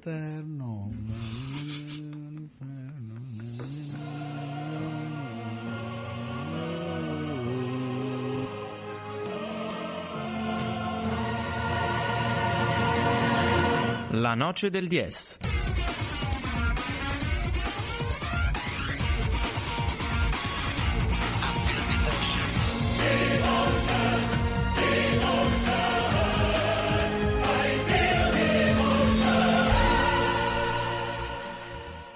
eterno. La noce del 10.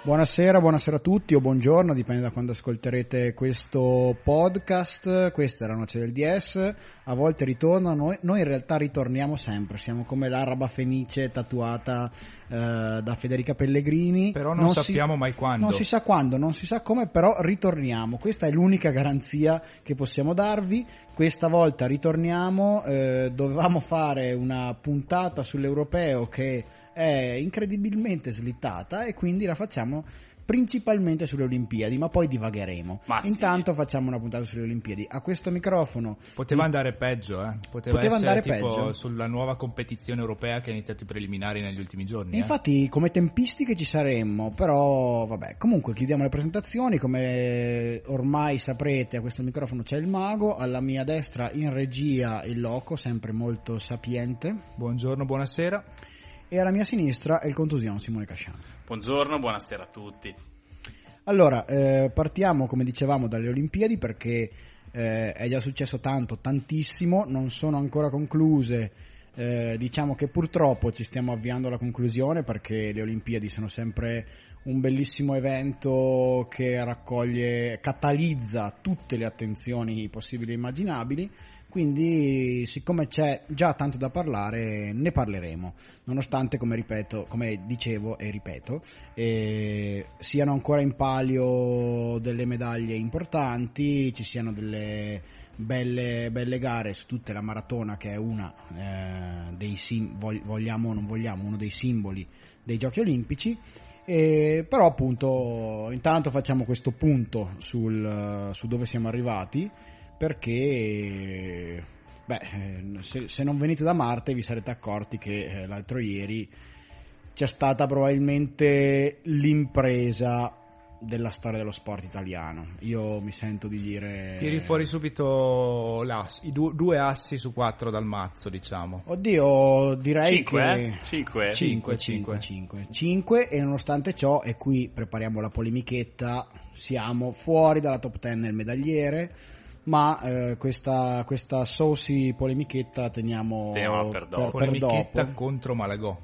Buonasera, buonasera a tutti o buongiorno, dipende da quando ascolterete questo podcast. Questa è la noce del DS. A volte ritorna, noi, noi in realtà ritorniamo sempre. Siamo come l'araba fenice tatuata eh, da Federica Pellegrini. Però non, sappiamo si, mai quando. Non si sa quando, non si sa come, però ritorniamo. Questa è l'unica garanzia che possiamo darvi. Questa volta ritorniamo. Eh, dovevamo fare una puntata sull'europeo che è incredibilmente slittata e quindi la facciamo principalmente sulle Olimpiadi, ma poi divagheremo. Ma sì. Intanto facciamo una puntata sulle Olimpiadi. A questo microfono Poteva i- andare peggio, eh. Poteva, Poteva essere andare tipo peggio. sulla nuova competizione europea che ha iniziato i preliminari negli ultimi giorni. eh. Infatti, come tempistiche ci saremmo, però vabbè. Comunque, chiudiamo le presentazioni. Come ormai saprete, a questo microfono c'è il mago, alla mia destra in regia il loco, sempre molto sapiente, Buongiorno, buonasera. E alla mia sinistra è il contusione Simone Casciano. Buongiorno, buonasera a tutti. Allora, eh, partiamo come dicevamo dalle Olimpiadi perché eh, è già successo tanto, tantissimo, non sono ancora concluse. Eh, diciamo che purtroppo ci stiamo avviando alla conclusione perché le Olimpiadi sono sempre un bellissimo evento che raccoglie, catalizza tutte le attenzioni possibili e immaginabili. Quindi, siccome c'è già tanto da parlare, ne parleremo. Nonostante, come ripeto, come dicevo e ripeto, eh, siano ancora in palio delle medaglie importanti, ci siano delle belle, belle gare su tutta la maratona, che è una eh, dei sim- vog- vogliamo o non vogliamo, uno dei simboli dei Giochi Olimpici. E, però appunto intanto facciamo questo punto sul, su dove siamo arrivati perché beh, eh, se, se non venite da Marte vi sarete accorti che eh, l'altro ieri c'è stata probabilmente l'impresa della storia dello sport italiano. Io mi sento di dire... Tiri fuori subito i du- due assi su quattro dal mazzo, diciamo. Oddio, direi Cinque, che... eh? Cinque? 5, 5, 5. 5 e nonostante ciò, e qui prepariamo la polemichetta, siamo fuori dalla top 10 nel medagliere, ma eh, questa, questa saucy polemichetta teniamo Teniamola per dopo. Polemichetta dopo. contro Malagò.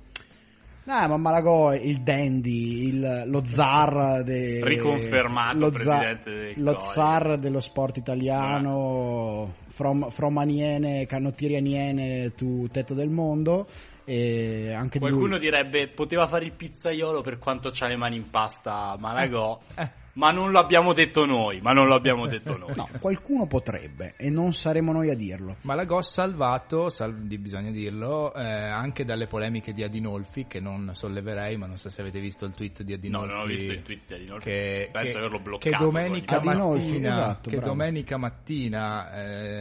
No, ma Malagò, il dandy, il- lo zar de- Riconfermato lo presidente dei lo zar dello sport italiano from, from aniene, canottieri aniene tu tetto del mondo e anche di Qualcuno lui direbbe poteva fare il pizzaiolo per quanto c'ha le mani in pasta Malagò, Eh. ma non l'abbiamo detto noi, ma non l'abbiamo detto noi. no, qualcuno potrebbe e non saremo noi a dirlo Malagò salvato, sal- di- bisogna dirlo, eh, anche dalle polemiche di Adinolfi, che non solleverei, ma non so se avete visto il tweet di No, Adinolfi. non ho visto il tweet di Adinolfi. che, Penso che- averlo che bloccato. domenica Adinolfi, mattina, esatto, che bravo. domenica mattina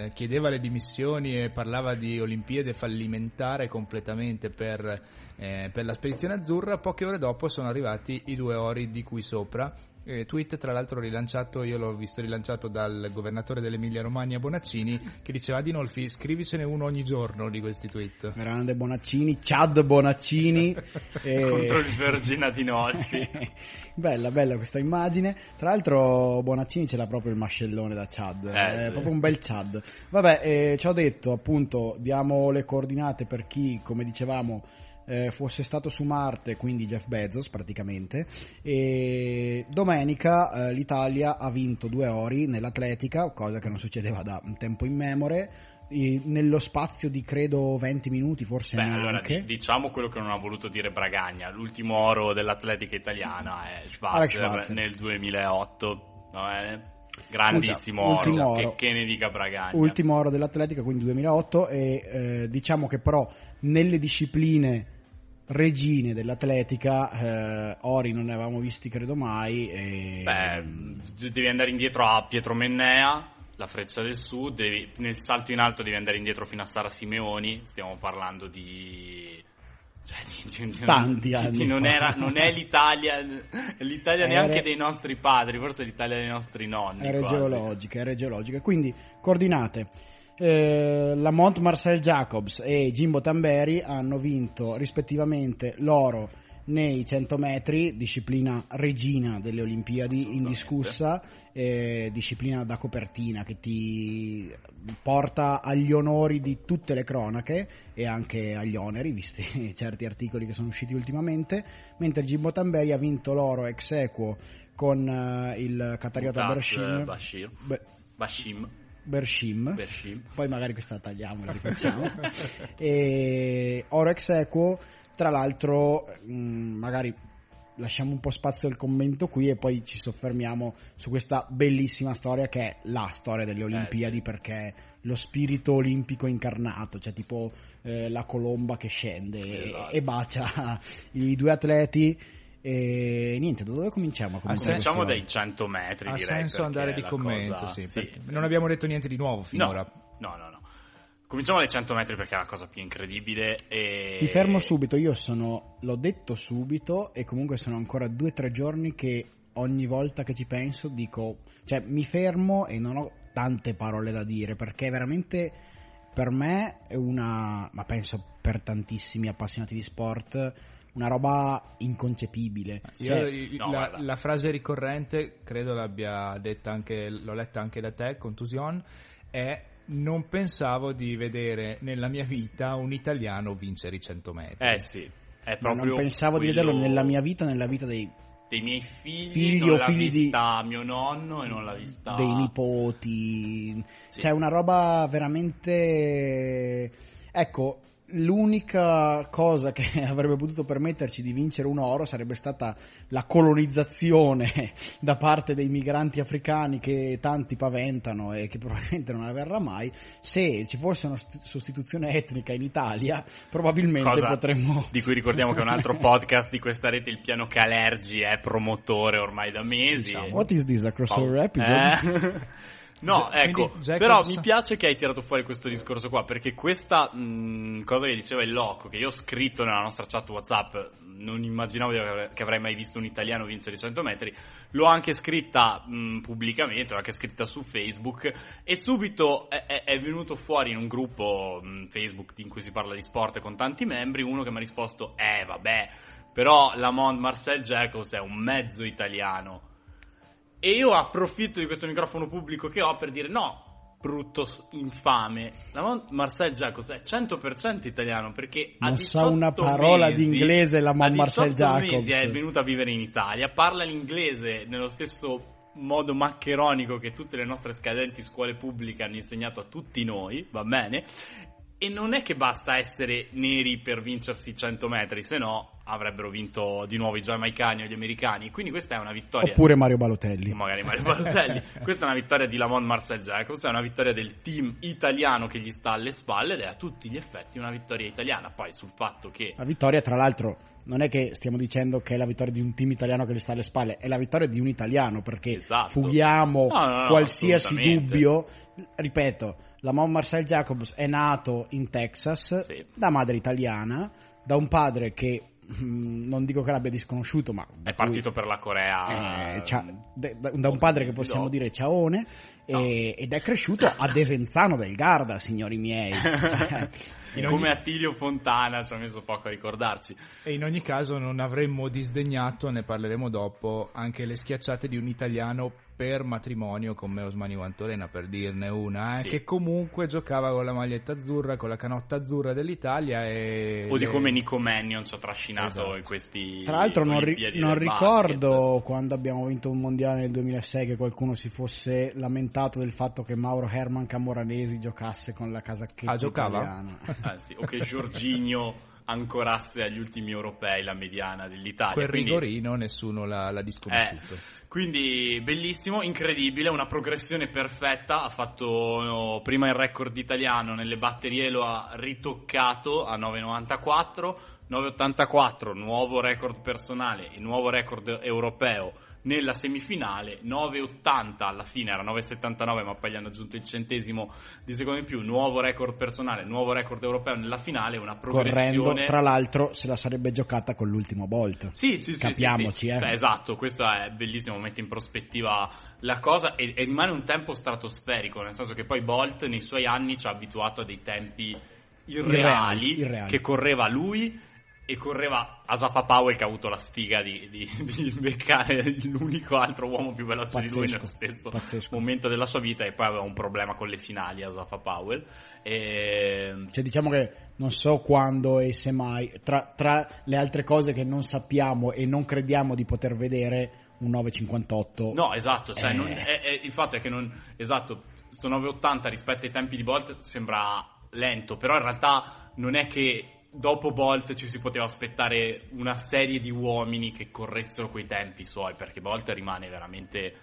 eh, chiedeva le dimissioni e parlava di Olimpiade fallimentare completamente per, eh, per la spedizione azzurra. Poche ore dopo sono arrivati i due ori di qui sopra. Eh, tweet tra l'altro rilanciato, io l'ho visto rilanciato dal governatore dell'Emilia Romagna Bonaccini che diceva Adinolfi scrivicene uno ogni giorno di questi tweet. grande Bonaccini Chad Bonaccini e- Contro il Virgin Adinolfi. bella bella questa immagine tra l'altro Bonaccini ce l'ha proprio il mascellone da Chad Eh, è sì. proprio un bel Chad vabbè eh, ci ho detto appunto diamo le coordinate per chi come dicevamo eh, fosse stato su Marte, quindi Jeff Bezos praticamente, e domenica eh, l'Italia ha vinto due ori nell'atletica, cosa che non succedeva da un tempo immemore, nello spazio di credo 20 minuti, forse Beh, allora di- diciamo quello che non ha voluto dire Bragagna. L'ultimo oro dell'atletica italiana è Schwarzer Schwarzer. nel 2008. va bene? Grandissimo Ultimo oro, oro. Che, che ne dica Bragagna. ultimo oro dell'atletica, quindi 2008 e eh, diciamo che però nelle discipline regine dell'atletica eh, ori non ne avevamo visti credo mai e, Beh, devi andare indietro a Pietro Mennea, la freccia del sud, devi- nel salto in alto devi andare indietro fino a Sara Simeoni, stiamo parlando di, cioè, di, di Tanti di- anni di- non, era- non è l'Italia, l'Italia Era- neanche dei nostri padri, forse l'Italia dei nostri nonni. Era quasi. geologica, era geologica. Quindi, coordinate. Eh, Lamont Marcel Jacobs e Jimbo Tamberi hanno vinto rispettivamente l'oro nei 100 metri, disciplina regina delle Olimpiadi, indiscussa, eh, disciplina da copertina che ti porta agli onori di tutte le cronache e anche agli oneri, visti certi articoli che sono usciti ultimamente, mentre Jimbo Tamberi ha vinto l'oro ex equo con eh, il Mutaz, Bershim. Bashir. Be- Bashim. Bershim. Bershim. Poi magari questa la tagliamo e la rifacciamo. e oro ex equo, tra l'altro, mh, magari lasciamo un po' spazio al commento qui e poi ci soffermiamo su questa bellissima storia che è la storia delle Olimpiadi sì. perché lo spirito olimpico incarnato, cioè tipo eh, la colomba che scende e- Esatto. e bacia i due atleti. E niente, da dove cominciamo? a senso- Cominciamo dai 100 metri, Ha direi. senso perché andare di commento, cosa- sì, sì. perché non abbiamo detto niente di nuovo No, finora. no, no, no. Cominciamo dai 100 metri perché è la cosa più incredibile. E... Ti fermo subito, io sono, l'ho detto subito e comunque sono ancora due o tre giorni che ogni volta che ci penso dico, cioè mi fermo e non ho tante parole da dire perché veramente per me è una, ma penso per tantissimi appassionati di sport, una roba inconcepibile. Io- Cioè, i- no, la, frase ricorrente, credo l'abbia detta anche, l'ho letta anche da te, Contusion, è non pensavo di vedere nella mia vita un italiano vincere i 100 metri. Eh sì, è ma proprio non pensavo di quello vederlo nella mia vita, nella vita dei, dei miei figli, Figli non o l'ha figli di- vista mio nonno e non l'ha vista dei nipoti. Sì. C'è una roba veramente. Ecco, l'unica cosa che avrebbe potuto permetterci di vincere un oro sarebbe stata la colonizzazione da parte dei migranti africani che tanti paventano e che probabilmente non avverrà mai. Se ci fosse una st- sostituzione etnica in Italia, probabilmente Cosa potremmo. di cui ricordiamo che un altro podcast di questa rete, il piano Calergi, è promotore ormai da mesi. Diciamo, What is this, a crossover episode? Eh? No, Cioè, ecco, però mi piace che hai tirato fuori questo discorso qua, perché questa mh, cosa che diceva il Loco, che io ho scritto nella nostra chat WhatsApp, non immaginavo che avrei mai visto un italiano vincere i 100 metri, l'ho anche scritta mh, pubblicamente, l'ho anche scritta su Facebook, e subito è, è- è venuto fuori in un gruppo mh, Facebook in cui si parla di sport con tanti membri, uno che mi ha risposto, eh vabbè, però Lamont Marcel Jacobs è un mezzo italiano. E io approfitto di questo microfono pubblico che ho per dire no, brutto infame. La Mon- Marcel Jacobs è 100% italiano perché Non 18 sa una parola mesi- di inglese la Mon 18 Marcel Jacobs. mesi è venuta a vivere in Italia, parla l'inglese nello stesso modo maccheronico che tutte le nostre scadenti scuole pubbliche hanno insegnato a tutti noi, va bene? E non è che basta essere neri per vincersi i 100 metri, se no avrebbero vinto di nuovo i giamaicani o gli americani. Quindi questa è una vittoria. Oppure Mario Balotelli. magari Mario Balotelli. Questa è una vittoria di Lamont Marcel Jacobs, è una vittoria del team italiano che gli sta alle spalle ed è a tutti gli effetti una vittoria italiana. Poi sul fatto che La vittoria, tra l'altro, non è che stiamo dicendo che è la vittoria di un team italiano che gli sta alle spalle, è la vittoria di un italiano perché Esatto. fughiamo No, no, no, qualsiasi dubbio. Ripeto, la Mon Marcel Jacobs è nato in Texas Sì. da madre italiana, da un padre che mm, non dico che l'abbia disconosciuto, ma è partito per la Corea. eh, c'ha- de- da, da un padre che possiamo dire ciaone No. e- ed è cresciuto a Desenzano del Garda, signori miei. Cioè, In Come ogni- Attilio Fontana, ci ha messo poco a ricordarci. E in ogni caso non avremmo disdegnato, ne parleremo dopo, anche le schiacciate di un italiano per matrimonio come Osmani Guantorena, per dirne una, eh, Sì. che comunque giocava con la maglietta azzurra, con la canotta azzurra dell'Italia e... O di le- come Nico Mannion ci ha trascinato Esatto. in questi. Tra l'altro non, ri- non ricordo quando abbiamo vinto un mondiale nel 2006 che qualcuno si fosse lamentato del fatto che Mauro Herman Camoranesi giocasse con la casacchetta Ah, giocava? italiana. Ah, sì, O che Giorginio ancorasse agli ultimi europei la mediana dell'Italia. Quel Quindi- rigorino nessuno l'ha, l'ha disconosciuto. Eh, quindi bellissimo, incredibile, una progressione perfetta. Ha fatto oh, prima il record italiano nelle batterie, lo ha ritoccato a 9,94. 9,84 nuovo record personale e nuovo record europeo nella semifinale, 9,80 alla fine era 9,79 ma poi gli hanno aggiunto il centesimo di secondo in più, nuovo record personale, nuovo record europeo nella finale, una progressione... Correndo, tra l'altro se la sarebbe giocata con l'ultimo Bolt. Sì, sì, sì. Capiamoci, sì, sì. eh. Cioè, esatto, questo è bellissimo, mette in prospettiva la cosa e, e rimane un tempo stratosferico, nel senso che poi Bolt nei suoi anni ci ha abituato a dei tempi irreali, Irreali, irreali. che correva lui e correva Asafa Powell che ha avuto la sfiga di, di, di beccare l'unico altro uomo più veloce di lui Pazzesco, nello stesso pazzesco. momento della sua vita e poi aveva un problema con le finali Asafa Powell e Cioè, diciamo che non so quando e se mai, tra, tra le altre cose che non sappiamo e non crediamo di poter vedere, un 958. No, esatto, cioè Eh. non- è- è- il fatto è che non, esatto, sto 980 rispetto ai tempi di Bolt sembra lento, però in realtà non è che dopo Bolt ci si poteva aspettare una serie di uomini che corressero quei tempi suoi, perché Bolt rimane veramente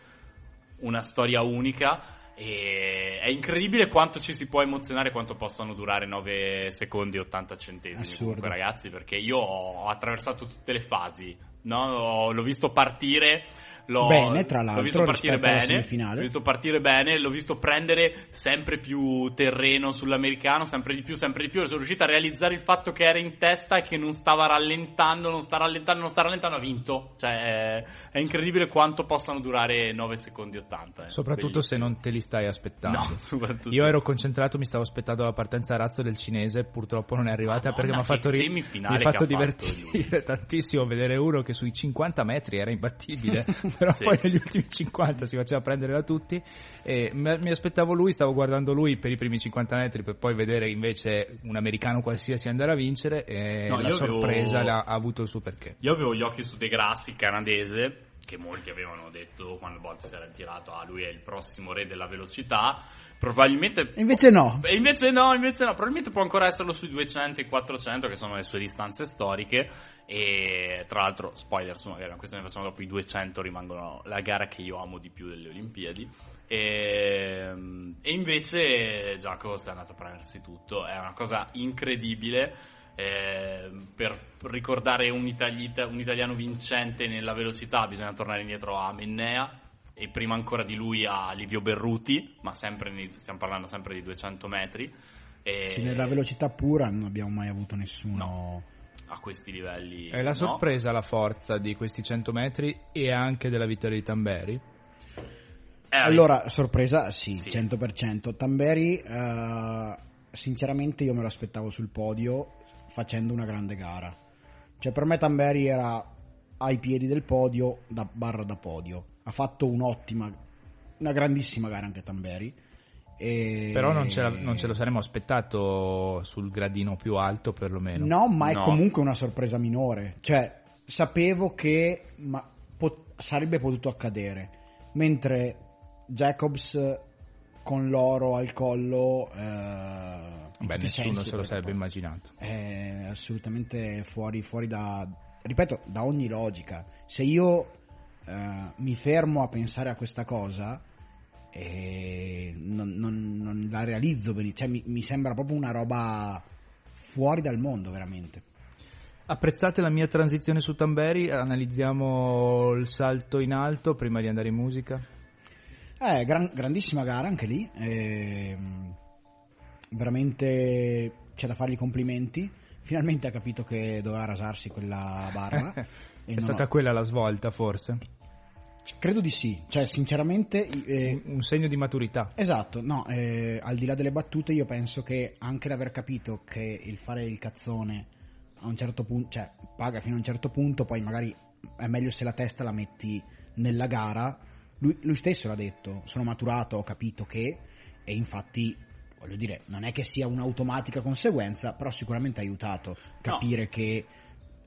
una storia unica e è incredibile quanto ci si può emozionare, quanto possano durare 9 secondi e 80 centesimi Assurdo. comunque ragazzi, perché io ho attraversato tutte le fasi, no? Ho- l'ho visto partire L'ho, Bene, tra l'ho l'altro, visto partire bene, semifinale. l'ho visto partire bene, l'ho visto prendere sempre più terreno sull'americano, sempre di più, sempre di più. Sono riuscito a realizzare il fatto che era in testa e che non stava rallentando, non sta rallentando, non sta rallentando, ha vinto. Cioè, è, è incredibile quanto possano durare 9 secondi e 80. eh. Soprattutto se Bellissimo. non te li stai aspettando. No, soprattutto. Io ero concentrato, mi stavo aspettando la partenza a razzo del cinese, purtroppo non è arrivata Madonna, perché mi ha fatto, ri- mi ha fatto ha fatto divertire tantissimo vedere uno che sui 50 metri era imbattibile, però Sì. poi negli ultimi 50 si faceva prendere da tutti e mi aspettavo lui, stavo guardando lui per i primi 50 metri per poi vedere invece un americano qualsiasi andare a vincere e No, la avevo- sorpresa l'ha- ha avuto il suo perché. Io avevo gli occhi su De Grassi, il canadese, che molti avevano detto quando Bolt si era ritirato, ah lui è il prossimo re della velocità. Probabilmente... Invece no. Invece no, invece no, probabilmente può ancora esserlo sui 200 e 400 che sono le sue distanze storiche e tra l'altro, spoiler, insomma, magari una questione ne facciamo dopo, i 200 rimangono la gara che io amo di più delle Olimpiadi e, e invece Giacomo si è andato a prendersi tutto, è una cosa incredibile eh, per ricordare un, itali- un italiano vincente nella velocità bisogna tornare indietro a Mennea e prima ancora di lui a Livio Berruti, ma sempre nei- stiamo parlando sempre di 200 metri. E Sì, nella velocità pura non abbiamo mai avuto nessuno. A questi livelli. È la no. sorpresa la forza di questi 100 metri e anche della vittoria di Tamberi. Eh, Allora, sorpresa, sì, Sì. 100%. Tamberi, eh, sinceramente io me lo aspettavo sul podio facendo una grande gara. Cioè per me Tamberi era ai piedi del podio, da barra da podio. Ha fatto un'ottima, una grandissima gara anche Tamberi. E... Però non ce, non ce lo saremmo aspettato sul gradino più alto perlomeno. No, ma è No. comunque una sorpresa minore. Cioè, sapevo che ma, pot- sarebbe potuto accadere. Mentre Jacobs con l'oro al collo... eh, Beh, nessuno se lo sarebbe poi immaginato. È assolutamente fuori, fuori da... Ripeto, da ogni logica. Se io eh, mi fermo a pensare a questa cosa... eh, non, non- non la realizzo bene, cioè mi- mi sembra proprio una roba fuori dal mondo, veramente. Apprezzate la mia transizione su Tamberi? Analizziamo il salto in alto prima di andare in musica. Eh, gran- grandissima gara anche lì. ehm, veramente c'è da fargli i complimenti. Finalmente ha capito che doveva rasarsi quella barba. È stata ho- quella la svolta, forse? Credo di sì. Cioè, sinceramente. eh, Un, un segno di maturità. Esatto, no, eh, al di là delle battute io penso che anche l'aver capito che il fare il cazzone a un certo punto, cioè paga fino a un certo punto, poi magari è meglio se la testa la metti nella gara, lui, lui stesso l'ha detto, sono maturato, ho capito che, e infatti voglio dire, non è che sia un'automatica conseguenza, però sicuramente ha aiutato capire che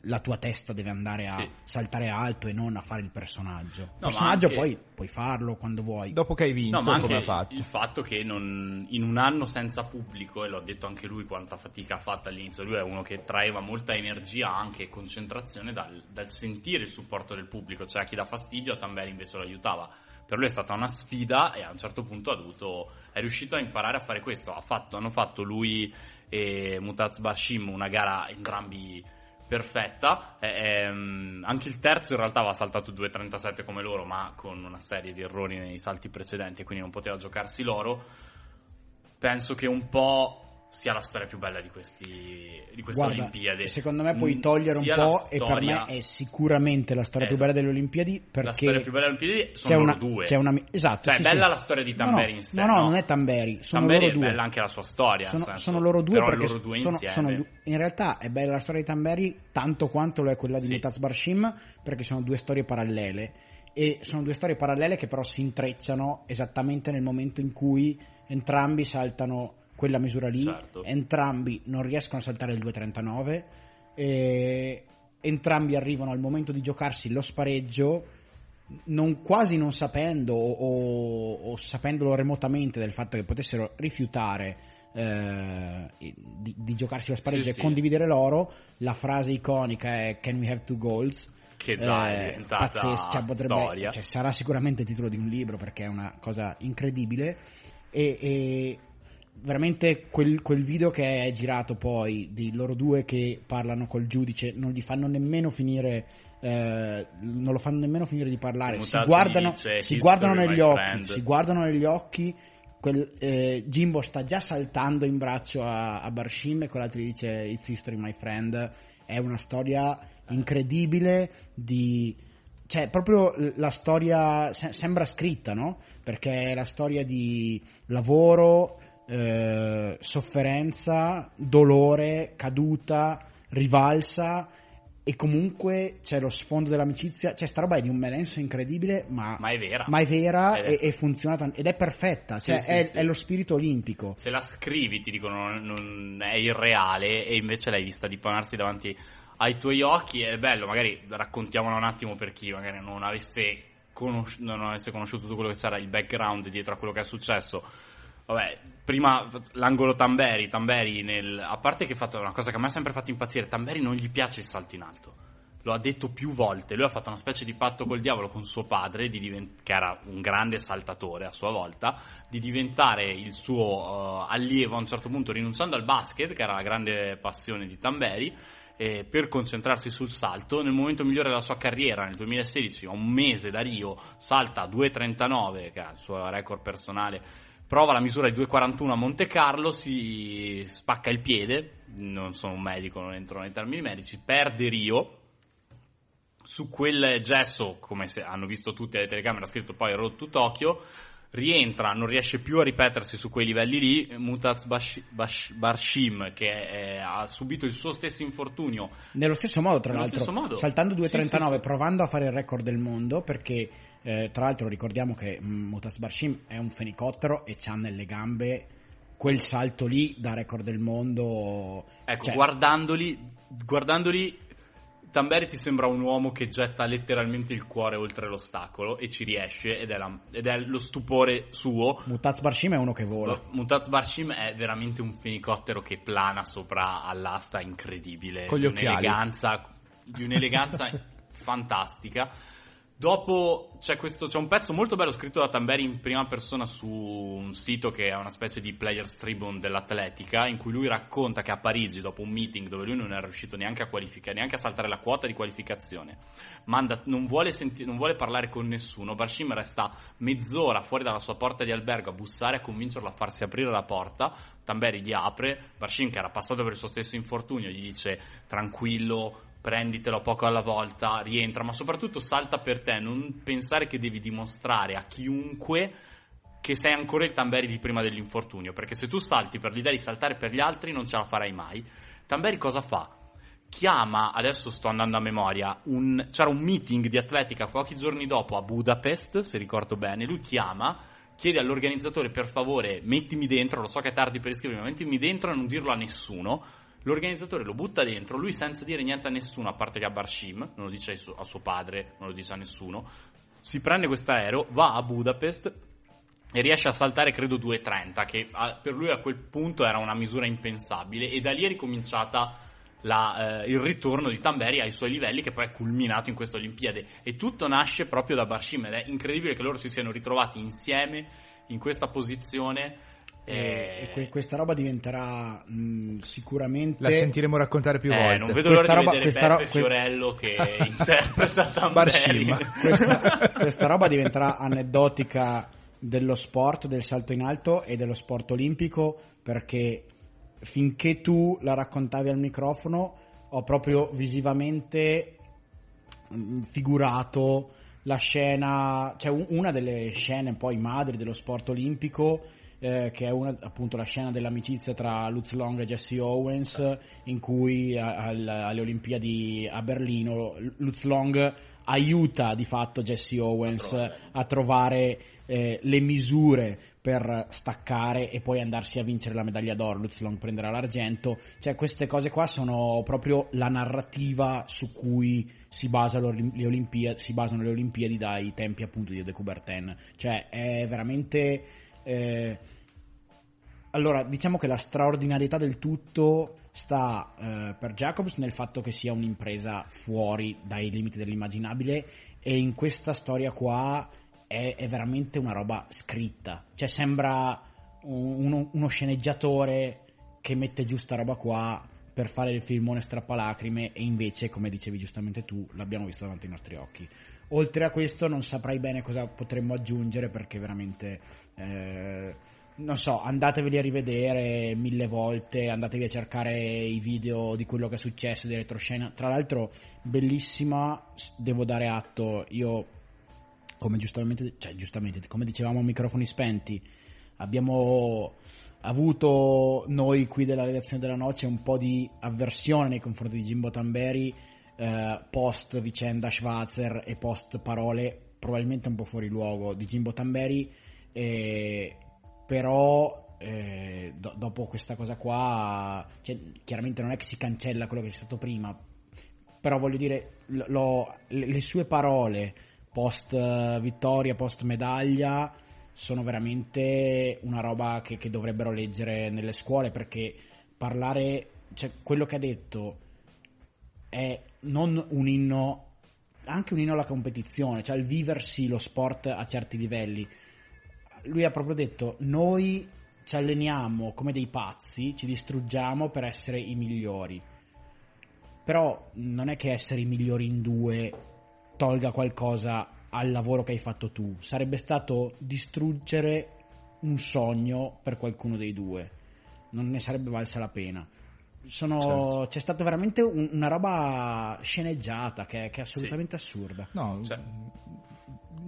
la tua testa deve andare a Sì. saltare alto e non a fare il personaggio. Il ma personaggio anche- poi puoi farlo quando vuoi. Dopo che hai vinto, No, ma anche come ha fatto? il fatto che non- in un anno senza pubblico, e l'ho detto anche lui quanta fatica ha fatto all'inizio, lui è uno che traeva molta energia anche e concentrazione dal, dal sentire il supporto del pubblico, cioè a chi dà fastidio, a Tamberi invece lo aiutava. Per lui è stata una sfida e a un certo punto ha dovuto, è riuscito a imparare a fare questo. Ha fatto- hanno fatto lui e Mutaz Bashim una gara entrambi perfetta. Ehm, anche il terzo in realtà aveva saltato 2.37 come loro, ma con una serie di errori nei salti precedenti, quindi non poteva giocarsi loro. Penso che un po' sia la storia più bella di, questi, di queste Guarda, Olimpiadi. Secondo me puoi Mm, togliere un po' la e per storia- me è sicuramente la storia più Esatto. bella delle Olimpiadi perché La storia più bella delle Olimpiadi c'è sono una, loro due. c'è una esatto, Cioè, sì, è bella sì. la storia di Tamberi no, in sé. No, no, no? non è Tamberi, sono Tamberi loro è due. bella anche la sua storia. sono, senso, sono loro due perché loro due sono, sono in realtà è bella la storia di Tamberi tanto quanto lo è quella di Sì. Mutaz Barshim perché sono due storie parallele e sono due storie parallele che però si intrecciano esattamente nel momento in cui entrambi saltano quella misura lì, Certo. entrambi non riescono a saltare il 2.39 e entrambi arrivano al momento di giocarsi lo spareggio non- quasi non sapendo o, o- o sapendolo remotamente del fatto che potessero rifiutare eh, di, di giocarsi lo spareggio Sì, e sì. condividere l'oro, la frase iconica è Can we have two goals? Che già Eh, è diventata pazzesco, cioè, potrebbe- cioè, sarà sicuramente il titolo di un libro perché è una cosa incredibile e, e veramente quel, quel video che è girato poi di loro due che parlano col giudice non gli fanno nemmeno finire eh, non lo fanno nemmeno finire di parlare si guardano, si "History, guardano negli occhi friend". si guardano negli occhi quel, eh, Jimbo sta già saltando in braccio a, a Barshim e quell'altro gli dice It's history my friend è una storia incredibile di cioè proprio la storia se- sembra scritta no? perché è la storia di lavoro eh, sofferenza dolore caduta rivalsa e comunque c'è lo sfondo dell'amicizia c'è sta roba è di un melenso incredibile ma, Ma è vera. ma è vera è- e, e funziona tant- ed è perfetta Sì, cioè sì, è, sì. è lo spirito olimpico Se la scrivi ti dicono non è irreale e invece l'hai vista dipanarsi davanti ai tuoi occhi è bello, magari raccontiamola un attimo per chi magari non avesse, conosci- non avesse conosciuto tutto quello che c'era, il background dietro a quello che è successo. Vabbè, prima l'angolo Tamberi, Tamberi nel, a parte che ha fatto una cosa che a me ha sempre fatto impazzire, Tamberi non gli piace il salto in alto. Lo ha detto più volte, lui ha fatto una specie di patto col diavolo con suo padre, di diven- che era un grande saltatore a sua volta, di diventare il suo eh, allievo a un certo punto rinunciando al basket, che era la grande passione di Tamberi, eh, per concentrarsi sul salto. Nel momento migliore della sua carriera, nel 2016, a un mese da Rio, salta a 2.39, che è il suo record personale, prova la misura di 2.41 a Monte Carlo, si spacca il piede, non sono un medico, non entro nei termini medici, perde Rio. Su quel gesso, come se hanno visto tutti alle telecamere, ha scritto poi Road to Tokyo, rientra, non riesce più a ripetersi su quei livelli lì, Mutaz Bash- Bash- Barshim che eh, ha subito il suo stesso infortunio Nello stesso modo, tra Nello l'altro, modo. saltando 2.39, Sì, sì, sì. provando a fare il record del mondo, perché eh, tra l'altro ricordiamo che mm, Mutas Barshim è un fenicottero e ha nelle gambe quel salto lì da record del mondo. Ecco, Cioè, guardandoli, guardandoli, Tamberi ti sembra un uomo che getta letteralmente il cuore oltre l'ostacolo e ci riesce ed è, la- ed è lo stupore suo. Mutaz Barshim è uno che vola. Mutaz Barshim è veramente un fenicottero che plana sopra all'asta incredibile. Con gli di occhiali. un'eleganza, di un'eleganza fantastica. Dopo c'è, questo, c'è un pezzo molto bello scritto da Tamberi in prima persona su un sito che è una specie di Players Tribune dell'atletica, in cui lui racconta che a Parigi, dopo un meeting dove lui non era riuscito neanche a qualificare, neanche a saltare la quota di qualificazione, manda- non, vuole senti- non vuole parlare con nessuno. Barshim resta mezz'ora fuori dalla sua porta di albergo a bussare a convincerlo a farsi aprire la porta. Tamberi gli apre. Barshim, che era passato per il suo stesso infortunio, gli dice tranquillo. Prenditelo poco alla volta, rientra, ma soprattutto salta per te. Non pensare che devi dimostrare a chiunque che sei ancora il Tamberi di prima dell'infortunio. Perché se tu salti per l'idea di saltare per gli altri, non ce la farai mai. Tamberi cosa fa? chiama, adesso sto andando a memoria, un- c'era un meeting di atletica pochi giorni dopo a Budapest, se ricordo bene, lui chiama, chiede all'organizzatore per favore mettimi dentro, lo so che è tardi per iscrivermi, ma mettimi dentro e non dirlo a nessuno. L'organizzatore lo butta dentro, lui senza dire niente a nessuno, a parte che a Barshim, non lo dice a suo padre, non lo dice a nessuno, si prende questo aereo, va a Budapest e riesce a saltare credo 2.30 che per lui a quel punto era una misura impensabile e da lì è ricominciata la, eh, il ritorno di Tamberi ai suoi livelli che poi è culminato in questa Olimpiade. E tutto nasce proprio da Barshim ed è incredibile che loro si siano ritrovati insieme in questa posizione E, e que- questa roba diventerà mh, sicuramente. La sentiremo raccontare più Eh, volte. non vedo l'ora Questa di roba- vedere questa Beppe ro- que- Fiorello che interpreta Tamberi. Questa, questa roba diventerà aneddotica dello sport, del salto in alto e dello sport olimpico perché finché tu la raccontavi al microfono ho proprio visivamente figurato la scena, cioè un- una delle scene poi madri dello sport olimpico eh, che è una, appunto la scena dell'amicizia tra Lutz Long e Jesse Owens in cui al- alle Olimpiadi a Berlino Lutz Long aiuta di fatto Jesse Owens a trovare eh, le misure per staccare e poi andarsi a vincere la medaglia d'oro. Lutz Long prenderà l'argento. Cioè, queste cose qua sono proprio la narrativa su cui si, basa le Olimpiadi, si basano le Olimpiadi dai tempi appunto di De Coubertin. Cioè, è veramente. Eh, allora, diciamo che la straordinarietà del tutto sta eh, per Jacobs nel fatto che sia un'impresa fuori dai limiti dell'immaginabile e in questa storia qua è, è veramente una roba scritta. Cioè sembra un- uno, uno sceneggiatore che mette giù sta roba qua per fare il filmone strappalacrime e invece, come dicevi giustamente tu, l'abbiamo visto davanti ai nostri occhi. Oltre a questo non saprei bene cosa potremmo aggiungere perché veramente... eh, non so, andateveli a rivedere mille volte, andatevi a cercare i video di quello che è successo, di retroscena. Tra l'altro, bellissima, devo dare atto, io, come giustamente, cioè giustamente, come dicevamo a microfoni spenti, abbiamo avuto noi qui della redazione della noce un po' di avversione nei confronti di Jimbo Tamberi, eh, post vicenda Schwarzer e post parole probabilmente un po' fuori luogo di Jimbo Tamberi. Eh, però eh, do- dopo questa cosa qua, cioè, chiaramente non è che si cancella quello che c'è stato prima, però voglio dire, l- lo- le, sue parole post eh, vittoria, post medaglia, sono veramente una roba che, che dovrebbero leggere nelle scuole perché parlare, cioè quello che ha detto è non un inno, anche un inno alla competizione, cioè il viversi lo sport a certi livelli lui ha proprio detto noi ci alleniamo come dei pazzi, ci distruggiamo per essere i migliori. Però non è che essere i migliori in due tolga qualcosa al lavoro che hai fatto tu. Sarebbe stato distruggere un sogno per qualcuno dei due. Non ne sarebbe valsa la pena. Sono- Certo. C'è stata veramente un- una roba sceneggiata che è, che è assolutamente assurda. No, Cioè-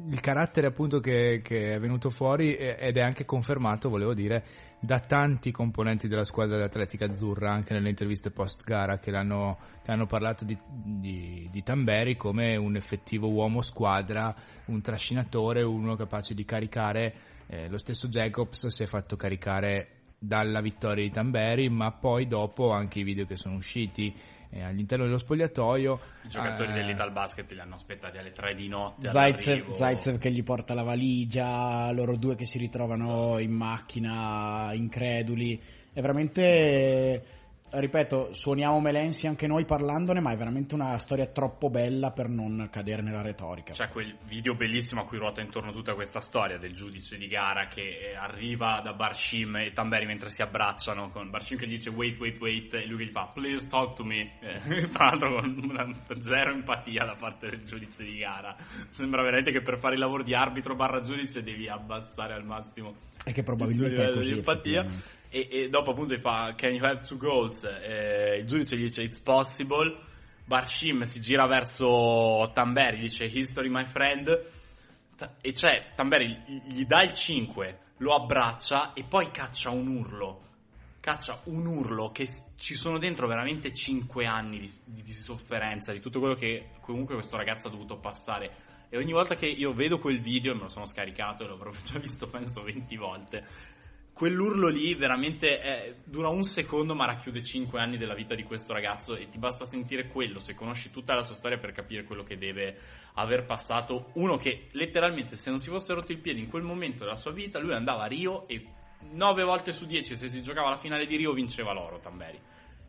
il carattere appunto che, che è venuto fuori ed è anche confermato, volevo dire, da tanti componenti della squadra dell'Atletica Azzurra, anche nelle interviste post gara che, che hanno parlato di, di- di Tamberi come un effettivo uomo squadra, un trascinatore, uno capace di caricare. eh, lo stesso Jacobs si è fatto caricare dalla vittoria di Tamberi, ma poi dopo anche i video che sono usciti eh, all'interno dello spogliatoio. I giocatori eh, dell'Ital Basket li hanno aspettati alle 3 di notte. Zaitsev. Zaitsev che gli porta la valigia, loro due che si ritrovano in macchina increduli. È veramente, ripeto, suoniamo Melensi anche noi parlandone, ma è veramente una storia troppo bella per non cadere nella retorica. C'è quel video bellissimo a cui ruota intorno tutta questa storia del giudice di gara che eh, arriva da Barshim e Tamberi mentre si abbracciano con Barshim che gli dice wait wait wait e lui che gli fa please talk to me Eh, tra l'altro con una zero empatia da parte del giudice di gara sembra veramente che per fare il lavoro di arbitro barra giudice devi abbassare al massimo E che probabilmente il è così. di empatia. E, e dopo appunto gli fa can you have two goals Eh, il giudice gli dice it's possible. Barshim si gira verso Tamberi dice history my friend. E c'è Tamberi gli- gli dà il 5 lo abbraccia e poi caccia un urlo. Caccia un urlo che ci sono dentro veramente 5 anni di, di- di sofferenza di tutto quello che comunque questo ragazzo ha dovuto passare. E ogni volta che io vedo quel video, me lo sono scaricato e proprio già visto penso 20 volte, quell'urlo lì veramente è- dura un secondo ma racchiude 5 anni della vita di questo ragazzo e ti basta sentire quello se conosci tutta la sua storia per capire quello che deve aver passato. Uno che letteralmente se non si fosse rotto il piede in quel momento della sua vita, lui andava a Rio e 9 volte su 10 se si giocava la finale di Rio vinceva l'oro Tamberi.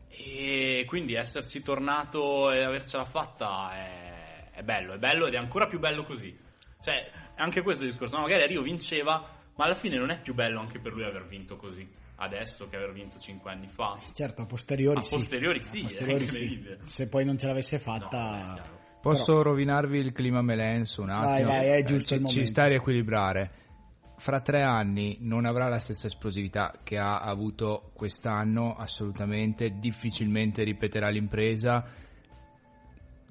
E quindi esserci tornato e avercela fatta è, è bello, è bello ed è ancora più bello così. Cioè, anche questo discorso, no, magari a Rio vinceva, Ma alla fine non è più bello anche per lui aver vinto così adesso che aver vinto 5 anni fa. Certo, a posteriori A sì. posteriori sì, A posteriori è sì. incredibile. Se poi non ce l'avesse No, fatta... chiaro. Posso rovinarvi il clima melenso un Vai, attimo? vai, è Eh, giusto ci, il ci momento. sta a riequilibrare. Fra tre anni non avrà la stessa esplosività che ha avuto quest'anno, assolutamente, difficilmente ripeterà l'impresa.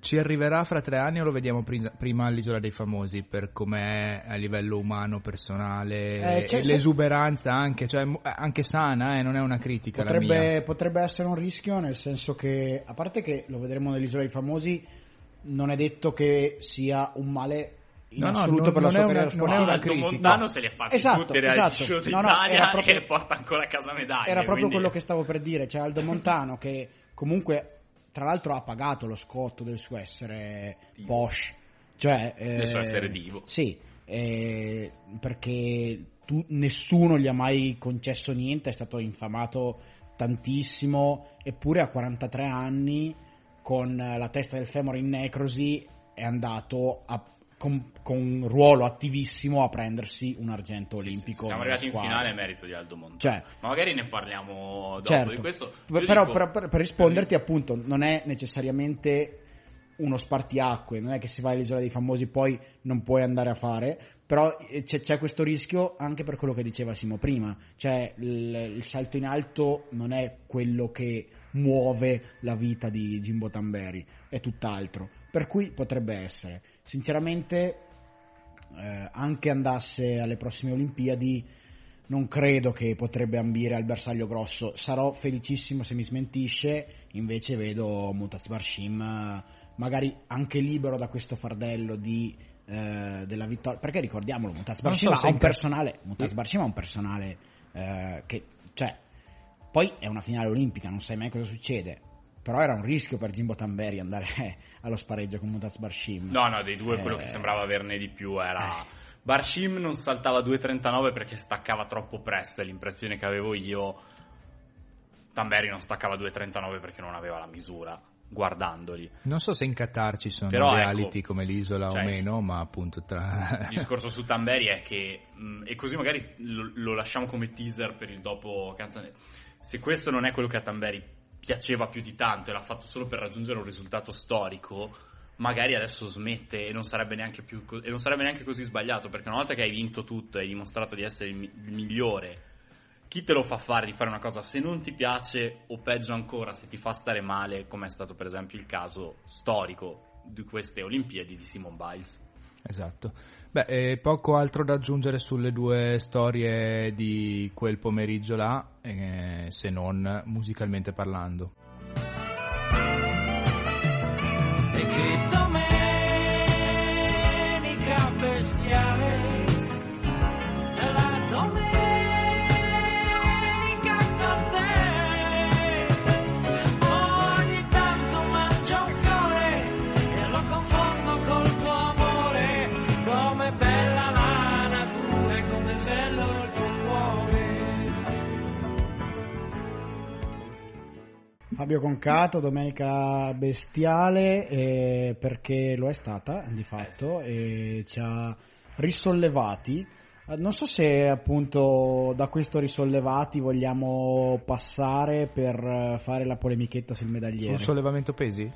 Ci arriverà fra tre anni o lo vediamo pri- prima all'Isola dei Famosi per com'è a livello umano, personale, Eh, e c'è- l'esuberanza anche, cioè, mo- anche sana, eh, non è una critica la mia. Potrebbe, potrebbe essere un rischio nel senso che, a parte che lo vedremo nell'Isola dei Famosi, non è detto che sia un male in No, no, assoluto non- per la non sua è carriera una- non è sportiva. una Aldo critica. Montano se li ha fatti Esatto, tutti esatto. show No, no, d'Italia era proprio- e porta ancora a casa medaglie. Era proprio quindi- quello che stavo per dire, cioè Aldo Montano che comunque tra l'altro ha pagato lo scotto del suo essere posh, cioè Del suo eh, essere divo. Sì, eh, perché tu- nessuno gli ha mai concesso niente, è stato infamato tantissimo, eppure a 43 anni con la testa del femore in necrosi è andato a- con, con un ruolo attivissimo a prendersi un argento olimpico. Siamo arrivati in finale a merito di Aldo Montano. Cioè, Ma magari ne parliamo dopo certo. di questo. Io però dico- per, per- per risponderti appunto non è necessariamente uno spartiacque, non è che se vai all'isola dei famosi poi non puoi andare a fare, però eh, c'è, c'è questo rischio anche per quello che diceva Simo prima, cioè il, il salto in alto non è quello che muove la vita di Jimbo Tamberi, è tutt'altro, per cui potrebbe essere. Sinceramente eh, anche andasse alle prossime Olimpiadi non credo che potrebbe ambire al bersaglio grosso. Sarò felicissimo se mi smentisce, invece vedo Mutaz Barshim magari anche libero da questo fardello di, eh, della vittoria. Perché ricordiamolo, Mutaz Barshim so ha un personale, Mutaz Barshim ha un personale eh, che, cioè, poi è una finale olimpica, non sai mai cosa succede. Però era un rischio per Jimbo Tamberi andare allo spareggio con Mutaz Barshim. No, no, dei due quello Eh, che sembrava averne di più era... eh. Barshim non saltava 2.39 perché staccava troppo presto, è l'impressione che avevo io. Tamberi non staccava 2.39 perché non aveva la misura, guardandoli. Non so se in Qatar ci sono Però, reality ecco, come l'isola cioè, o meno, ma appunto tra... Il discorso su Tamberi è che, mh, e così magari lo, lo lasciamo come teaser per il dopo canzone, se questo non è quello che a Tamberi piaceva più di tanto e l'ha fatto solo per raggiungere un risultato storico, magari adesso smette e non sarebbe neanche, più co- non sarebbe neanche così sbagliato, perché una volta che hai vinto tutto e hai dimostrato di essere il, mi- il migliore, chi te lo fa fare di fare una cosa se non ti piace o peggio ancora se ti fa stare male, come è stato per esempio il caso storico di queste Olimpiadi di Simone Biles? Esatto. Beh, eh, poco altro da aggiungere sulle due storie di quel pomeriggio là, eh, se non musicalmente parlando. E che domenica bestiale Fabio Concato, domenica bestiale, eh, perché lo è stata di fatto e ci ha risollevati. Eh, Non so se appunto da questo risollevati vogliamo passare per eh, fare la polemichetta sul medagliere. Sul sollevamento pesi?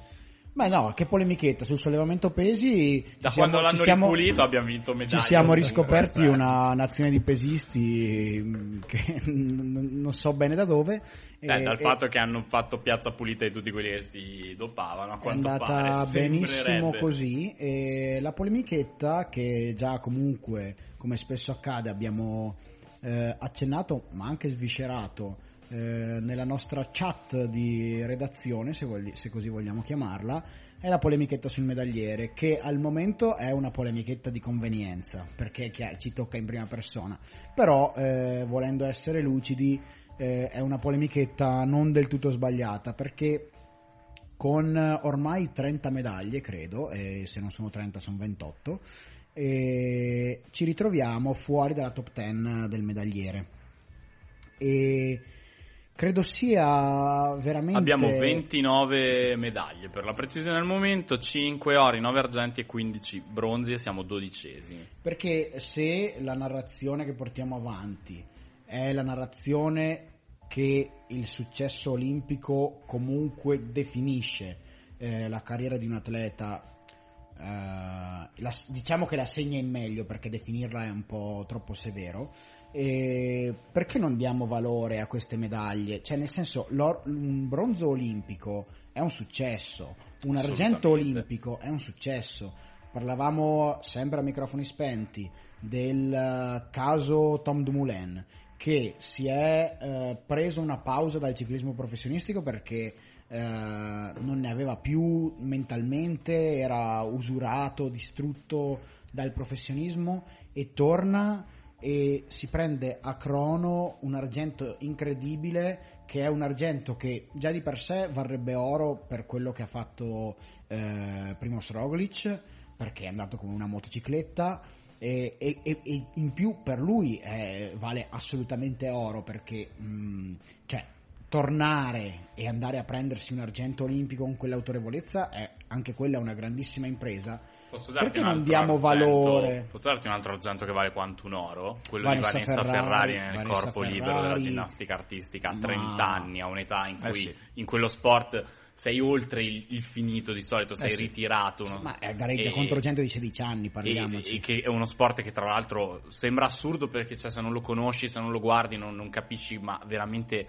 Beh no, che polemichetta sul sollevamento pesi. Da siamo- quando l'hanno siamo- ripulito abbiamo vinto medaglie. Ci siamo riscoperti una nazione di pesisti mm, che non so bene da dove. Beh, e- dal e- fatto che hanno fatto piazza pulita di tutti quelli che si dopavano, a è andata pare. benissimo così e la polemichetta che già comunque come spesso accade abbiamo eh, accennato ma anche sviscerato eh, nella nostra chat di redazione se, vogli- se così vogliamo chiamarla è la polemichetta sul medagliere che al momento è una polemichetta di convenienza perché chi- ci tocca in prima persona però eh, volendo essere lucidi eh, è una polemichetta non del tutto sbagliata perché con ormai 30 medaglie, credo, e se non sono 30 sono 28, e ci ritroviamo fuori dalla top 10 del medagliere. E credo sia veramente... Abbiamo 29 medaglie per la precisione al momento, 5 ori, 9 argenti e 15 bronzi e siamo dodicesimi. Perché se la narrazione che portiamo avanti è la narrazione che il successo olimpico comunque definisce eh, la carriera di un atleta, eh, la- diciamo che la segna in meglio perché definirla è un po' troppo severo. E perché non diamo valore a queste medaglie? Cioè, nel senso, un bronzo olimpico è un successo, un argento olimpico è un successo. Parlavamo sempre a microfoni spenti del eh, caso Tom Dumoulin che si è eh, preso una pausa dal ciclismo professionistico perché eh, non ne aveva più mentalmente, era usurato, distrutto dal professionismo e torna e si prende a crono un argento incredibile che è un argento che già di per sé varrebbe oro per quello che ha fatto eh, Primoz Roglic perché è andato con una motocicletta e, e- e- in più per lui eh, vale assolutamente oro perché mh, cioè, tornare e andare a prendersi un argento olimpico con quell'autorevolezza è anche quella una grandissima impresa Posso darti Perché un non altro diamo argento- valore? Posso darti un altro argento che vale quanto un oro? Quello Vanessa di Vanessa Ferrari, Ferrari, nel Vanessa corpo libero della Ferrari. ginnastica artistica a Ma- 30 anni, a un'età in Eh cui sì. in quello sport sei oltre il, il finito di solito, sei Eh sì. ritirato. no? ma eh, gareggia E- contro gente di 16 anni e, parliamoci e che è uno sport che tra l'altro sembra assurdo perché cioè, se non lo conosci, se non lo guardi non, non capisci, ma veramente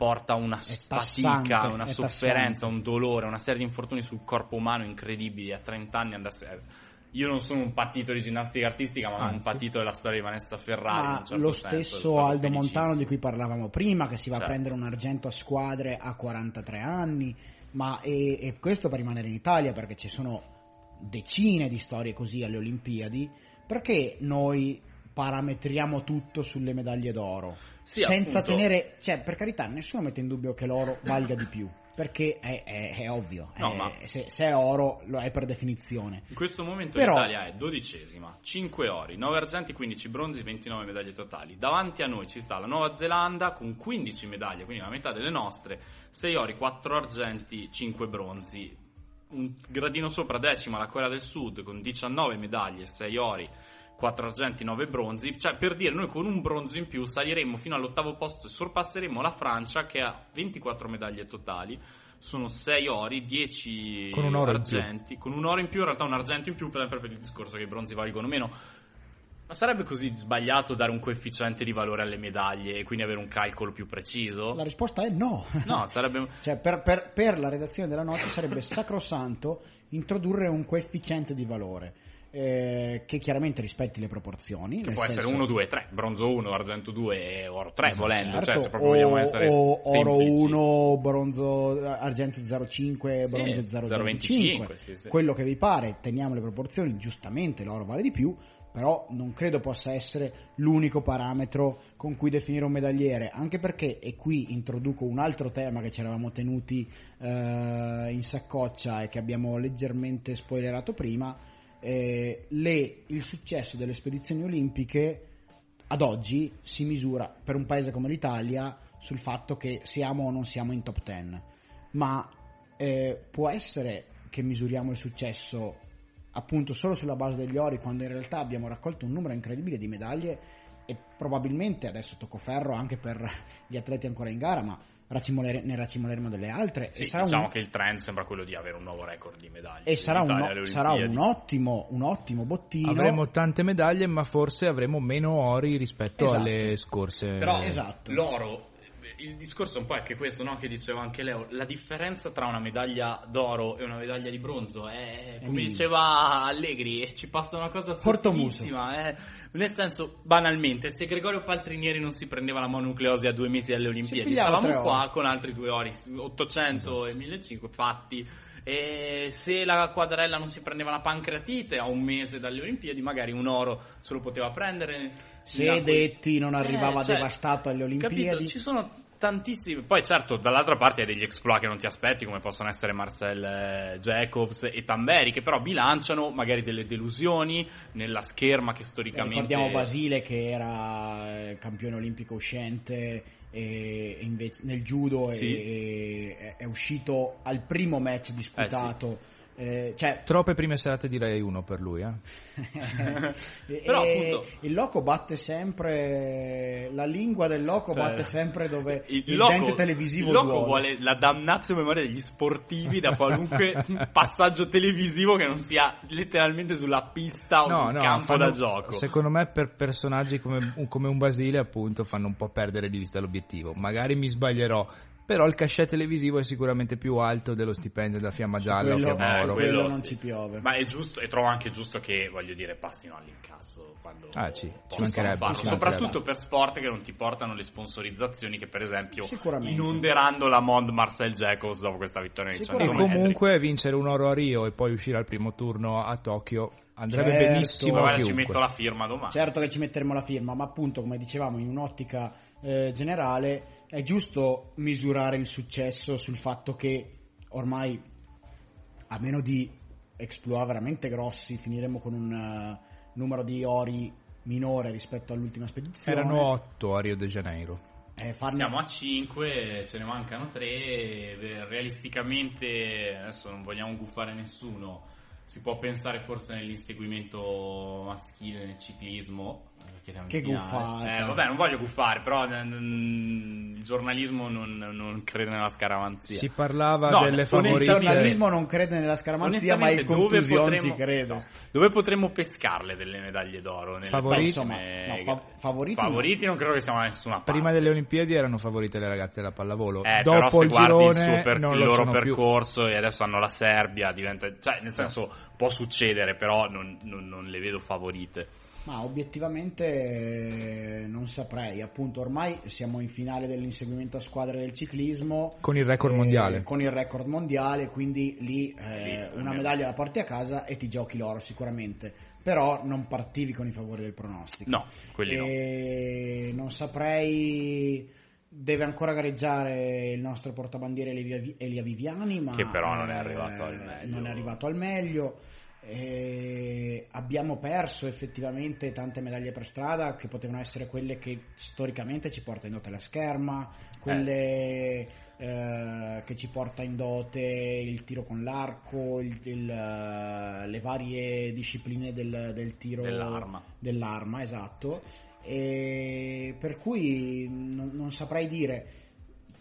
porta una fatica, una sofferenza, un dolore, una serie di infortuni sul corpo umano incredibili a 30 anni andasse- io non sono un patito di ginnastica artistica, ma Anzi. un patito della storia di Vanessa Ferrari. certo lo stesso Aldo. Montano di cui parlavamo prima, che si va Certo. a prendere un argento a squadre a 43 anni, ma e, e questo per rimanere in Italia, perché ci sono decine di storie così alle Olimpiadi, perché noi parametriamo tutto sulle medaglie d'oro? Sì, senza appunto. tenere, cioè per carità, nessuno mette in dubbio che l'oro valga di più, perché è, è- è ovvio, No, è- ma- se, se è oro lo è per definizione. In questo momento Però- l'Italia è dodicesima, 5 ori, 9 argenti, 15 bronzi, 29 medaglie totali. Davanti a noi ci sta la Nuova Zelanda con 15 medaglie, quindi la metà delle nostre, 6 ori, 4 argenti, 5 bronzi. Un gradino sopra decima la Corea del Sud con 19 medaglie, 6 ori, 4 argenti, 9 bronzi. Cioè, per dire, noi con un bronzo in più saliremo fino all'ottavo posto e sorpasseremo la Francia che ha 24 medaglie totali. Sono 6 ori, 10 Con argenti. Con un oro in più, in realtà un argento in più, sempre per il discorso che i bronzi valgono meno. Ma sarebbe così sbagliato dare un coefficiente di valore alle medaglie e quindi avere un calcolo più preciso? La risposta è no. No, sarebbe... Cioè, per, per- per la redazione della noce sarebbe sacrosanto introdurre un coefficiente di valore eh, che chiaramente rispetti le proporzioni. Che può essere senso- 1, 2, 3, bronzo 1, argento 2 e oro 3 volendo, Certo, cioè se proprio o, vogliamo essere o oro semplici. 1, bronzo, argento 0,5, bronzo 0,25, 0,25, sì, sì. quello che vi pare, teniamo le proporzioni, giustamente l'oro vale di più, però non credo possa essere l'unico parametro con cui definire un medagliere, anche perché, e qui introduco un altro tema che ci eravamo tenuti eh, in saccoccia e che abbiamo leggermente spoilerato prima, eh, le- il successo delle spedizioni olimpiche ad oggi si misura per un paese come l'Italia sul fatto che siamo o non siamo in top 10, ma eh, può essere che misuriamo il successo appunto solo sulla base degli ori quando in realtà abbiamo raccolto un numero incredibile di medaglie e probabilmente adesso tocco ferro anche per gli atleti ancora in gara, ma racimolere- ne racimoleremo delle altre Sì, e sarà diciamo un, che il trend sembra quello di avere un nuovo record di medaglie. e sarà un, sarà un ottimo, un ottimo bottino. Avremo tante medaglie, ma forse avremo meno ori rispetto Esatto. alle scorse. Però Esatto. l'oro, il discorso è un po' anche questo, no? che diceva anche Leo, la differenza tra una medaglia d'oro e una medaglia di bronzo è, come diceva Allegri, ci passa una cosa sottilissima, eh. nel senso, banalmente, se Gregorio Paltrinieri non si prendeva la mononucleosi a due mesi alle Olimpiadi, stavamo qua con altri due ori, 800 e 1500 fatti. E se la quadrella non si prendeva la pancreatite a un mese dalle Olimpiadi, magari un oro se lo poteva prendere. Se Detti non arrivava eh, cioè, devastato alle Olimpiadi. Capito? Ci sono tantissimi. Poi, certo, dall'altra parte hai degli exploit che non ti aspetti, come possono essere Marcel eh, Jacobs e Tamberi, che però bilanciano magari delle delusioni nella scherma che Eh, storicamente. Ricordiamo Basile che era eh, campione olimpico uscente invece nel judo Sì. e- e- è uscito al primo match disputato. Eh, cioè, Troppe prime serate di Rai 1 per lui, eh. Però, appunto- il loco batte sempre la lingua del loco Cioè, batte sempre dove il, loco- dente televisivo il loco duole. vuole la damnazio memoria degli sportivi da qualunque passaggio televisivo che non sia letteralmente sulla pista o sul campo fanno- da gioco. Secondo me per personaggi come, come un Basile appunto fanno un po' perdere di vista l'obiettivo. Magari mi sbaglierò, però il cachet televisivo è sicuramente più alto dello stipendio da Fiamma Gialla quello- o Fiamma eh, Oro. quello non ci piove. Ma è giusto, e trovo anche giusto che, voglio dire, passino all'incasso quando Ah, sì, ci mancherebbe, farlo. ci. Soprattutto per sport che non ti portano le sponsorizzazioni che, per esempio, Sicuramente. inonderanno la mod Marcel Jacobs dopo questa vittoria nei E 100 Sicuramente. metri. comunque vincere un oro a Rio e poi uscire al primo turno a Tokyo andrebbe Certo. benissimo Guarda, ci metto la firma domani. Certo che ci metteremo la firma, ma appunto, come dicevamo, in un'ottica eh, generale è giusto misurare il successo sul fatto che ormai, a meno di exploit veramente grossi, finiremo con un eh, numero di ori minore rispetto all'ultima spedizione. Erano otto a Rio de Janeiro. Eh, farne- Siamo a 5, ce ne mancano 3. Realisticamente, adesso non vogliamo guffare nessuno. Si può pensare forse nell'inseguimento maschile nel ciclismo. Eh, Che, siamo in Che guffata. Eh, vabbè, non voglio guffare, però mm, il giornalismo non, non crede nella scaramanzia. Si parlava No, delle onestamente- il favorite. giornalismo non crede nella scaramanzia, ma dove contusion potremmo- ci crede. no, dove potremmo pescarle delle medaglie d'oro? Nelle Favoriti? Insomma, no, fa- gare? favoriti Favoriti non credo che siamo da nessuna parte. Prima delle Olimpiadi erano favorite le ragazze della pallavolo. Eh, però Dopo se il guardi il, suo per- il lo loro sono più. percorso e adesso hanno la Serbia, diventa, cioè nel senso può succedere, però non, non- non le vedo favorite. Ma obiettivamente eh, non saprei, appunto ormai siamo in finale dell'inseguimento a squadre del ciclismo Con il record eh, mondiale. con il record mondiale, quindi lì eh, una medaglia la porti a casa e ti giochi l'oro sicuramente, però non partivi con i favori del pronostico. No, quelli no. E non saprei deve ancora gareggiare il nostro portabandiere Elia, Viviani, ma Che però non è eh, arrivato al meglio. Non è arrivato al meglio. Eh, abbiamo perso effettivamente tante medaglie per strada che potevano essere quelle che storicamente ci porta in dote la scherma, quelle eh, che ci porta in dote il tiro con l'arco, il- il, eh, le varie discipline del, del tiro Dell'arma. dell'arma, esatto. E per cui non, non saprei dire,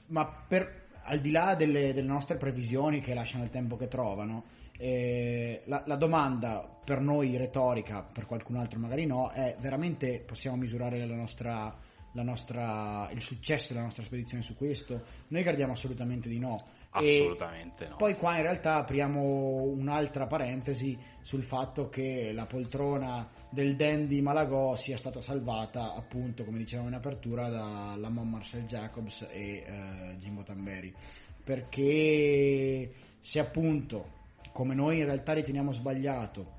ma per, al di là delle, delle nostre previsioni che lasciano il tempo che trovano, eh, la, la domanda per noi retorica, per qualcun altro magari no, è veramente possiamo misurare la nostra, la nostra, il successo della nostra spedizione su questo? Noi crediamo assolutamente di no. E Assolutamente no. poi qua in realtà apriamo un'altra parentesi sul fatto che la poltrona del Dandy Malagò sia stata salvata appunto come dicevamo in apertura da Lamont Marcel Jacobs e eh, Jimbo Tamberi perché se appunto come noi in realtà riteniamo sbagliato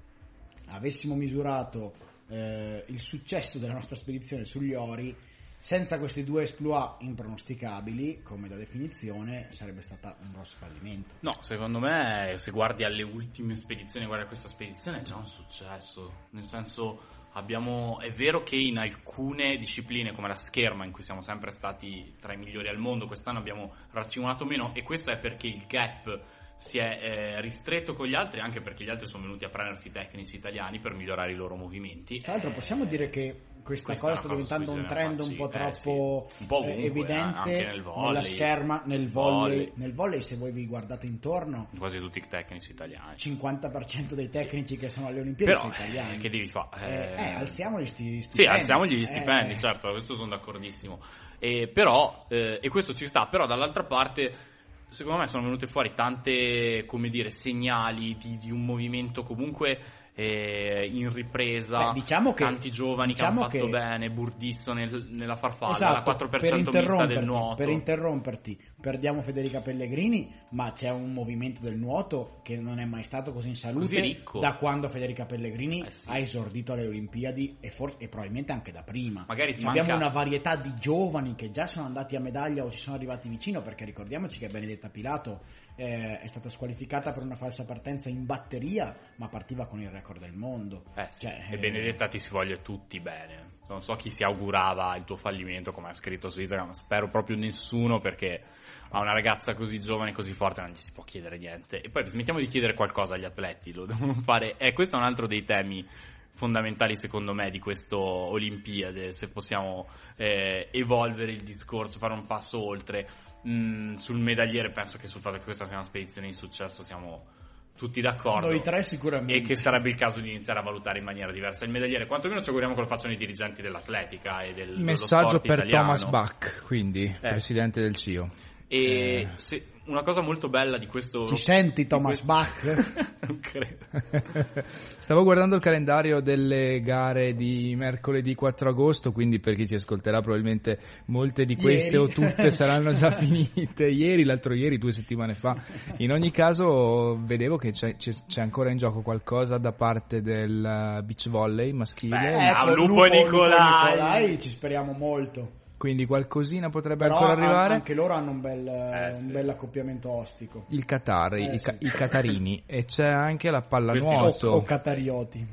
avessimo misurato eh, il successo della nostra spedizione sugli ori senza questi due esploit impronosticabili come da definizione sarebbe stata un grosso fallimento No, secondo me se guardi alle ultime spedizioni, guarda questa spedizione è già un successo. Nel senso, abbiamo. È vero che in alcune discipline, come la scherma, in cui siamo sempre stati tra i migliori al mondo, quest'anno abbiamo racimolato meno, e questo è perché il gap si è eh, ristretto con gli altri, anche perché gli altri sono venuti a prendersi i tecnici italiani per migliorare i loro movimenti. Tra l'altro Eh, possiamo dire che questa, questa cosa sta diventando un trend un po' farci- troppo eh, sì, un po' eh, ovunque, evidente eh, anche nel volley, nella scherma, nel volley, volley. nel volley se voi vi guardate intorno Quasi tutti i tecnici italiani. 50% dei tecnici che sono alle Olimpiadi Però, sono italiani. eh, che devi fare? Eh, eh, alziamoli sti, Sì, stipendi. alziamogli gli Eh, stipendi, certo, questo sono d'accordissimo. E, però, eh, e questo ci sta, però dall'altra parte secondo me sono venute fuori tante, come dire, segnali di, di un movimento comunque in ripresa, Beh, diciamo che- tanti giovani diciamo che hanno fatto che- bene, Burdisso nel- nella farfalla, Esatto, la 4% per mista del nuoto. per interromperti, perdiamo Federica Pellegrini, ma c'è un movimento del nuoto che non è mai stato così in salute Così da quando Federica Pellegrini Eh sì. ha esordito alle Olimpiadi e, for- e probabilmente anche da prima. Magari Abbiamo manca- una varietà di giovani che già sono andati a medaglia o ci sono arrivati vicino, perché ricordiamoci che Benedetta Pilato eh, è stata squalificata per una falsa partenza in batteria, ma partiva con il record del mondo. Eh sì, Cioè, e eh, Benedetta ti si voglia tutti bene. Non so chi si augurava il tuo fallimento, come ha scritto su Instagram. Spero proprio nessuno perché a una ragazza così giovane e così forte non gli si può chiedere niente. E poi smettiamo di chiedere qualcosa agli atleti, lo devono fare. E questo è un altro dei temi fondamentali secondo me di questo Olimpiade, se possiamo eh, evolvere il discorso, fare un passo oltre. Mm, sul medagliere penso che sul fatto che questa sia una spedizione di successo siamo tutti d'accordo. Noi tre sicuramente. E che sarebbe il caso di iniziare a valutare in maniera diversa il medagliere. Quantomeno ci auguriamo che lo facciano i dirigenti dell'atletica e del dello Messaggio sport per italiano. Thomas Bach, quindi presidente del CIO. E Eh. se- una cosa molto bella di questo. Ci senti Thomas questo- Bach? non credo. Stavo guardando il calendario delle gare di mercoledì 4 agosto, quindi per chi ci ascolterà probabilmente molte di queste Ieri. o tutte saranno già finite ieri, l'altro ieri, due settimane fa. In ogni caso vedevo che c'è, c'è- c'è ancora in gioco qualcosa da parte del uh, beach volley maschile, Beh, Lupo e Nicolai. Nicolai, ci speriamo molto. Quindi qualcosina potrebbe Però ancora an- arrivare. anche loro hanno un bel, Eh, sì. un bel accoppiamento ostico. Il Qatar, Eh, i, sì. ca- i Catarini e c'è anche la Questi O, pallanuoto o catarioti.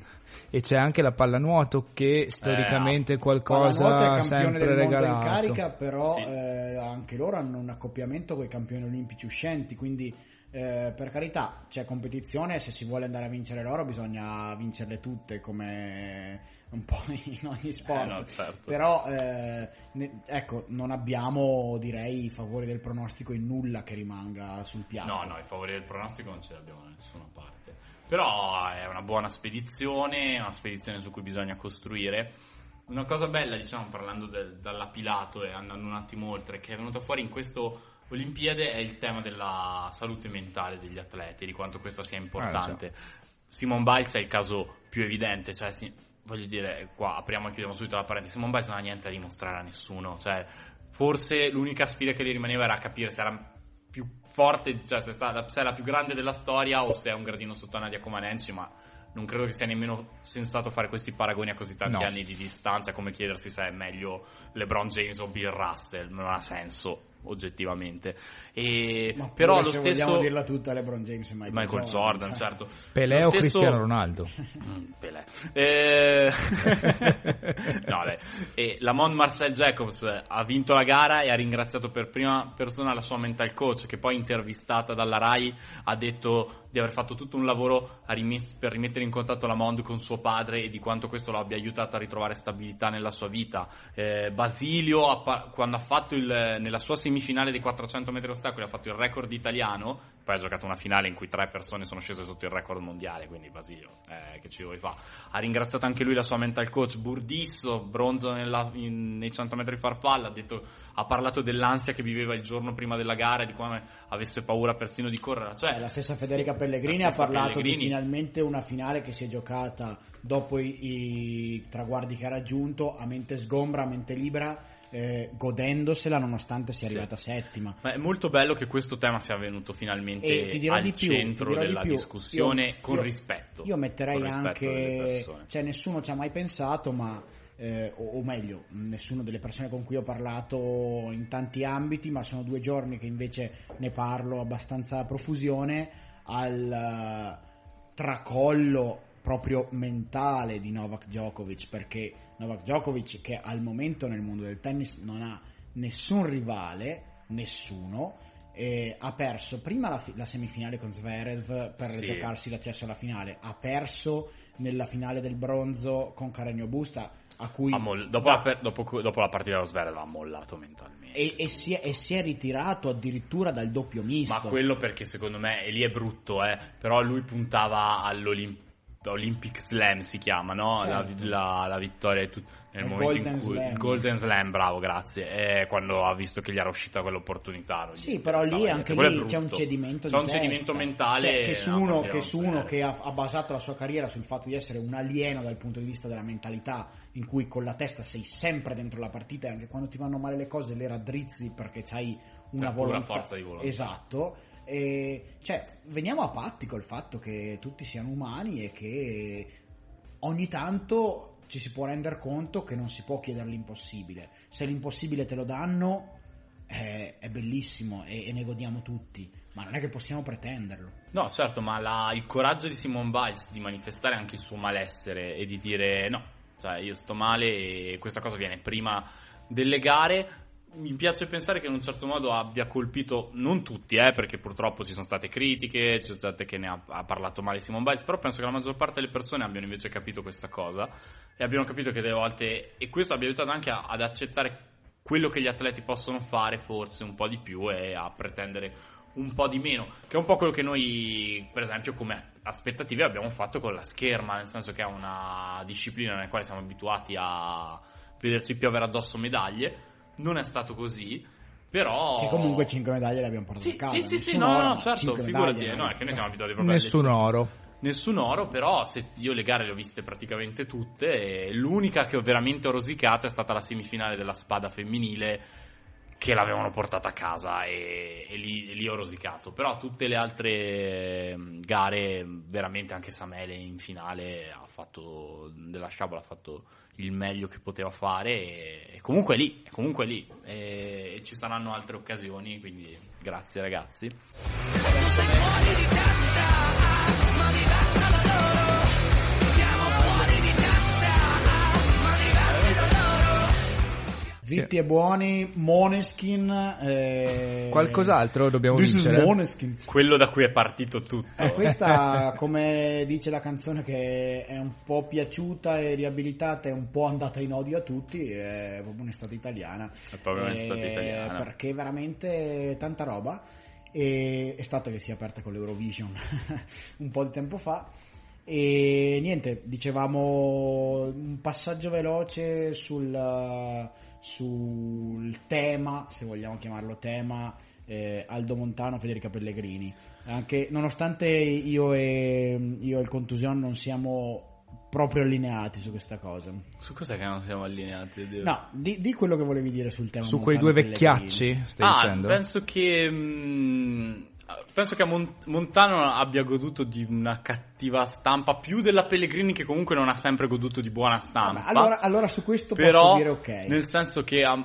e c'è anche la pallanuoto che storicamente Pallanuoto è qualcosa campione sempre del mondo in regalato. carica, però Sì. eh, anche loro hanno un accoppiamento con i campioni olimpici uscenti, quindi eh, per carità c'è competizione, se si vuole andare a vincere loro bisogna vincerle tutte come un po' in ogni sport. Eh, no, certo. Però eh, ne- ecco, non abbiamo direi i favori del pronostico in nulla che rimanga sul piatto. No, no, i favori del pronostico non ce li abbiamo da nessuna parte. Però è una buona spedizione, una spedizione su cui bisogna costruire. Una cosa bella, diciamo, parlando del- dall'apilato e andando un attimo oltre, che è venuta fuori in questo Olimpiade è il tema della salute mentale degli atleti, di quanto questa sia importante. Simon Biles è il caso più evidente, cioè sì, voglio dire, qua apriamo e chiudiamo subito la parentesi, Simon Biles non ha niente da dimostrare a nessuno, cioè forse l'unica sfida che gli rimaneva era capire se era più forte, cioè se, sta, se è la più grande della storia o se è un gradino sotto Nadia Comaneci, ma non credo che sia nemmeno sensato fare questi paragoni a così tanti No. anni di distanza, come chiedersi se è meglio LeBron James o Bill Russell, non ha senso oggettivamente. E, però lo se stesso vogliamo dirla tutta LeBron James e Michael, Michael Jordan, cioè. certo. Pelé Lo o stesso- Cristiano Ronaldo? Mm, Pelé. Eh, no. E Lamont Marcel Jacobs ha vinto la gara e ha ringraziato per prima persona la sua mental coach, che poi intervistata dalla Rai ha detto di aver fatto tutto un lavoro a rimet- per rimettere in contatto Lamont con suo padre e di quanto questo lo abbia aiutato a ritrovare stabilità nella sua vita. Eh, Basilio, ha pa- quando ha fatto il, nella sua semifinale dei 400 metri ostacoli, ha fatto il record italiano, poi ha giocato una finale in cui tre persone sono scese sotto il record mondiale, quindi Basilio, eh, che ci vuoi fa? Ha ringraziato anche lui la sua mental coach Burdisso, bronzo nella- in- nei 100 metri farfalla, ha, detto, ha parlato dell'ansia che viveva il giorno prima della gara di come avesse paura persino di correre. Cioè, la stessa Federica Pellegrini la ha stessa parlato Pellegrini. di finalmente una finale che si è giocata dopo i, i traguardi che ha raggiunto a mente sgombra, a mente libera, eh, godendosela nonostante sia Sì. arrivata settima. Ma è molto bello che questo tema sia venuto finalmente al di più, centro di della più. discussione Io- con io- rispetto. Io metterei anche, cioè nessuno ci ha mai pensato, ma eh, o, o meglio, nessuno delle persone con cui ho parlato in tanti ambiti, ma sono due giorni che invece ne parlo abbastanza a profusione al eh, tracollo proprio mentale di Novak Djokovic, perché Novak Djokovic che al momento nel mondo del tennis non ha nessun rivale, nessuno, ha perso prima la, fi- la semifinale con Zverev per Sì. giocarsi l'accesso alla finale, ha perso nella finale del bronzo con Carreño Busta, a cui moll- dopo, la, per- dopo- dopo la partita dello Zverev ha mollato mentalmente. e, e si è, e si è ritirato addirittura dal doppio misto. Ma quello perché secondo me, e lì è brutto, eh, però lui puntava all'Olimpiade. Olympic Slam si chiama, no? Certo. La, la- la vittoria è tut- nel Il momento Golden in cui Slam. Golden Slam, bravo, grazie. È quando ha visto che gli era uscita quell'opportunità. Sì, però lì anche lì c'è un cedimento C'è un cedimento testa. mentale Cioè, che su no, uno, che, su uno bene. che ha, ha basato la sua carriera sul fatto di essere un alieno dal punto di vista della mentalità, in cui con la testa sei sempre dentro la partita e anche quando ti vanno male le cose le raddrizzi perché c'hai una Per volontà. forza di volontà. Esatto. E, cioè, veniamo a patti col fatto che tutti siano umani e che ogni tanto ci si può rendere conto che non si può chiedere l'impossibile. Se l'impossibile te lo danno, eh, è bellissimo e, e ne godiamo tutti, ma non è che possiamo pretenderlo. No, certo, ma la- il coraggio di Simone Biles di manifestare anche il suo malessere e di dire no, cioè io sto male e questa cosa viene prima delle gare. Mi piace pensare che in un certo modo abbia colpito non tutti, eh, perché purtroppo ci sono state critiche, ci sono state che ne ha, ha parlato male Simone Biles, però penso che la maggior parte delle persone abbiano invece capito questa cosa e abbiano capito che delle volte, e questo abbia aiutato anche a- ad accettare quello che gli atleti possono fare forse un po' di più e a pretendere un po' di meno, che è un po' quello che noi, per esempio, come aspettative abbiamo fatto con la scherma, nel senso che è una disciplina nella quale siamo abituati a vederci piovere addosso medaglie. Non è stato così, però. Che comunque 5 medaglie le abbiamo portate Sì, a casa. sì, sì, sì, no, oro, no, certo, figurati, medaglie, no, è che noi siamo abituati proprio a Nessun oro. Nessun oro, però se io le gare le ho viste praticamente tutte. E l'unica che ho veramente ho rosicato è stata la semifinale della spada femminile che l'avevano portata a casa e, e lì, e lì ho rosicato. Però tutte le altre mm, gare, veramente anche Samele in finale ha fatto della sciabola ha fatto il meglio che poteva fare e, comunque lì, comunque lì e, e ci saranno altre occasioni, quindi grazie ragazzi. Zitti e buoni, Moneskin. Eh... Qualcos'altro dobbiamo This is vincere? Moneskin. Quello da cui è partito tutto. Eh, questa, come dice la canzone, che è un po' piaciuta e riabilitata e un po' andata in odio a tutti, è proprio un'estate italiana. È proprio un'estate Eh, italiana. Perché veramente tanta roba. E estate che si è aperta con l'Eurovision un po' di tempo fa. E niente, dicevamo un passaggio veloce sul, sul tema, se vogliamo chiamarlo tema, eh, Aldo Montano, Federica Pellegrini. Anche nonostante io e, io e il Contusion non siamo proprio allineati su questa cosa. Su cos'è che non siamo allineati? Dio? No, di, di quello che volevi dire sul tema. Su quei Montano due e Pellegrini. vecchiacci, stai Ah, dicendo? penso che. mm, penso che Montano abbia goduto di una cattiva stampa più della Pellegrini, che comunque non ha sempre goduto di buona stampa. Vabbè, allora, allora su questo però, posso dire ok. nel senso che ha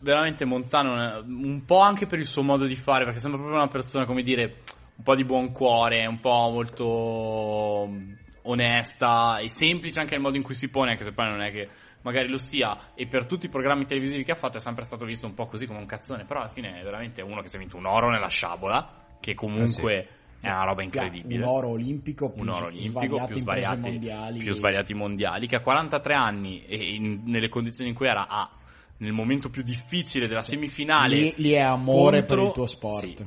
veramente Montano, eh, un po' anche per il suo modo di fare, perché sembra proprio una persona, come dire, un po' di buon cuore, un po' molto mm, onesta e semplice anche nel modo in cui si pone, anche se poi non è che magari lo sia, e per tutti i programmi televisivi che ha fatto è sempre stato visto un po' così come un cazzone, però alla fine è veramente uno che si è vinto un oro nella sciabola, che comunque è una roba incredibile Un oro olimpico più un oro olimpico più sbagliati, mondiali. più sbagliati mondiali che a 43 anni e in- nelle condizioni in cui era a nel momento più difficile della semifinale Lì, lì è amore contro- per il tuo sport. sì.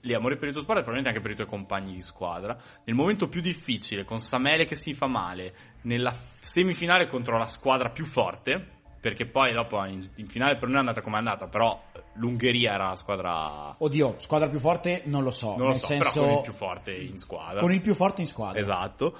lì è amore per il tuo sport e probabilmente anche per i tuoi compagni di squadra nel momento più difficile con Samele che si fa male nella semifinale contro la squadra più forte perché poi dopo in, in finale per noi è andata come è andata però l'Ungheria era la squadra Oddio, squadra più forte non lo so. non lo nel so senso, però con il più forte in squadra con il più forte in squadra. Esatto.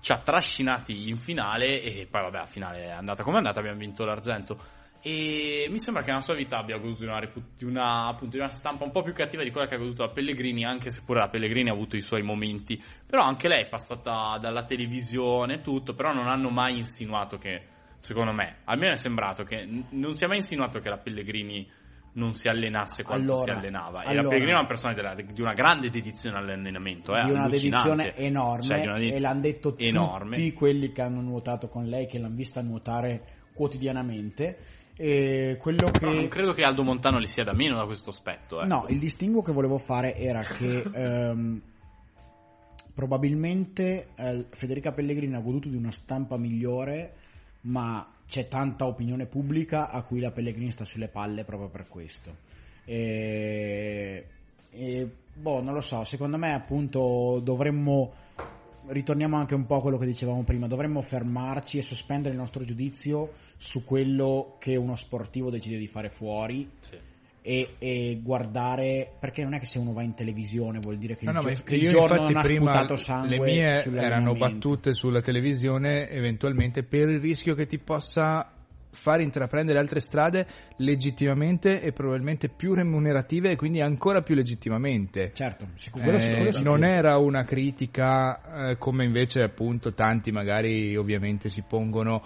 Ci ha trascinati in finale e poi vabbè, la finale è andata come è andata, abbiamo vinto l'argento. E mi sembra che nella sua vita abbia goduto di una, di una- appunto, di una stampa un po' più cattiva di quella che ha goduto la Pellegrini, anche se pure la Pellegrini ha avuto i suoi momenti. Però anche lei è passata dalla televisione e tutto, però non hanno mai insinuato che, secondo me, almeno è sembrato che n- non si è mai insinuato che la Pellegrini non si allenasse quanto Allora, si allenava. E la. Pellegrini è una persona della- di una grande dedizione all'allenamento, eh, di una dedizione enorme Cioè, di una dediz- e l'hanno detto enorme. tutti quelli che hanno nuotato con lei, che l'hanno vista nuotare quotidianamente. E quello che... Non credo che Aldo Montano li sia da meno da questo aspetto. eh. No, il distinguo che volevo fare era che ehm, probabilmente eh, Federica Pellegrini ha goduto di una stampa migliore, ma c'è tanta opinione pubblica a cui la Pellegrini sta sulle palle proprio per questo. E, e, boh, non lo so, secondo me appunto dovremmo ritorniamo anche un po' a quello che dicevamo prima, dovremmo fermarci e sospendere il nostro giudizio su quello che uno sportivo decide di fare fuori Sì. E, e guardare, perché non è che se uno va in televisione vuol dire che No, il, no, gio- che il io giorno non ha prima sputato sangue le mie erano battute sulla televisione eventualmente per il rischio che ti possa far intraprendere altre strade legittimamente e probabilmente più remunerative e quindi ancora più legittimamente. Certo, sicuro, Eh, sicuro. non era una critica eh, come invece appunto tanti magari ovviamente si pongono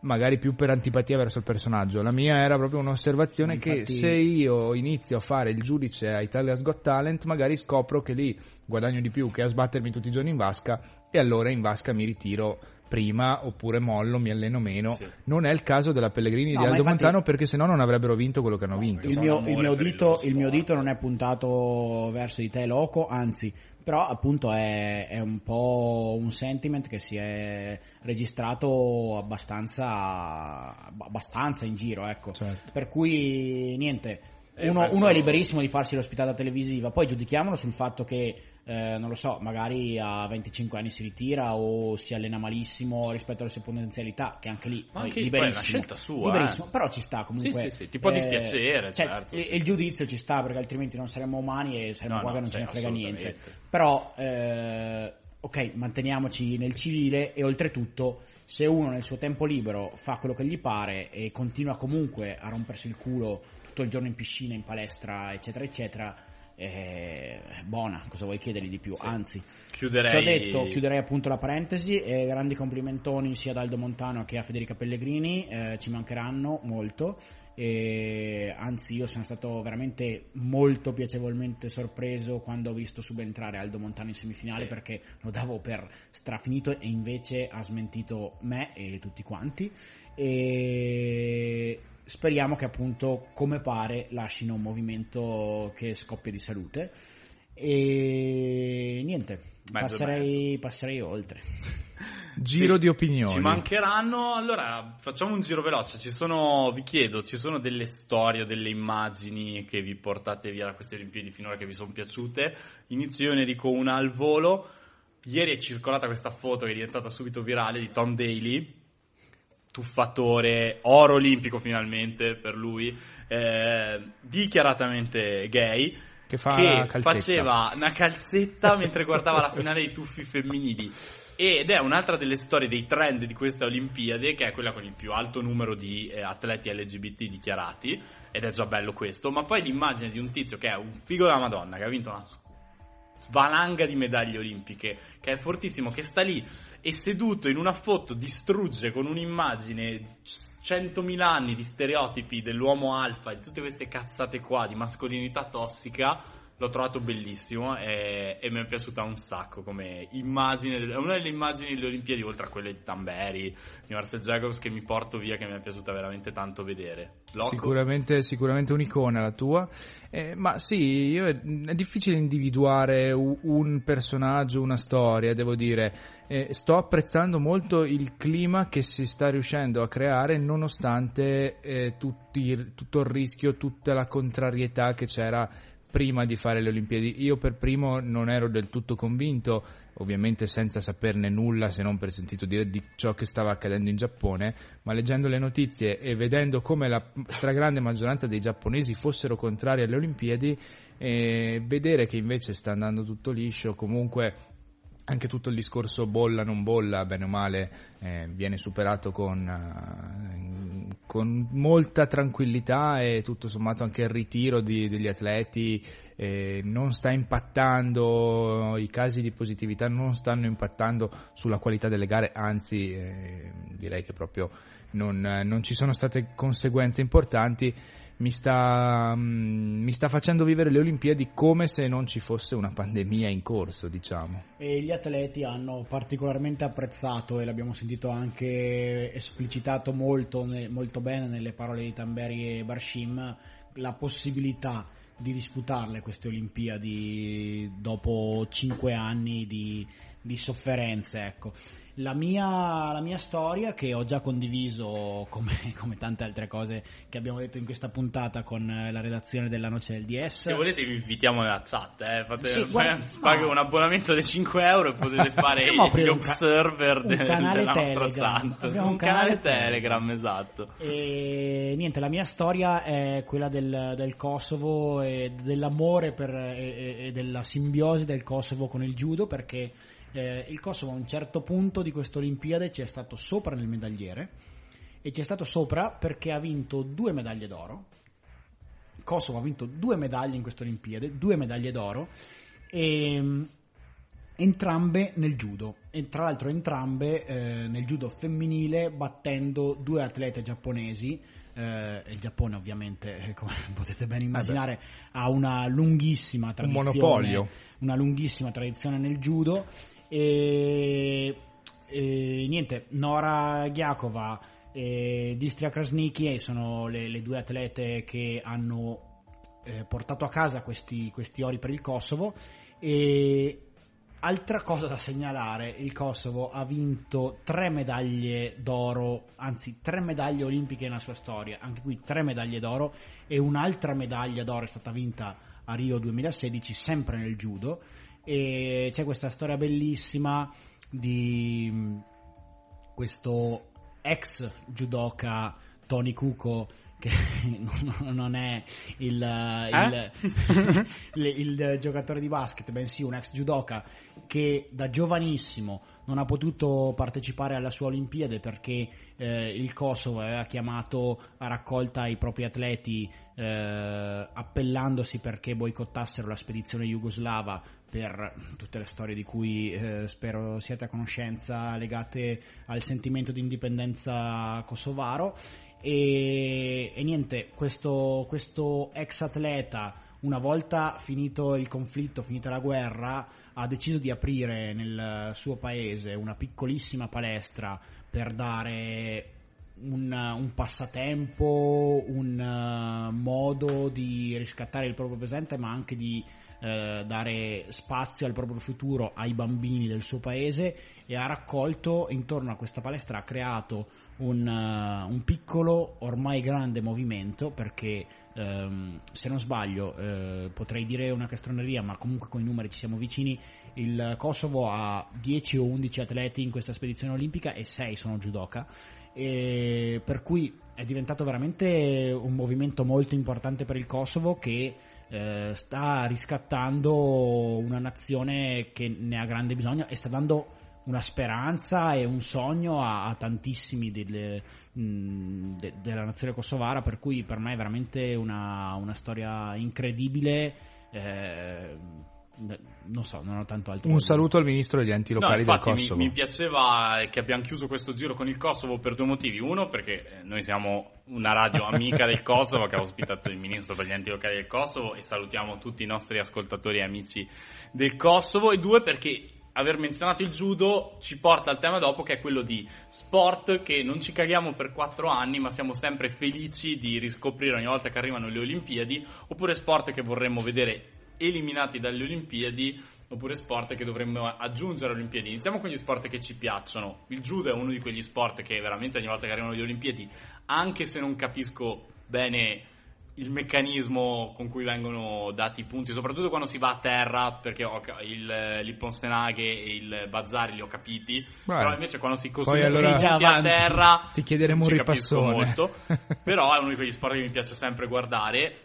magari più per antipatia verso il personaggio. La mia era proprio un'osservazione Infatti- che se io inizio a fare il giudice a Italia's Got Talent magari scopro che lì guadagno di più che a sbattermi tutti i giorni in vasca e allora in vasca mi ritiro prima oppure mollo, mi alleno meno. Sì. non è il caso della Pellegrini No, di Aldo infatti- Montano perché sennò non avrebbero vinto quello che hanno vinto. il mio, il, mio dito, il mio dito non è puntato verso di te, loco, anzi, però appunto è, è un po' un sentiment che si è registrato abbastanza, abbastanza in giro, ecco. Certo. Per cui niente. Eh, Uno, questo- uno è liberissimo di farsi l'ospitata televisiva, poi giudichiamolo sul fatto che, eh, non lo so, magari a 25 anni si ritira o si allena malissimo rispetto alle sue potenzialità, che anche lì Ma anche poi è una scelta sua, Liberissimo, eh. però ci sta comunque. Sì, sì, sì, ti può dispiacere, cioè, certo, E, il giudizio ci sta perché altrimenti non saremmo umani e saremmo No, qua no, che non cioè, ce ne frega niente. Però, eh, ok, manteniamoci nel civile e oltretutto se uno nel suo tempo libero fa quello che gli pare e continua comunque a rompersi il culo tutto il giorno in piscina, in palestra, eccetera, eccetera, eh, buona, cosa vuoi chiedergli di più? Sì. Anzi, Chiuderei... ci ho detto, chiuderei appunto la parentesi e grandi complimentoni sia ad Aldo Montano che a Federica Pellegrini, eh, ci mancheranno molto. E anzi, io sono stato veramente molto piacevolmente sorpreso quando ho visto subentrare Aldo Montano in semifinale Sì. perché lo davo per strafinito e invece ha smentito me e tutti quanti. E speriamo che appunto, come pare, lasciino un movimento che scoppia di salute. E niente, e passerei, passerei oltre. giro Sì, di opinioni Ci mancheranno. Allora, facciamo un giro veloce. Ci sono, vi chiedo, ci sono delle storie, delle immagini che vi portate via da queste Olimpiadi finora che vi sono piaciute. Inizio io, ne dico una al volo. Ieri è circolata questa foto che è diventata subito virale di Tom Daly, tuffatore, oro olimpico finalmente per lui, eh, dichiaratamente gay che fa che faceva una calzetta mentre guardava la finale dei tuffi femminili. Ed è un'altra delle storie dei trend di queste Olimpiadi, che è quella con il più alto numero di eh, atleti LGBT dichiarati, ed è già bello questo. Ma poi l'immagine di un tizio che è un figo della Madonna, che ha vinto una valanga di medaglie olimpiche, che è fortissimo, che sta lì e seduto in una foto distrugge con un'immagine c- 100.000 anni di stereotipi dell'uomo alfa, di tutte queste cazzate qua, di mascolinità tossica, l'ho trovato bellissimo e, e mi è piaciuta un sacco come immagine, è una delle immagini delle Olimpiadi, oltre a quelle di Tamberi, di Marcel Jacobs, che mi porto via, che mi è piaciuta veramente tanto vedere. Sicuramente, sicuramente un'icona la tua, Eh, ma sì, è, è difficile individuare un personaggio, una storia, devo dire. Eh, sto apprezzando molto il clima che si sta riuscendo a creare nonostante eh, tutti- tutto il rischio, tutta la contrarietà che c'era prima di fare le Olimpiadi. Io per primo non ero del tutto convinto, ovviamente senza saperne nulla se non per sentito dire di ciò che stava accadendo in Giappone, ma leggendo le notizie e vedendo come la stragrande maggioranza dei giapponesi fossero contrari alle Olimpiadi, e vedere che invece sta andando tutto liscio, comunque anche tutto il discorso bolla non bolla, bene o male, eh, viene superato con, eh, con molta tranquillità e tutto sommato anche il ritiro di- degli atleti eh, non sta impattando, i casi di positività non stanno impattando sulla qualità delle gare, anzi eh, direi che proprio non, non ci sono state conseguenze importanti. Mi sta, mm, mi sta facendo vivere le Olimpiadi come se non ci fosse una pandemia in corso, diciamo. E gli atleti hanno particolarmente apprezzato, e l'abbiamo sentito anche esplicitato molto, molto bene nelle parole di Tamberi e Barshim, la possibilità di disputarle queste Olimpiadi dopo cinque anni di, di sofferenze, ecco. La mia, la mia storia, che ho già condiviso come, come tante altre cose che abbiamo detto in questa puntata con eh, la redazione della Noce del DS. Se volete vi invitiamo nella chat, eh. Fate, Sì, guarda, paghi ma- un abbonamento di 5 euro e potete fare gli un ca- observer un de- canale della nostra Telegram. chat. Apriamo Un, un canale, canale Telegram, esatto. E niente, la mia storia è quella del, del Kosovo e dell'amore per- e- e della simbiosi del Kosovo con il judo perché eh, il Kosovo a un certo punto di questa Olimpiade ci è stato sopra nel medagliere e ci è stato sopra perché ha vinto due medaglie d'oro. Il Kosovo ha vinto due medaglie in questa Olimpiade, due medaglie d'oro e mh, entrambe nel judo e tra l'altro entrambe eh, nel judo femminile battendo due atlete giapponesi eh, il Giappone ovviamente eh, come potete ben immaginare ha una lunghissima tradizione monopolio. una lunghissima tradizione nel judo e, e niente Nora Ghiakova e Distria Krasniki sono le, le due atlete che hanno eh, portato a casa questi, questi ori per il Kosovo. E altra cosa da segnalare, il Kosovo ha vinto tre medaglie d'oro, anzi tre medaglie olimpiche nella sua storia, anche qui tre medaglie d'oro e un'altra medaglia d'oro è stata vinta a Rio 2016 sempre nel judo e c'è questa storia bellissima di mh, questo ex judoka Tony Kuko che non- non è il, Eh? il, il- il giocatore di basket, bensì un ex judoka che da giovanissimo non ha potuto partecipare alla sua Olimpiade perché eh, il Kosovo aveva chiamato a raccolta i propri atleti eh, appellandosi perché boicottassero la spedizione jugoslava per tutte le storie di cui eh, spero siate a conoscenza legate al sentimento di indipendenza kosovaro. E, e niente, questo, questo ex atleta, una volta finito il conflitto, finita la guerra, ha deciso di aprire nel suo paese una piccolissima palestra per dare un, un passatempo, un eh, modo di riscattare il proprio presente, ma anche di eh, dare spazio al proprio futuro ai bambini del suo paese e ha raccolto intorno a questa palestra, ha creato un, eh, un piccolo, ormai grande movimento perché ehm, se non sbaglio eh, potrei dire una castroneria ma comunque con i numeri ci siamo vicini il Kosovo ha 10 o 11 atleti in questa spedizione olimpica e 6 sono judoka. Per cui è diventato veramente un movimento molto importante per il Kosovo che eh, sta riscattando una nazione che ne ha grande bisogno e sta dando una speranza e un sogno a, a tantissimi delle- mh, de- della nazione kosovara per cui per me è veramente una, una storia incredibile eh, non so, non ho tanto altro Un saluto al ministro degli enti No, locali del infatti mi, Kosovo. mi piaceva che abbiamo chiuso questo giro con il Kosovo per due motivi. Uno, perché eh, noi siamo una radio amica del Kosovo che ha ospitato il ministro per gli enti locali del Kosovo e salutiamo tutti i nostri ascoltatori e amici del Kosovo. E due, perché aver menzionato il judo ci porta al tema dopo che è quello di sport che non ci caghiamo per quattro anni ma siamo sempre felici di riscoprire ogni volta che arrivano le Olimpiadi oppure sport che vorremmo vedere eliminati dalle Olimpiadi oppure sport che dovremmo aggiungere alle Olimpiadi. Iniziamo con gli sport che ci piacciono. Il judo è uno di quegli sport che veramente ogni volta che arrivano le Olimpiadi, anche se non capisco bene il meccanismo con cui vengono dati i punti, soprattutto quando si va a terra, perché ho il, l'Ipponsenaghe e il Bazzari li ho capiti, però invece quando si costruiscono allora- a terra Ti chiederemo un ripassone. molto, però è uno di quegli sport che mi piace sempre guardare.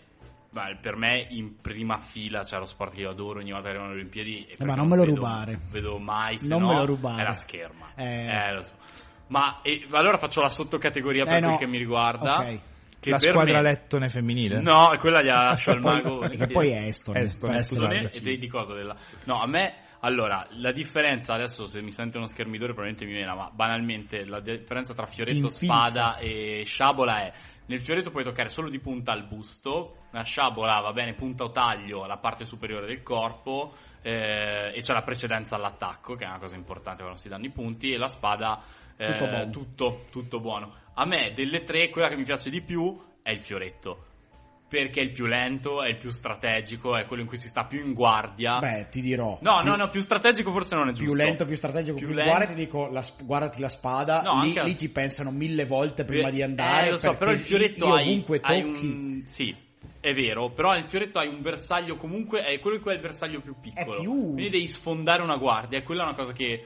Beh, per me in prima fila c'è lo sport che io adoro ogni volta che arrivano le Olimpiadi. Eh, ma non me lo vedo- rubare. Vedo mai, se Non no, me lo rubare. è la scherma. Eh. Eh, lo so. Ma e, allora faccio la sottocategoria per Eh, quel no. che mi riguarda. Ok. Che la per squadra me... lettone femminile? No, quella gliela lascio al mago. che poi è Eston, Eston, per essere Scusami, precisi. e di cosa della... No, a me, allora, la differenza, adesso se mi sente uno schermidore probabilmente mi viene, ma banalmente la differenza tra fioretto, spada e sciabola è, nel fioretto puoi toccare solo di punta al busto, la sciabola va bene punta o taglio alla parte superiore del corpo eh, e c'è la precedenza all'attacco, che è una cosa importante quando si danno i punti, e la spada... eh, Tutto buono. tutto, tutto buono. A me delle tre, quella che mi piace di più è il fioretto perché è il più lento, è il più strategico, è quello in cui si sta più in guardia. Beh, ti dirò. no, più, no, no, più strategico forse non è giusto. Più lento, più strategico, Più più, lento. guarda, ti dico, la guardati la spada, No, lì, anche- lì ci pensano mille volte prima Eh, di andare. Eh, lo so, però il fioretto io hai, ovunque hai tocchi un... Sì, è vero, però il fioretto hai un bersaglio comunque, è quello in cui è il bersaglio più piccolo. più- Quindi devi sfondare una guardia, quella è una cosa che,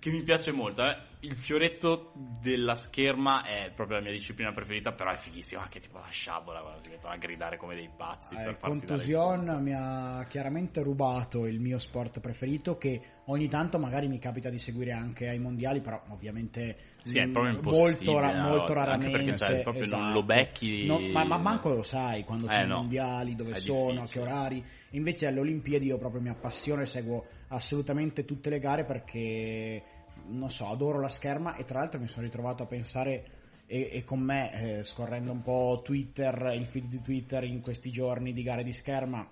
che mi piace molto. eh. Il fioretto della scherma è proprio la mia disciplina preferita, però è fighissimo anche tipo la sciabola, quando si mettono a gridare come dei pazzi Eh, per Contusion mi ha chiaramente rubato il mio sport preferito che ogni tanto magari mi capita di seguire anche ai mondiali, però ovviamente Sì, proprio molto, ra- molto volta, anche raramente. perché, cioè, proprio non esatto. lo becchi- No, ma, ma manco lo sai quando Eh, sono i no. mondiali, dove È sono, a che difficile. orari. Invece alle Olimpiadi io proprio mi appassiono e seguo assolutamente tutte le gare perché non so, adoro la scherma e tra l'altro mi sono ritrovato a pensare e, e con me, eh, scorrendo un po' Twitter, il feed di Twitter in questi giorni di gare di scherma,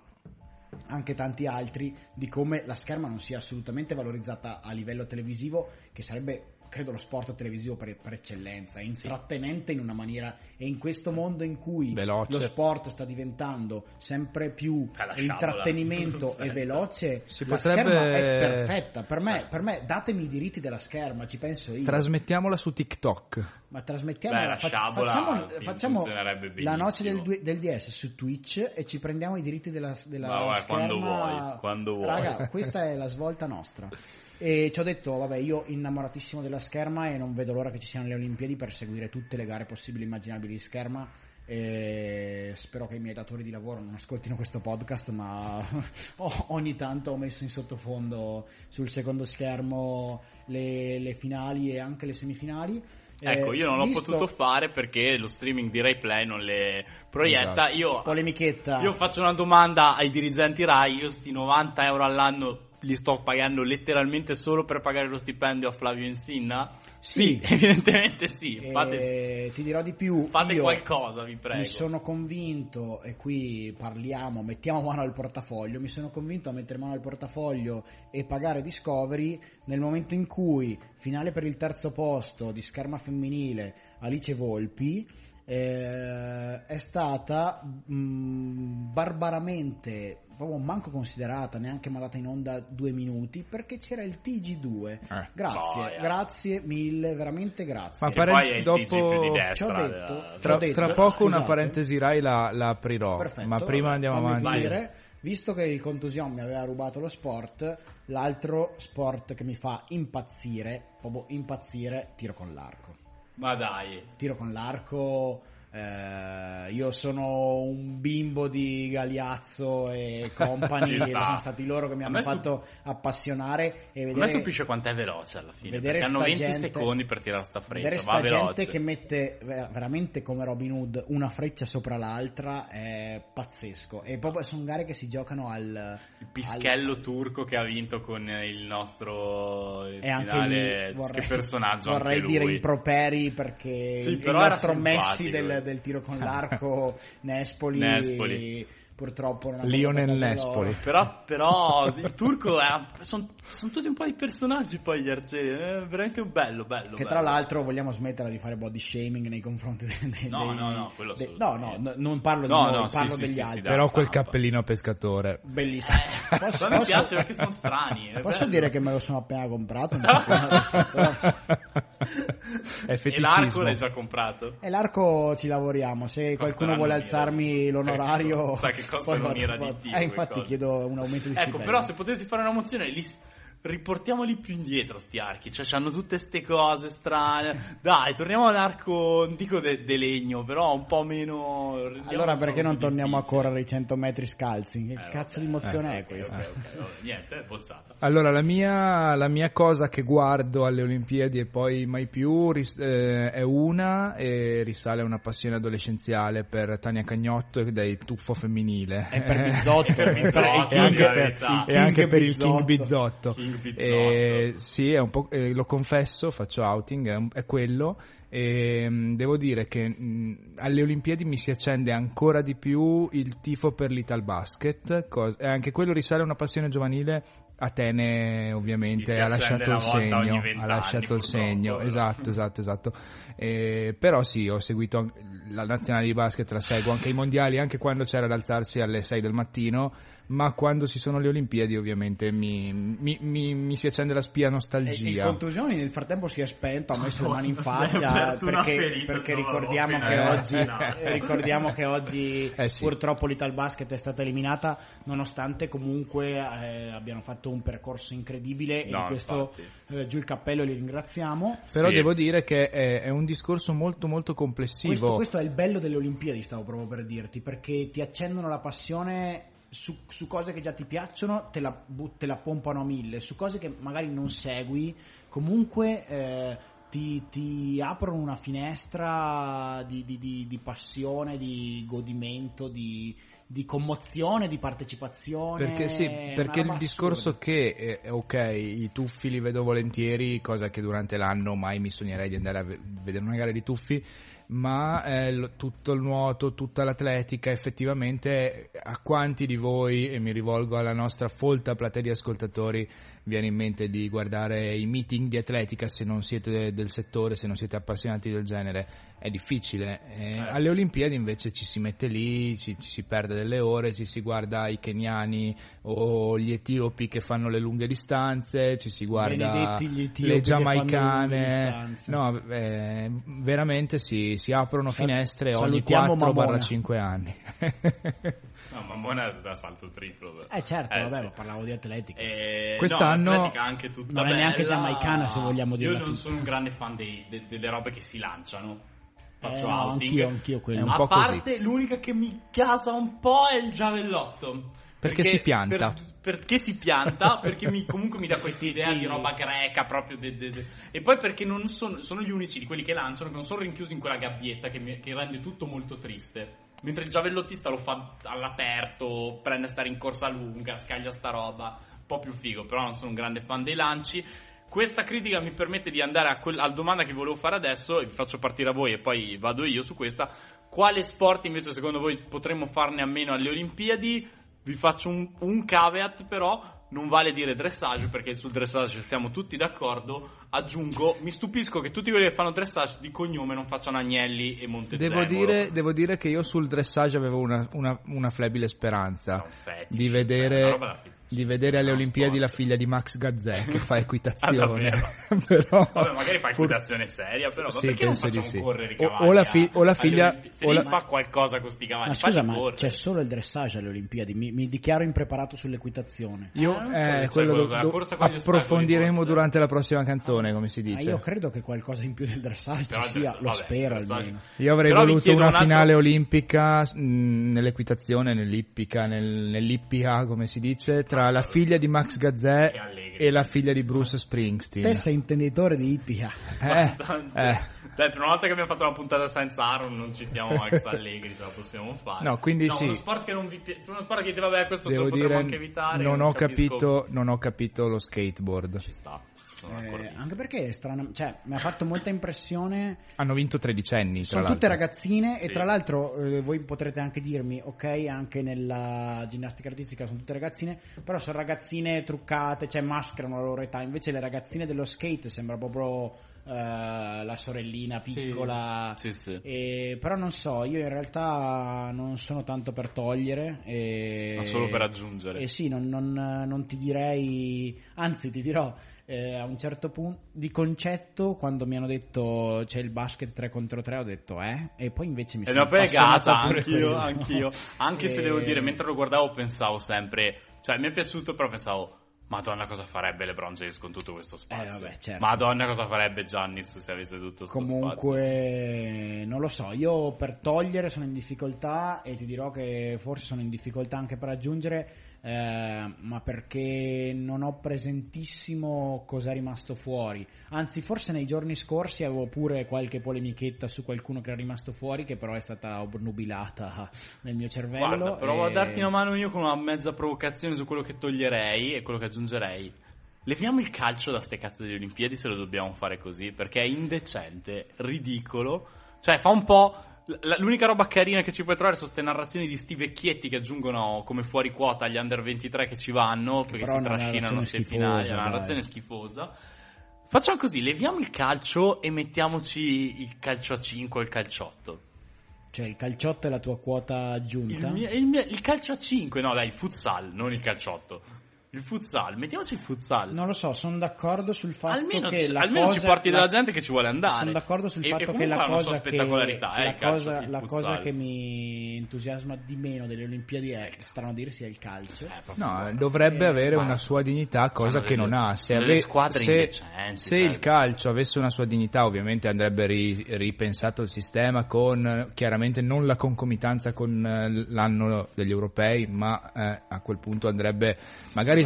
anche tanti altri, di come la scherma non sia assolutamente valorizzata a livello televisivo, che sarebbe credo lo sport televisivo per, per eccellenza, intrattenente in una maniera e in questo mondo in cui Veloce. lo sport sta diventando sempre più intrattenimento e veloce, Si la potrebbe- scherma è perfetta. Per me, per me datemi i diritti della scherma, ci penso io. Trasmettiamola su TikTok. Ma trasmettiamo Beh, la fa- sciabola facciamo, facciamo la noce del, del DS su Twitch e ci prendiamo i diritti della, della Ma guarda, scherma. quando vuoi, quando vuoi. Raga, questa è la svolta nostra. E ci ho detto, vabbè, io innamoratissimo della scherma e non vedo l'ora che ci siano le Olimpiadi per seguire tutte le gare possibili e immaginabili di scherma. E spero che i miei datori di lavoro non ascoltino questo podcast, ma ogni tanto ho messo in sottofondo sul secondo schermo le, le finali e anche le semifinali. Ecco, Eh, io non l'ho visto- potuto fare perché lo streaming di Rai Play non le proietta. Esatto. Io, Polemichetta. io faccio una domanda ai dirigenti Rai, io sti 90 euro all'anno li sto pagando letteralmente solo per pagare lo stipendio a Flavio Insinna? Sì. evidentemente sì. Eh, Fate, ti dirò di più. fate qualcosa, vi prego. Mi sono convinto, e qui parliamo, mettiamo mano al portafoglio, mi sono convinto a mettere mano al portafoglio e pagare Discovery nel momento in cui, finale per il terzo posto di scherma femminile, Alice Volpi, eh, è stata mh, barbaramente, proprio manco considerata, neanche mandata in onda due minuti, perché c'era il TG2. Eh. Grazie, Boia. grazie mille, veramente grazie. Ma E pare- poi è il dopo- destra. ho detto, della- ci ho Tra, detto, tra poco una scusate. parentesi Rai la, la aprirò, Perfetto, ma prima andiamo avanti. finire. Visto che il contusion mi aveva rubato lo sport, l'altro sport che mi fa impazzire, proprio impazzire, tiro con l'arco. Ma dai. Tiro con l'arco, eh, io sono un bimbo di Galiazzo e compagni, sono stati loro che mi hanno fatto appassionare e A me vedere... stupisce quanto è veloce alla fine. Vedere Perché hanno sta 20 gente- secondi per tirare sta freccia. Vedere Va sta veloce. gente che mette ver- veramente come Robin Hood una freccia sopra l'altra è pazzesco. E proprio sono gare che si giocano al Il pischello turco che ha vinto con il nostro il E anche lì vorrei, che personaggio vorrei dire improperi perché Sì, il, nostro Messi del, eh. Del tiro con l'arco Nespoli, Nespoli. Purtroppo non ha Lionel Nespoli. Però, però il turco sono tutti un po' di personaggi poi gli arcieri. È veramente bello, bello. che bello. tra l'altro vogliamo smettere di fare body shaming nei confronti dei, dei- No, dei- no, no, quello dei- no, no, non parlo di No, noi, no, parlo sì, degli sì, altri sì, Però quel stampa. cappellino pescatore. bellissimo posso, Ma mi posso- piace perché sono strani. posso bello. dire che me lo sono appena comprato un E l'arco l'hai già comprato? E l'arco ci lavoriamo, se qualcuno vuole alzarmi di- l'onorario... Sa che costa poi un'ira vado- di Dio Eh, infatti chiedo un aumento di Ecco, stipendio. però se potessi fare una mozione, s- riportiamoli più indietro sti archi, cioè hanno tutte ste cose strane. Dai, torniamo all'arco, non dico de, de legno, però un po' meno... Allora perché non torniamo a difficile. correre i 100 metri scalzi? Che Eh, cazzo vabbè, di mozione eh, è questa? ok, ok, vabbè, Niente, è bozzata. Allora, la mia, la mia cosa che guardo alle Olimpiadi e poi mai più ris- eh, è una e risale a una passione adolescenziale per Tania Cagnotto e dei tuffo femminile. È per Bizzotto, Per Bizzotto, e anche per, e anche per il King Bizzotto. Bizzotto. King Bizzotto. E, sì, è un po', eh, lo confesso, faccio outing, è, un- è quello. E mh, devo dire che mh, alle Olimpiadi mi si accende ancora di più il tifo per l'Ital Basket, cos- e anche quello risale a una passione giovanile Atene ovviamente ha lasciato il segno, ha lasciato il segno, esatto, esatto, esatto. Eh, però sì, ho seguito la nazionale di basket, la seguo anche i mondiali, anche quando c'era da alzarsi alle 6 del mattino, ma quando ci sono le Olimpiadi ovviamente mi, mi- mi- mi si accende la spia E il nostalgia. contusioni nel frattempo si è spento, ha messo le mani in faccia perché, perché ricordiamo, che oggi, No. eh, ricordiamo che oggi Eh sì. purtroppo l'Ital Basket è stata eliminata nonostante comunque eh, abbiano fatto un percorso incredibile e No, di questo eh, giù il cappello e li ringraziamo. Però Sì. devo dire che è, è un discorso molto molto complessivo. Questo, questo è il bello delle Olimpiadi, stavo proprio per dirti, perché ti accendono la passione su, su cose che già ti piacciono, te la, te la pompano a mille, su cose che magari non segui, comunque eh, ti, ti aprono una finestra di, di- di- di passione, di godimento, di, di commozione, di partecipazione. Perché sì, perché il discorso assurda. che, eh, ok, i tuffi li vedo volentieri, cosa che durante l'anno mai mi sognerei di andare a ve- vedere una gara di tuffi, ma eh, tutto il nuoto, tutta l'atletica, effettivamente a quanti di voi, e mi rivolgo alla nostra folta platea di ascoltatori, viene in mente di guardare i meeting di atletica se non siete del settore, se non siete appassionati del genere? È difficile. Eh, alle Olimpiadi invece ci si mette lì, ci, ci si perde delle ore, ci si guarda i keniani o gli etiopi che fanno le lunghe distanze, ci si guarda le giamaicane. No, eh, veramente si, si aprono Sal- finestre ogni salutiamo Mamona. 4-5 anni. No, ma buona da salto triplo. Eh certo, vabbè, sì. ma parlavo di atletica. Eh, Quest'anno- no, anche tutta Non è neanche bella. giamaicana, se vogliamo dirla Io non tutta. sono un grande fan dei- de- delle robe che si lanciano. Faccio Eh, no, outing. anch'io, anch'io quello. A po' così. parte l'unica che mi casa un po' è il giavellotto. Perché si pianta. per- perché si pianta, perché mi- comunque mi dà questa idea di roba greca proprio. de- de- de- E poi perché non sono, sono gli unici di quelli che lanciano che non sono rinchiusi in quella gabbietta che, mi- che rende tutto molto triste. Mentre il giavellottista lo fa all'aperto, prende a stare in corsa lunga, scaglia sta roba, un po' più figo, però non sono un grande fan dei lanci. Questa critica mi permette di andare a quel- alla domanda che volevo fare adesso, e vi faccio partire a voi e poi vado io su questa. Quale sport invece secondo voi potremmo farne a meno alle Olimpiadi? Vi faccio un, un caveat però, non vale dire dressage perché sul dressage siamo tutti d'accordo. Aggiungo, mi stupisco che tutti quelli che fanno dressage di cognome non facciano Agnelli e Montezemolo. Devo dire, devo dire che io sul dressage avevo una, una- una flebile speranza un fetish, di vedere. Di vedere alle È un Olimpiadi sport. la figlia di Max Gazzè che fa Ah, equitazione. davvero? Però- Vabbè, magari fa pur- equitazione seria, però Sì, perché non facciamo sì. correre i O- cavalli? o la fi- o la figlia- Olimpi- Se o la- fa qualcosa con sti cavalli, Ma scusa, ma correre. c'è solo il dressage alle Olimpiadi, mi, mi dichiaro impreparato sull'equitazione. Io, Eh, non so eh, quello quello do- corsa con gli ostacoli, approfondiremo durante la prossima canzone, come si Ah, dice. io credo che qualcosa in più del dressage Però sia, dressage- lo vabbè, spero dressage- almeno. Io avrei Però voluto una finale olimpica mh, nell'equitazione, nell'ippica, nel, nell'ippica, come si dice, tra la figlia di Max Gazzè E e la figlia di Bruce Springsteen. Te sei intenditore di ippica. Eh, eh. Dai, per una volta che abbiamo fatto una puntata senza Aaron, non citiamo Max Allegri, ce la possiamo fare. No, quindi sì. uno sport che non vi pi- uno sport che dite, vabbè, questo Devo lo potremmo dire, anche evitare. non ho, capisco- capito, non ho capito lo skateboard. Ci sta. Eh, anche perché è strano, cioè, mi ha fatto molta impressione. Hanno vinto tredicenni, tra Sono l'altro. tutte ragazzine e Sì. tra l'altro eh, voi potrete anche dirmi, ok, anche nella ginnastica artistica sono tutte ragazzine, però sono ragazzine truccate, cioè mascherano la loro età, invece le ragazzine dello skate sembra proprio eh, la sorellina piccola. Sì, sì. E- però non so, io in realtà non sono tanto per togliere. E, Ma solo per aggiungere. E sì, non, non- non ti direi, anzi ti dirò, eh, a un certo punto di concetto quando mi hanno detto c'è il basket 3 contro 3 ho detto eh e poi invece mi E sono ho pegata appassionato anch'io, quello. anch'io. Anche se E- devo dire, mentre lo guardavo pensavo sempre, cioè mi è piaciuto, però pensavo, Madonna cosa farebbe LeBron James con tutto questo spazio. Eh, vabbè, certo. Madonna cosa farebbe Giannis se avesse tutto questo spazio. Comunque, non lo so, io per togliere sono in difficoltà e ti dirò che forse sono in difficoltà anche per aggiungere, eh, ma perché non ho presentissimo cosa è rimasto fuori. Anzi, forse nei giorni scorsi avevo pure qualche polemichetta su qualcuno che era rimasto fuori, che però è stata obnubilata nel mio cervello. Guarda, provo a e- darti una mano io con una mezza provocazione su quello che toglierei e quello che aggiungerei. Leviamo il calcio da ste cazzo delle Olimpiadi se lo dobbiamo fare così, perché è indecente, ridicolo. Cioè, fa un po'. L'unica roba carina che ci puoi trovare sono queste narrazioni di sti vecchietti che aggiungono come fuori quota agli under 23 che ci vanno perché Però si trascinano schifosa, una narrazione schifosa. Facciamo così, leviamo il calcio e mettiamoci il calcio a 5 o il calciotto. Cioè, il calciotto è la tua quota aggiunta? Il, mio- il mio- il calcio a 5, no dai, il futsal, non il calciotto. Il futsal, mettiamoci il futsal. Non lo so, sono d'accordo sul fatto almeno che la almeno cosa, ci porti della la- gente che ci vuole andare. Sono d'accordo sul E- e fatto che comunque la cosa che, spettacolarità, eh, la, il calcio, cosa, la cosa che mi entusiasma di meno delle Olimpiadi è, strano a dire, sia il calcio. Eh, No, dovrebbe Eh, avere una sua dignità, cosa che non ha. Se, ave- squadre se- se il calcio avesse una sua dignità, ovviamente andrebbe ri- ripensato il sistema con eh, chiaramente non la concomitanza con eh, l'anno degli europei, ma eh, a quel punto andrebbe magari.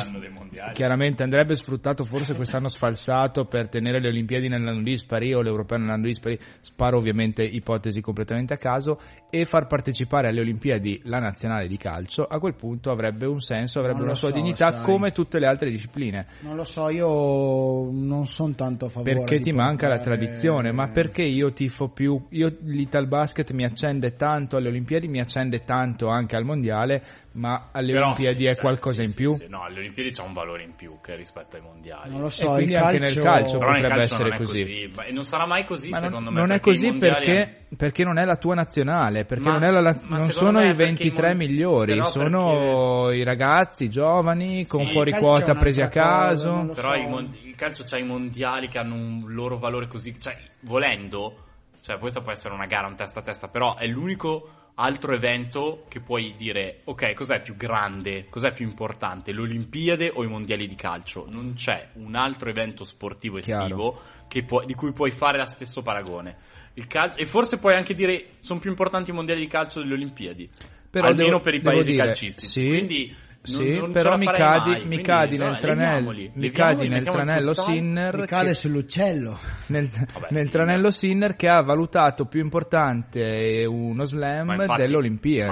Chiaramente andrebbe sfruttato forse quest'anno sfalsato per tenere le Olimpiadi nell'anno dispari o l'Europeo nell'anno dispari, sparo ovviamente ipotesi completamente a caso, e far partecipare alle Olimpiadi la nazionale di calcio, a quel punto avrebbe un senso, avrebbe Non una sua so, dignità sai. come tutte le altre discipline. Non lo so, io non sono tanto a favore. Perché ti manca la tradizione, ma perché io tifo più, io l'Ital Basket mi accende tanto alle Olimpiadi, mi accende tanto anche al Mondiale, ma alle Però Olimpiadi sì, è qualcosa sì, in sì, più. sì. No, alle Olimpiadi c'è un valore in più che rispetto ai mondiali. Non lo E so, quindi il anche calcio... nel calcio Però nel potrebbe calcio essere non è così. Ma- E non sarà mai così, Ma non, secondo me. non è perché i così perché, perché non è la tua nazionale, perché Ma- non, è la- non sono i è perché 23 i mon- migliori, però sono i ragazzi giovani con Sì, fuori calcio è quota presi a caso. non Però so. i mon- il calcio c'ha i mondiali che hanno un loro valore così, cioè volendo, cioè questa può essere una gara un testa a testa, però è l'unico altro evento che puoi dire ok, cos'è più grande, cos'è più importante, le Olimpiadi o i mondiali di calcio? Non c'è un altro evento sportivo estivo che può- di cui puoi fare lo stesso paragone. Il calcio, e forse puoi anche dire sono più importanti i mondiali di calcio delle Olimpiadi. Però almeno devo- per i paesi dire, calcistici. sì, Quindi non- sì, non però mi cadi, mai, mi cadi nel, tranello, mi cadi nel tranello. Sinner Mi che- cade sull'uccello. nel, Vabbè, nel sì, tranello Sinner che ha valutato più importante uno slam Ma infatti-.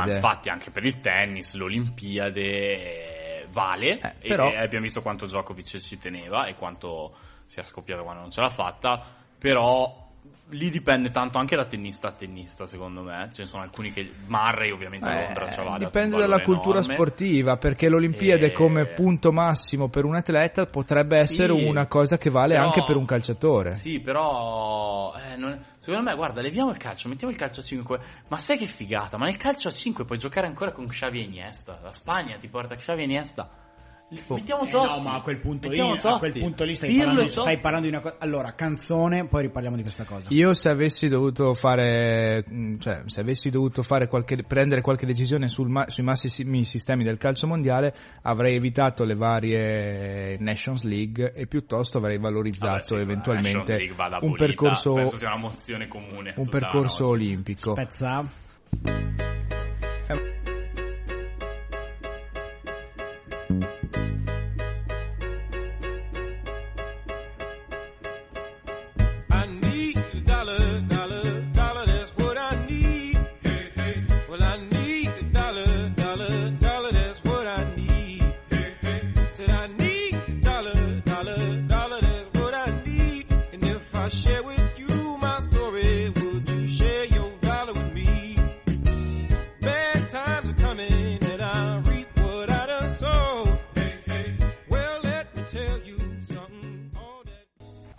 Ma infatti anche per il tennis l'Olimpiade eh, vale Eh, e- però- e abbiamo visto quanto Djokovic ci teneva e quanto si è scoppiato quando non ce l'ha fatta, però lì dipende tanto anche da tennista a tennista secondo me, ce ne sono alcuni che Murray ovviamente a Eh, Londra ce l'ha dipende dalla cultura sportiva perché l'Olimpiade E- come punto massimo per un atleta potrebbe essere Sì, una cosa che vale però- anche per un calciatore Sì, però eh, non- secondo me, guarda, leviamo il calcio, mettiamo il calcio a 5. Ma sai che figata? Ma nel calcio a 5 puoi giocare ancora con Xavi e Iniesta. La Spagna ti porta Xavi e Iniesta. Li- Mettiamo Eh, Totti. no, ma a quel punto lì, Mettiamo a quel punto lì stai, parlando, stai parlando di una cosa. Allora, canzone, poi riparliamo di questa cosa. io se avessi dovuto fare mh, cioè se avessi dovuto fare qualche, prendere qualche decisione sul ma- sui massimi sistemi del calcio mondiale avrei evitato le varie Nations League e piuttosto avrei valorizzato Vabbè, sì, la eventualmente un abolita. percorso Penso sia una mozione comune. un percorso olimpico Pezza. I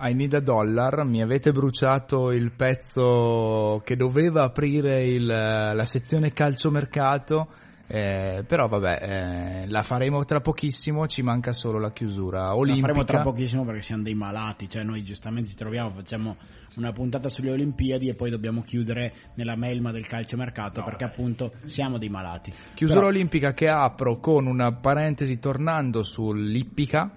I Need a Dollar, mi avete bruciato il pezzo che doveva aprire il- la sezione calciomercato, eh, però vabbè, eh, la faremo tra pochissimo, ci manca solo la chiusura La olimpica. faremo tra pochissimo perché siamo dei malati, cioè noi giustamente ci troviamo, facciamo una puntata sulle Olimpiadi e poi dobbiamo chiudere nella melma del calciomercato perché appunto siamo dei malati. Chiusura Però- olimpica che apro con una parentesi tornando sull'ippica.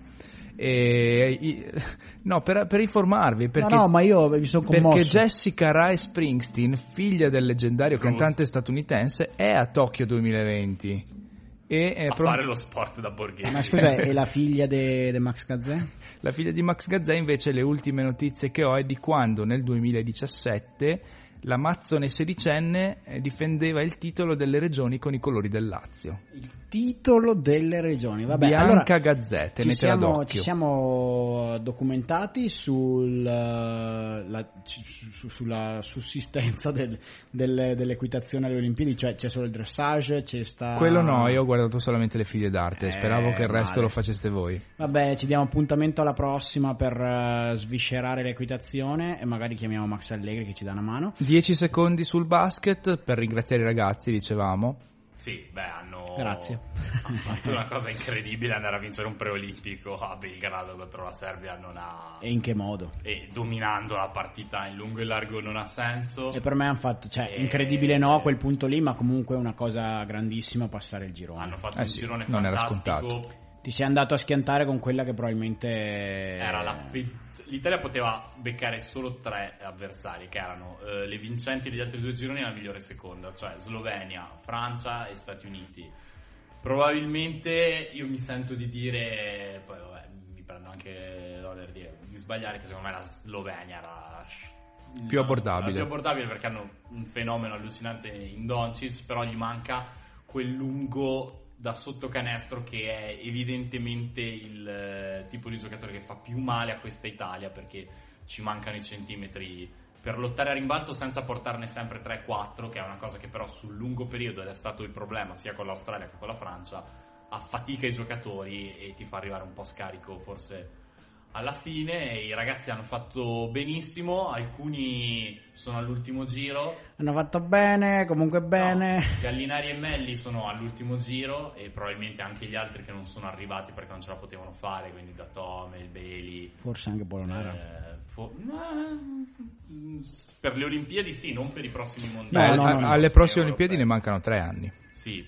E, i- no, per, per informarvi, perché, no, no, ma io mi sono commosso. perché Jessica Rae Springsteen, figlia del leggendario Bruce. cantante statunitense, è a Tokyo 2020. E è A pron- fare lo sport da Borghese. Ma scusa, è la figlia di Max Gazzè? La figlia di Max Gazzè invece le ultime notizie che ho è di quando nel 2017 l'Amazzone sedicenne eh, difendeva il titolo delle regioni con i colori del Lazio. Il titolo delle regioni. Vabbè, Bianca allora, Gazzè, ci siamo, ci siamo documentati sul, eh, la- su- sulla sussistenza del- del- dell'equitazione alle Olimpiadi, cioè c'è solo il dressage, c'è sta... Quello no, io ho guardato solamente le figlie d'arte, Eh, speravo che il resto lo faceste voi. Vabbè, ci diamo appuntamento alla prossima per eh, sviscerare l'equitazione e magari chiamiamo Max Allegri che ci dà una mano. 10 secondi sul basket per ringraziare i ragazzi, dicevamo. Sì, beh, hanno, Grazie. hanno fatto una cosa incredibile andare a vincere un preolimpico a Belgrado contro la Serbia non ha... E in che modo? e dominando la partita in lungo e largo non ha senso. E per me hanno fatto, cioè, E- incredibile no a quel punto lì, ma comunque è una cosa grandissima passare il girone. Hanno fatto Eh un sì, girone non era fantastico. scontato. Ti sei andato a schiantare con quella che probabilmente Era la pe- L'Italia poteva beccare solo tre avversari, che erano eh, le vincenti degli altri due gironi e la migliore seconda, cioè Slovenia, Francia e Stati Uniti. Probabilmente io mi sento di dire, poi vabbè, mi prendo anche l'onere di, di sbagliare, che secondo me la Slovenia era Più abbordabile. più abbordabile perché hanno un fenomeno allucinante in Doncic, però gli manca quel lungo da sotto canestro che è evidentemente il eh, tipo di giocatore che fa più male a questa Italia perché ci mancano i centimetri per lottare a rimbalzo senza portarne sempre 3-4, che è una cosa che però sul lungo periodo ed è stato il problema sia con l'Australia che con la Francia, affatica i giocatori e ti fa arrivare un po' scarico forse alla fine i ragazzi hanno fatto benissimo, alcuni sono all'ultimo giro. hanno fatto bene, comunque bene. No, Gallinari e Melli sono all'ultimo giro e probabilmente anche gli altri che non sono arrivati perché non ce la potevano fare, quindi da Tome, il Bailey. Forse anche Polonara. eh, fo- ma- mm, per le Olimpiadi sì, non per i prossimi No, mondiali. Beh, no, no, no. alle prossime Olimpiadi ne mancano tre anni. Sì,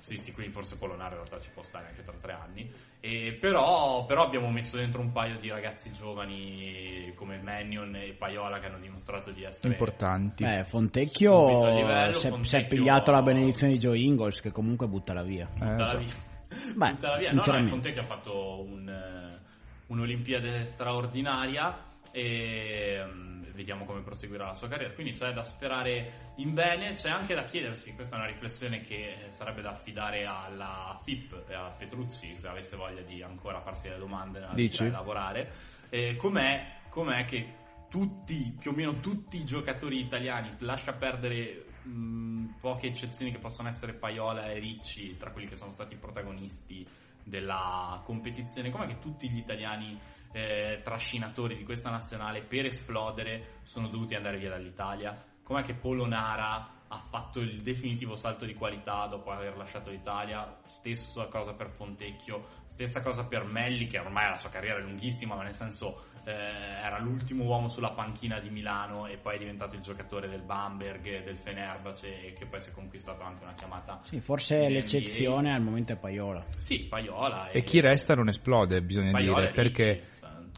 sì, sì, quindi forse Polonare in realtà ci può stare anche tra tre anni. E però, però abbiamo messo dentro un paio di ragazzi giovani come Mannion e Paiola che hanno dimostrato di essere Importanti. A Fontecchio livello, si è, si è Fontecchio- pigliato la benedizione di Joe Ingles che comunque butta la via. Eh, buttala so. via. Beh, Buttala via. No, no. Fontecchio ha fatto un, eh, un'Olimpiade straordinaria e mm, vediamo come proseguirà la sua carriera. Quindi c'è da sperare in bene, c'è anche da chiedersi, questa è una riflessione che sarebbe da affidare alla FIP e a Petrucci se avesse voglia di ancora farsi le domande nella vita e lavorare. Eh, com'è, com'è che tutti, più o meno tutti i giocatori italiani, lascia perdere mh, poche eccezioni che possono essere Paiola e Ricci, tra quelli che sono stati protagonisti della competizione, com'è che tutti gli italiani eh, trascinatori di questa nazionale per esplodere sono dovuti andare via dall'Italia? Com'è che Polonara ha fatto il definitivo salto di qualità dopo aver lasciato l'Italia? Stessa cosa per Fontecchio, stessa cosa per Melli che ormai la sua carriera è lunghissima, ma nel senso eh, era l'ultimo uomo sulla panchina di Milano e poi è diventato il giocatore del Bamberg, del Fenerbahce e che poi si è conquistato anche una chiamata. Sì, forse NBA. l'eccezione al momento è Paiola. Sì, Paiola E chi resta non esplode, bisogna Paiola dire, e perché Ricci,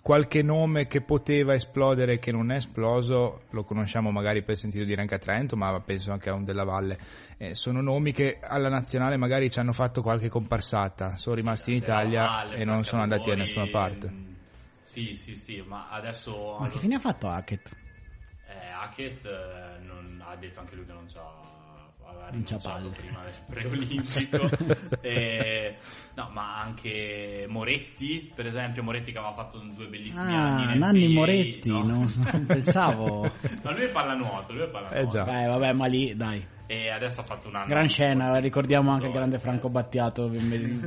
qualche nome che poteva esplodere e che non è esploso, lo conosciamo magari per sentito dire anche a Trento, ma penso anche a un della Valle. Eh, sono nomi che alla nazionale magari ci hanno fatto qualche comparsata, sono rimasti in Italia Valle, e non sono andati da Cacciatori, nessuna parte. mm, Sì, sì, sì, ma adesso Ma che fine ha fatto Hackett? Eh, Hackett eh, non- ha detto anche lui che non c'ha aveva rinunciato palle. prima del preolimpico E- no ma anche Moretti per esempio Moretti che aveva fatto due bellissimi anni Ah, nel Nanni NBA, Moretti, no? non, non pensavo. no lui è pallanuoto lui è pallanuoto Eh già. Beh, vabbè, ma lì, dai. e adesso ha fatto un anno Gran scena, ricordiamo anche il grande Franco Battiato.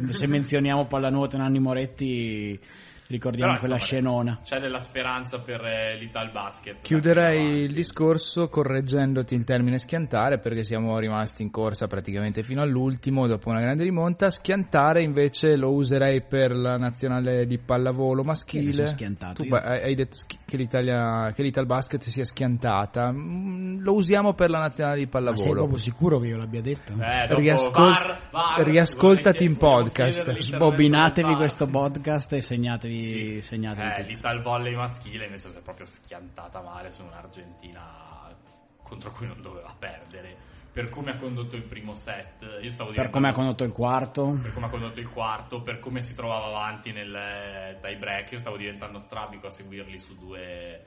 Se menzioniamo pallanuoto e Nanni Moretti, ricordiamo Però, quella insomma, scenona. c'è della speranza per eh, l'Ital Basket Chiuderei il discorso correggendoti il termine schiantare perché siamo rimasti in corsa praticamente fino all'ultimo dopo una grande rimonta. Schiantare invece lo userei per la nazionale di pallavolo maschile. Tu io. hai detto che, l'Italia, che l'Ital Basket sia schiantata. Mm, Lo usiamo per la nazionale di Ma sei pallavolo. proprio sicuro che io l'abbia detto? eh, Riascol- VAR, VAR, riascoltati in podcast. Sbobinatevi questo podcast e segnatevi, Sì. segnatevi Eh, l'Ital volley maschile invece si è proprio schiantata male su un'Argentina contro cui non doveva perdere. Per come ha condotto il primo set, io stavo Per come ha condotto il quarto. per come ha condotto il quarto, per come si trovava avanti nel eh, tie break, io stavo diventando strabico a seguirli su due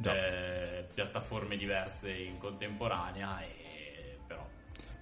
eh, piattaforme diverse in contemporanea, e,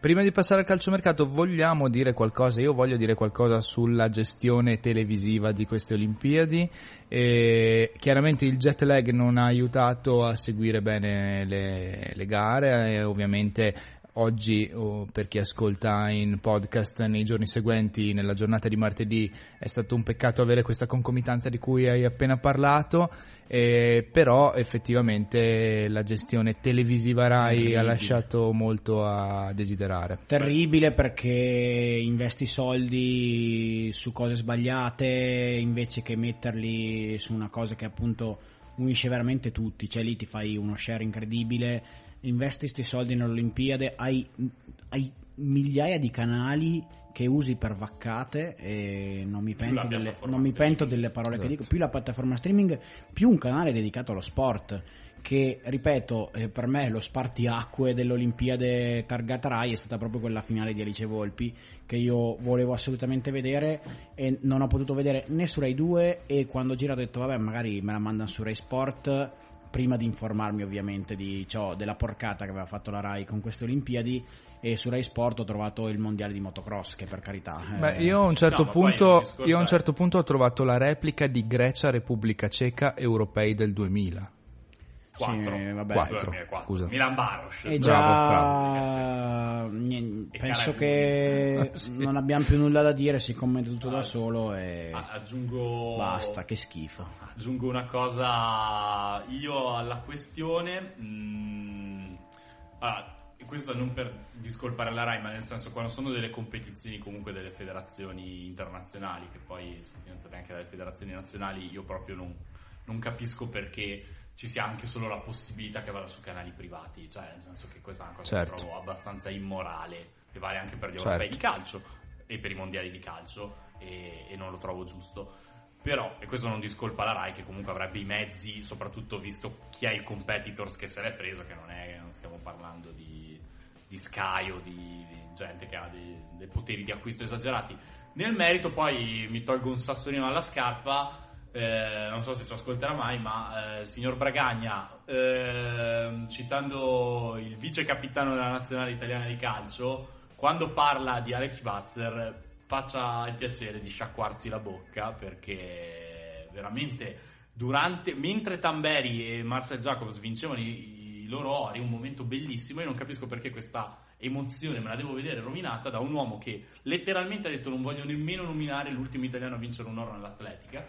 Prima di passare al calciomercato vogliamo dire qualcosa, io voglio dire qualcosa sulla gestione televisiva di queste Olimpiadi. E chiaramente il jet lag non ha aiutato a seguire bene le, le gare. E ovviamente oggi o per chi ascolta in podcast nei giorni seguenti, nella giornata di martedì, è stato un peccato avere questa concomitanza di cui hai appena parlato, eh, però effettivamente la gestione televisiva RAI Terribile. ha lasciato molto a desiderare. Terribile perché investi soldi su cose sbagliate invece che metterli su una cosa che appunto unisce veramente tutti, cioè lì ti fai uno share incredibile, investi questi soldi nelle Olimpiadi, hai, hai migliaia di canali che usi per vaccate e non mi pento, delle, non mi pento delle parole che Esatto. dico, più la piattaforma streaming, più un canale dedicato allo sport che ripeto eh, per me lo spartiacque dell'Olimpiade targata Rai è stata proprio quella finale di Alice Volpi che io volevo assolutamente vedere e non ho potuto vedere né su Rai 2 e quando ho girato ho detto vabbè magari me la mandano su Rai Sport prima di informarmi ovviamente di ciò, della porcata che aveva fatto la Rai con queste Olimpiadi e su Rai Sport ho trovato il mondiale di motocross che per carità Beh, eh, io a un certo no, un è- certo punto ho trovato la replica di Grecia Repubblica Ceca europei del 2000. 4. Sì, vabbè. Quattro, scusa. Milan Baros. E Bravo, già nien- E penso che Sì. non abbiamo più nulla da dire, si commenta tutto Ah, da solo e Ah, aggiungo basta, che schifo. Aggiungo una cosa io alla questione. mm, allora, e questo non per discolpare la RAI, ma nel senso quando sono delle competizioni comunque delle federazioni internazionali, che poi sono finanziate anche dalle federazioni nazionali, io proprio non, non capisco perché ci sia anche solo la possibilità che vada su canali privati, cioè nel senso che questa è una cosa Certo. che trovo abbastanza immorale, che vale anche per gli Certo. europei di calcio e per i mondiali di calcio e, e non lo trovo giusto. Però, e questo non discolpa la Rai che comunque avrebbe i mezzi, soprattutto visto chi è il competitors che se l'è preso, che non è, non stiamo parlando di, di Sky o di, di gente che ha dei, dei poteri di acquisto esagerati. Nel merito poi mi tolgo un sassolino alla scarpa, eh, non so se ci ascolterà mai, ma eh, signor Bragagna, ehm, citando il vice capitano della nazionale italiana di calcio, quando parla di Alex Schwarzer faccia il piacere di sciacquarsi la bocca perché veramente durante, mentre Tamberi e Marcel Jacobs vincevano i loro ori, un momento bellissimo, io non capisco perché questa emozione me la devo vedere rovinata da un uomo che letteralmente ha detto non voglio nemmeno nominare l'ultimo italiano a vincere un oro nell'atletica,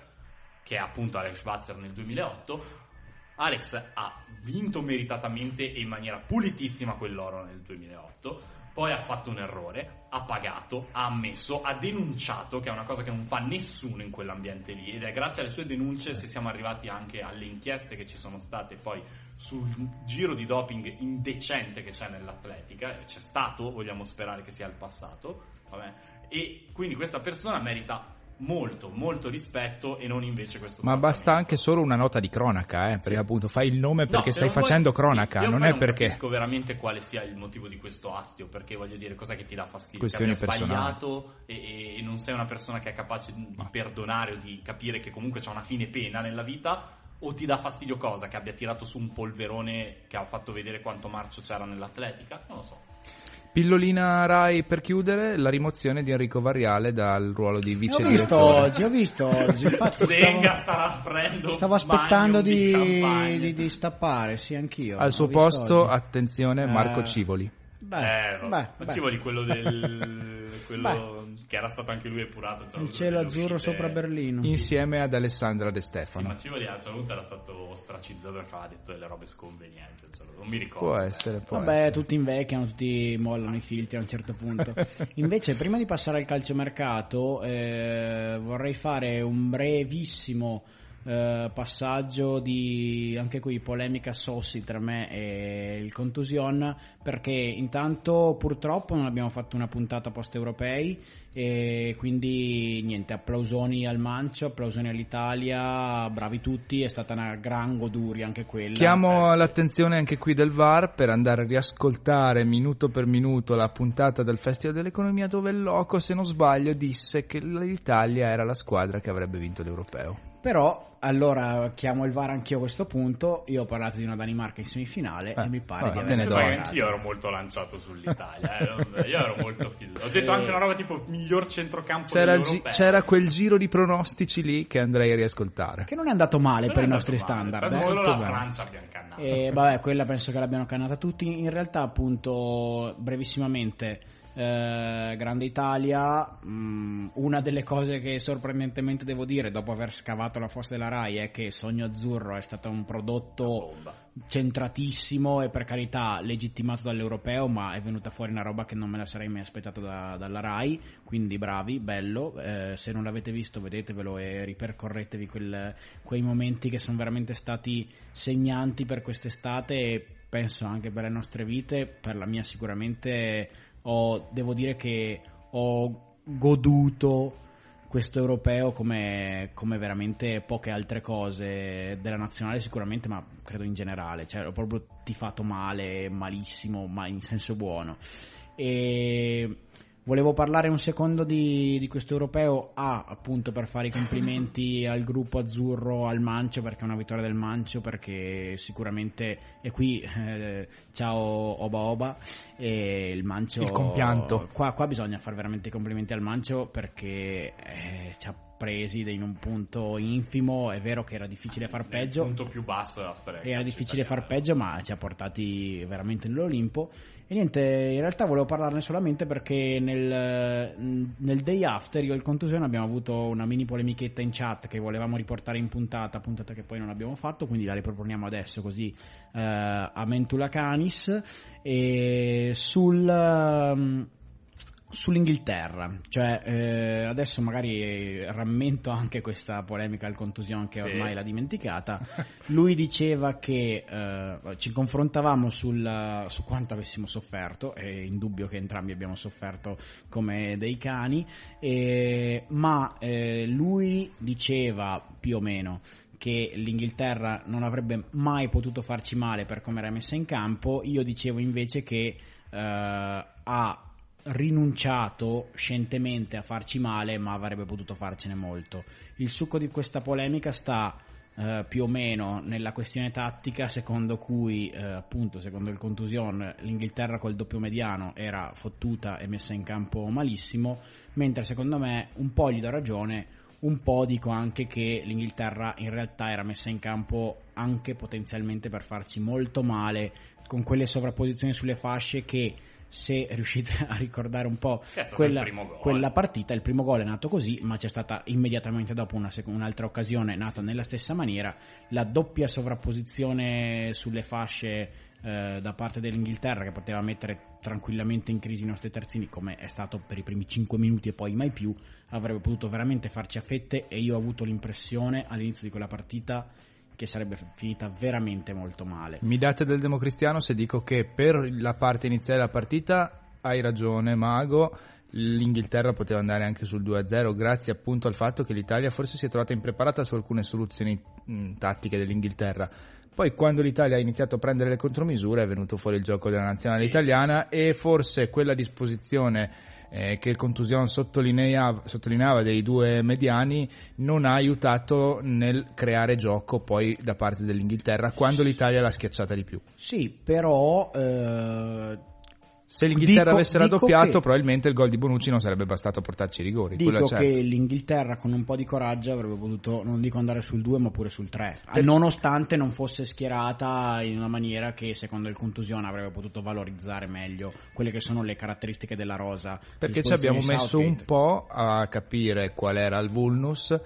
che è appunto Alex Schwarzer nel 2008. Alex ha vinto meritatamente e in maniera pulitissima quell'oro nel 2008. Poi ha fatto un errore, ha pagato, ha ammesso, ha denunciato, che è una cosa che non fa nessuno in quell'ambiente lì. Ed è grazie alle sue denunce se siamo arrivati anche alle inchieste che ci sono state poi sul giro di doping indecente che c'è nell'atletica. C'è stato, vogliamo sperare che sia il passato. vabbè. E quindi questa persona merita molto, molto rispetto e non invece questo Ma basta anche solo una nota di cronaca, eh, perché appunto fai il nome perché No, stai non vuoi- facendo sì, cronaca, io non è perché... capisco veramente quale sia il motivo di questo astio, perché voglio dire, cos'è che ti dà fastidio? Questioni che sbagliato e, e- e non sei una persona che è capace di perdonare o di capire che comunque c'è una fine pena nella vita, o ti dà fastidio cosa? Che abbia tirato su un polverone che ha fatto vedere quanto marcio c'era nell'atletica? Non lo so. Pillolina Rai per chiudere, la rimozione di Enrico Variale dal ruolo di vice ho visto direttore. oggi, ho visto oggi, infatti Zenga stavo, starà aprendo stavo aspettando di, champagne. di- di stappare, sì anch'io. Al suo posto, oggi. attenzione, Marco Eh, Civoli. Beh, eh, beh, ma beh. ci vuole quello del quello che era stato anche lui epurato cioè, il cielo azzurro uscite- sopra Berlino. Insieme ad Alessandra De Sì, Stefano. ma Civoli a un certo punto era stato ostracizzato perché aveva detto delle robe sconvenienti. cioè, non mi ricordo. Può essere, può Vabbè, essere. tutti invecchiano, tutti mollano i filtri a un certo punto. Invece, prima di passare al calciomercato, eh, vorrei fare un brevissimo eh, passaggio di anche qui polemica Sossi tra me e il Contusion perché intanto purtroppo non abbiamo fatto una puntata post europei e quindi niente applausoni al Mancio applausoni all'Italia bravi tutti è stata una gran goduria anche quella Chiamo Eh, l'attenzione anche qui del VAR per andare a riascoltare minuto per minuto la puntata del Festival dell'Economia dove il Loco, se non sbaglio, disse che l'Italia era la squadra che avrebbe vinto l'Europeo. Però allora chiamo il VAR anch'io a questo punto. Io ho parlato di una Danimarca in semifinale Eh, e mi pare vabbè, di te ne aver sbagliato. anch'io ero molto lanciato sull'Italia, eh, io ero molto fido. Ho detto Eh. anche una roba tipo miglior centrocampo C'era, gi- c'era quel giro di pronostici lì che andrei a riascoltare. Che non è andato male Non per i nostri male, standard. penso eh. solo la. Francia abbia incannato. E vabbè, quella penso che l'abbiano cannata tutti. In realtà, appunto, brevissimamente, eh, Grande Italia, mh, una delle cose che sorprendentemente devo dire, dopo aver scavato la fossa della Rai, è che Sogno Azzurro è stato un prodotto centratissimo e per carità legittimato dall'europeo, ma è venuta fuori una roba che non me la sarei mai aspettato da- dalla Rai, quindi bravi, bello, Eh, se non l'avete visto vedetevelo e ripercorretevi quel- quei momenti che sono veramente stati segnanti per quest'estate e penso anche per le nostre vite, per la mia sicuramente ho- devo dire che ho goduto questo europeo come, come veramente poche altre cose della nazionale sicuramente ma credo in generale. Cioè ho proprio tifato male malissimo ma in senso buono. E volevo parlare un secondo di, di questo europeo A appunto per fare i complimenti al gruppo azzurro al Mancio perché è una vittoria del Mancio perché sicuramente e qui eh, ciao Oba Oba e il Mancio Il compianto. qua, qua bisogna fare veramente i complimenti al Mancio perché eh, ci ha presi in un punto infimo. È vero che era difficile far Il peggio. punto più basso della storia. Era difficile far peggio, ma ci ha portati veramente nell'Olimpo. E niente, in realtà volevo parlarne solamente perché nel, nel day after io e il contusione abbiamo avuto una mini polemichetta in chat che volevamo riportare in puntata, puntata che poi non abbiamo fatto, quindi la riproponiamo adesso così eh, a Mentula Canis. E sul. Sull'Inghilterra, cioè eh, adesso magari eh, rammento anche questa polemica al contusion che Sì. ormai l'ha dimenticata. Lui diceva che eh, ci confrontavamo sul, su quanto avessimo sofferto, è indubbio che entrambi abbiamo sofferto come dei cani, e- ma eh, lui diceva più o meno che l'Inghilterra non avrebbe mai potuto farci male per come era messa in campo, io dicevo invece che eh, ha rinunciato scientemente a farci male, ma avrebbe potuto farcene molto. Il succo di questa polemica sta eh, più o meno nella questione tattica, secondo cui, eh, appunto, secondo il contusion, l'Inghilterra col doppio mediano era fottuta e messa in campo malissimo, mentre secondo me un po' gli do ragione, un po' dico anche che l'Inghilterra in realtà era messa in campo anche potenzialmente per farci molto male con quelle sovrapposizioni sulle fasce che se riuscite a ricordare un po' quella, quella partita, il primo gol è nato così, ma c'è stata immediatamente dopo una un'altra occasione nata nella stessa maniera, la doppia sovrapposizione sulle fasce eh, da parte dell'Inghilterra che poteva mettere tranquillamente in crisi i nostri terzini come è stato per i primi 5 minuti e poi mai più, avrebbe potuto veramente farci a fette e io ho avuto l'impressione all'inizio di quella partita che sarebbe finita veramente molto male. Mi date del democristiano se dico che per la parte iniziale della partita hai ragione, Mago. L'Inghilterra poteva andare anche sul 2-0 grazie appunto al fatto che l'Italia forse si è trovata impreparata su alcune soluzioni mh, tattiche dell'Inghilterra. Poi quando l'Italia ha iniziato a prendere le contromisure è venuto fuori il gioco della nazionale Sì. italiana e forse quella disposizione eh, che il contusion sottolineava, sottolineava dei due mediani non ha aiutato nel creare gioco poi da parte dell'Inghilterra quando l'Italia l'ha schiacciata di più. Sì, però eh, Se l'Inghilterra Dico- avesse raddoppiato, che- probabilmente il gol di Bonucci non sarebbe bastato a portarci i rigori. Dico certo. che l'Inghilterra con un po' di coraggio avrebbe potuto, non dico andare sul 2, ma pure sul 3, nonostante non fosse schierata in una maniera che secondo il contusione avrebbe potuto valorizzare meglio quelle che sono le caratteristiche della rosa. Perché ci abbiamo messo un po' a capire qual era il vulnus.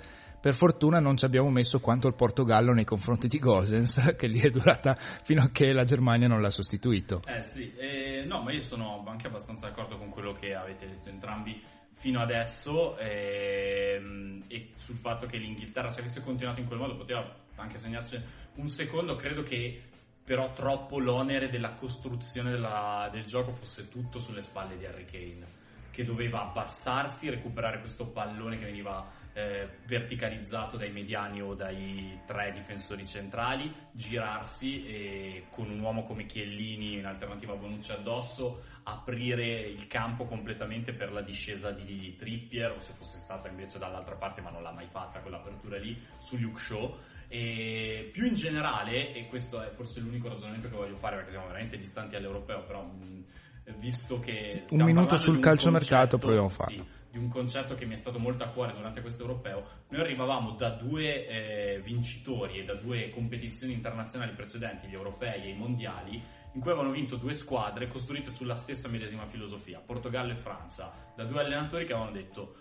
Per fortuna non ci abbiamo messo quanto il Portogallo nei confronti di Gosens, che lì è durata fino a che la Germania non l'ha sostituito. Eh sì, eh, no, ma io sono anche abbastanza d'accordo con quello che avete detto entrambi fino adesso ehm, e sul fatto che l'Inghilterra se avesse continuato in quel modo poteva anche segnarci un secondo, credo che però troppo l'onere della costruzione della- del gioco fosse tutto sulle spalle di Harry Kane che doveva abbassarsi, recuperare questo pallone che veniva eh, verticalizzato dai mediani o dai tre difensori centrali, girarsi e con un uomo come Chiellini in alternativa a Bonucci addosso aprire il campo completamente per la discesa di Trippier o se fosse stata invece dall'altra parte ma non l'ha mai fatta quell'apertura lì su Luke Shaw e più in generale e questo è forse l'unico ragionamento che voglio fare perché siamo veramente distanti all'europeo però mh, visto che Un minuto sul calciomercato, proviamo a farlo. sì, di un concetto che mi è stato molto a cuore durante questo europeo. Noi arrivavamo da due eh, vincitori e da due competizioni internazionali precedenti, gli europei e i mondiali, in cui avevano vinto due squadre costruite sulla stessa medesima filosofia, Portogallo e Francia, da due allenatori che avevano detto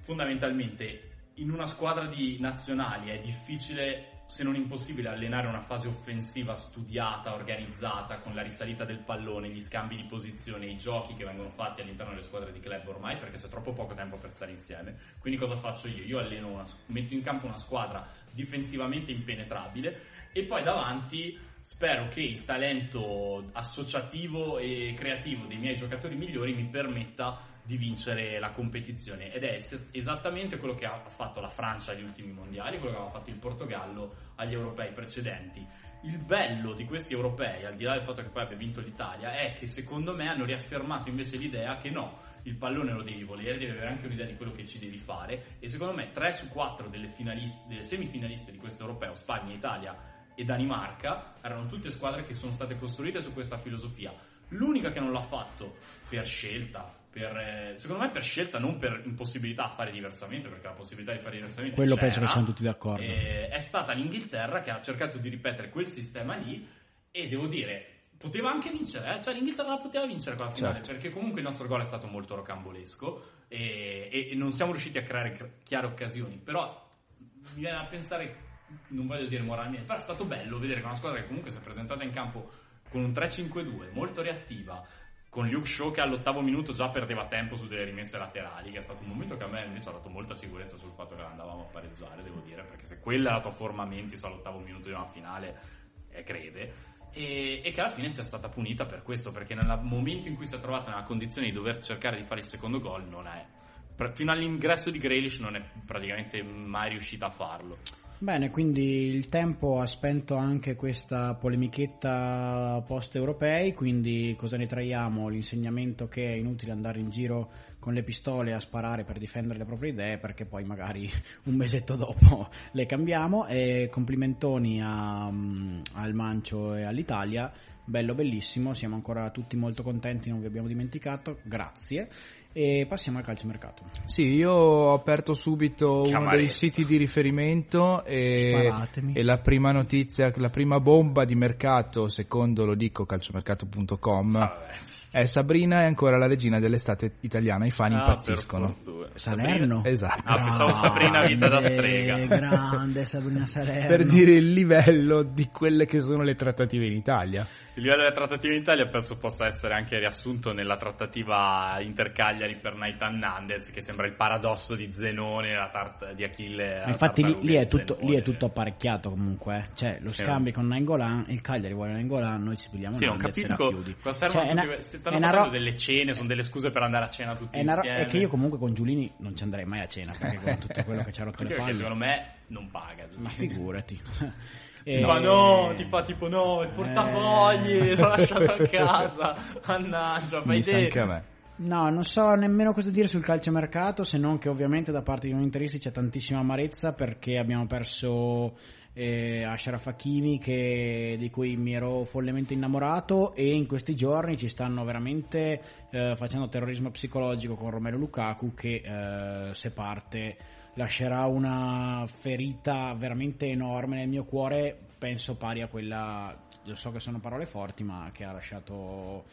fondamentalmente in una squadra di nazionali è difficile se non impossibile allenare una fase offensiva studiata, organizzata, con la risalita del pallone, gli scambi di posizione, i giochi che vengono fatti all'interno delle squadre di club ormai perché c'è troppo poco tempo per stare insieme. Quindi cosa faccio io? Io alleno una, metto in campo una squadra difensivamente impenetrabile e poi davanti spero che il talento associativo e creativo dei miei giocatori migliori mi permetta di vincere la competizione ed è es- esattamente quello che ha fatto la Francia agli ultimi mondiali, quello che aveva fatto il Portogallo agli europei precedenti. Il bello di questi europei, al di là del fatto che poi abbia vinto l'Italia, è che secondo me hanno riaffermato invece l'idea che no, il pallone lo devi volere, devi avere anche un'idea di quello che ci devi fare e secondo me 3 su 4 delle, finaliste, delle semifinaliste di questo europeo, Spagna, Italia e Danimarca, erano tutte squadre che sono state costruite su questa filosofia. L'unica che non l'ha fatto per scelta, per, eh, secondo me per scelta, non per impossibilità a fare diversamente, perché la possibilità di fare diversamente Quello c'era, penso che siamo tutti d'accordo. eh, è stata l'Inghilterra che ha cercato di ripetere quel sistema lì e devo dire, poteva anche vincere, eh? cioè l'Inghilterra la poteva vincere quella finale, Certo. perché comunque il nostro gol è stato molto rocambolesco e, e- e non siamo riusciti a creare cr- chiare occasioni, però mi viene a pensare, non voglio dire moralmente, però è stato bello vedere che una squadra che comunque si è presentata in campo con un 3-5-2, molto reattiva, con Luke Shaw che all'ottavo minuto già perdeva tempo su delle rimesse laterali, che è stato un momento che a me invece ha dato molta sicurezza sul fatto che andavamo a pareggiare, devo dire, perché se quella è la tua forma mentis all'ottavo minuto di una finale, è greve. E, e che alla fine sia stata punita per questo, perché nel momento in cui si è trovata nella condizione di dover cercare di fare il secondo gol, non è. Fino all'ingresso di Grealish non è praticamente mai riuscita a farlo. Bene, quindi il tempo ha spento anche questa polemichetta post-europei, quindi cosa ne traiamo? L'insegnamento che è inutile andare in giro con le pistole a sparare per difendere le proprie idee perché poi magari un mesetto dopo le cambiamo. E complimentoni a- mm, al Mancio e all'Italia, bello bellissimo, siamo ancora tutti molto contenti, non vi abbiamo dimenticato, grazie e passiamo al calciomercato. Sì, io ho aperto subito Che uno dei siti di riferimento e, e la prima notizia, la prima bomba di mercato, secondo lo dico calciomercato.com, Ah, è Sabrina è ancora la regina dell'estate italiana, i fan Ah, impazziscono. Salerno? Esatto. Ah, pensavo Sabrina vita da strega. Grande Sabrina Salerno. Per dire il livello di quelle che sono le trattative in Italia. Il livello delle trattative in Italia penso possa essere anche riassunto nella trattativa Inter-Cagliari per Nathan Nandez, che sembra il paradosso di Zenone, la tar- di Achille. Infatti lì, lì è tutto, lì è tutto apparecchiato comunque, eh. cioè lo Sì, scambio non- con Nainggolan, il Cagliari vuole Nainggolan, noi ci pigliamo Sì, non Nandez la capisco cosa servono Cioè, una- si stanno facendo ro- delle cene, sono delle scuse per andare a cena tutti è, una ro- insieme. è che io comunque con Giulini non ci andrei mai a cena perché con tutto quello che ci ha rotto Anche le perché palle. secondo me non paga. Ma figurati. Ti fa no, ti fa tipo no, il portafogli, l'ho lasciato a casa, mannaggia, fai te. anche a me. No, non so nemmeno cosa dire sul calciomercato, se non che ovviamente da parte di noi interisti c'è tantissima amarezza perché abbiamo perso eh, Ashraf Hakimi che- di cui mi ero follemente innamorato e in questi giorni ci stanno veramente eh, facendo terrorismo psicologico con Romero Lukaku che eh, se parte lascerà una ferita veramente enorme nel mio cuore, penso pari a quella, lo so che sono parole forti, ma che ha lasciato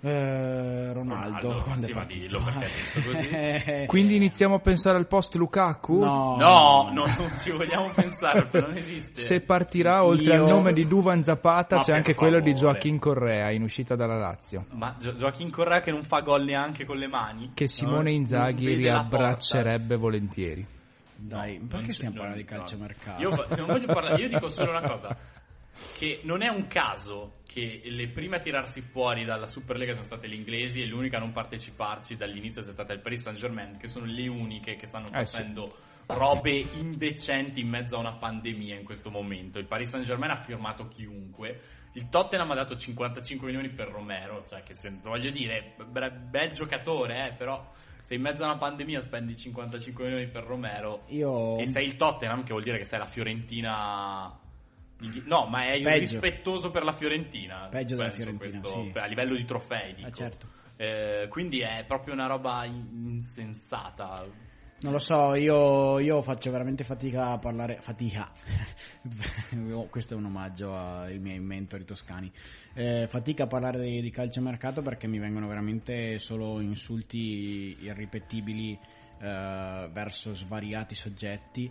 eh, Ronaldo, Ronaldo, sì, ma dillo così. Quindi iniziamo a pensare al post Lukaku? no, No, no, non ci vogliamo pensare, perché non esiste. Se partirà oltre Io- al nome di Duvan Zapata Ma c'è anche quello di favore. Joaquin Correa in uscita dalla Lazio. Ma Gio- Joaquin Correa che non fa gol neanche con le mani? Che Simone No, Inzaghi riabbraccerebbe volentieri. Dai, porta. perché stiamo parlando di no. calciomercato? Io, non voglio parlare, io dico solo una cosa. che non è un caso che le prime a tirarsi fuori dalla Superlega siano state le inglesi e l'unica a non parteciparci dall'inizio sia stata il Paris Saint Germain, che sono le uniche che stanno Eh, sì. facendo robe indecenti in mezzo a una pandemia in questo momento. Il Paris Saint Germain ha firmato chiunque. Il Tottenham ha dato 55 milioni per Romero, cioè che se, voglio dire, bre- bel giocatore, eh, però se in mezzo a una pandemia spendi 55 milioni per Romero Io e sei il Tottenham, che vuol dire che sei la Fiorentina. No, ma è Peggio. rispetto per la Fiorentina. Peggio della Fiorentina, questo, sì. a livello di trofei. Dico. Ah, certo. Eh, quindi è proprio una roba in- insensata. Non lo so, io, io faccio veramente fatica a parlare. Fatica. Questo è un omaggio ai miei mentori toscani. Eh, fatica a parlare di, di calciomercato perché mi vengono veramente solo insulti irripetibili eh, verso svariati soggetti.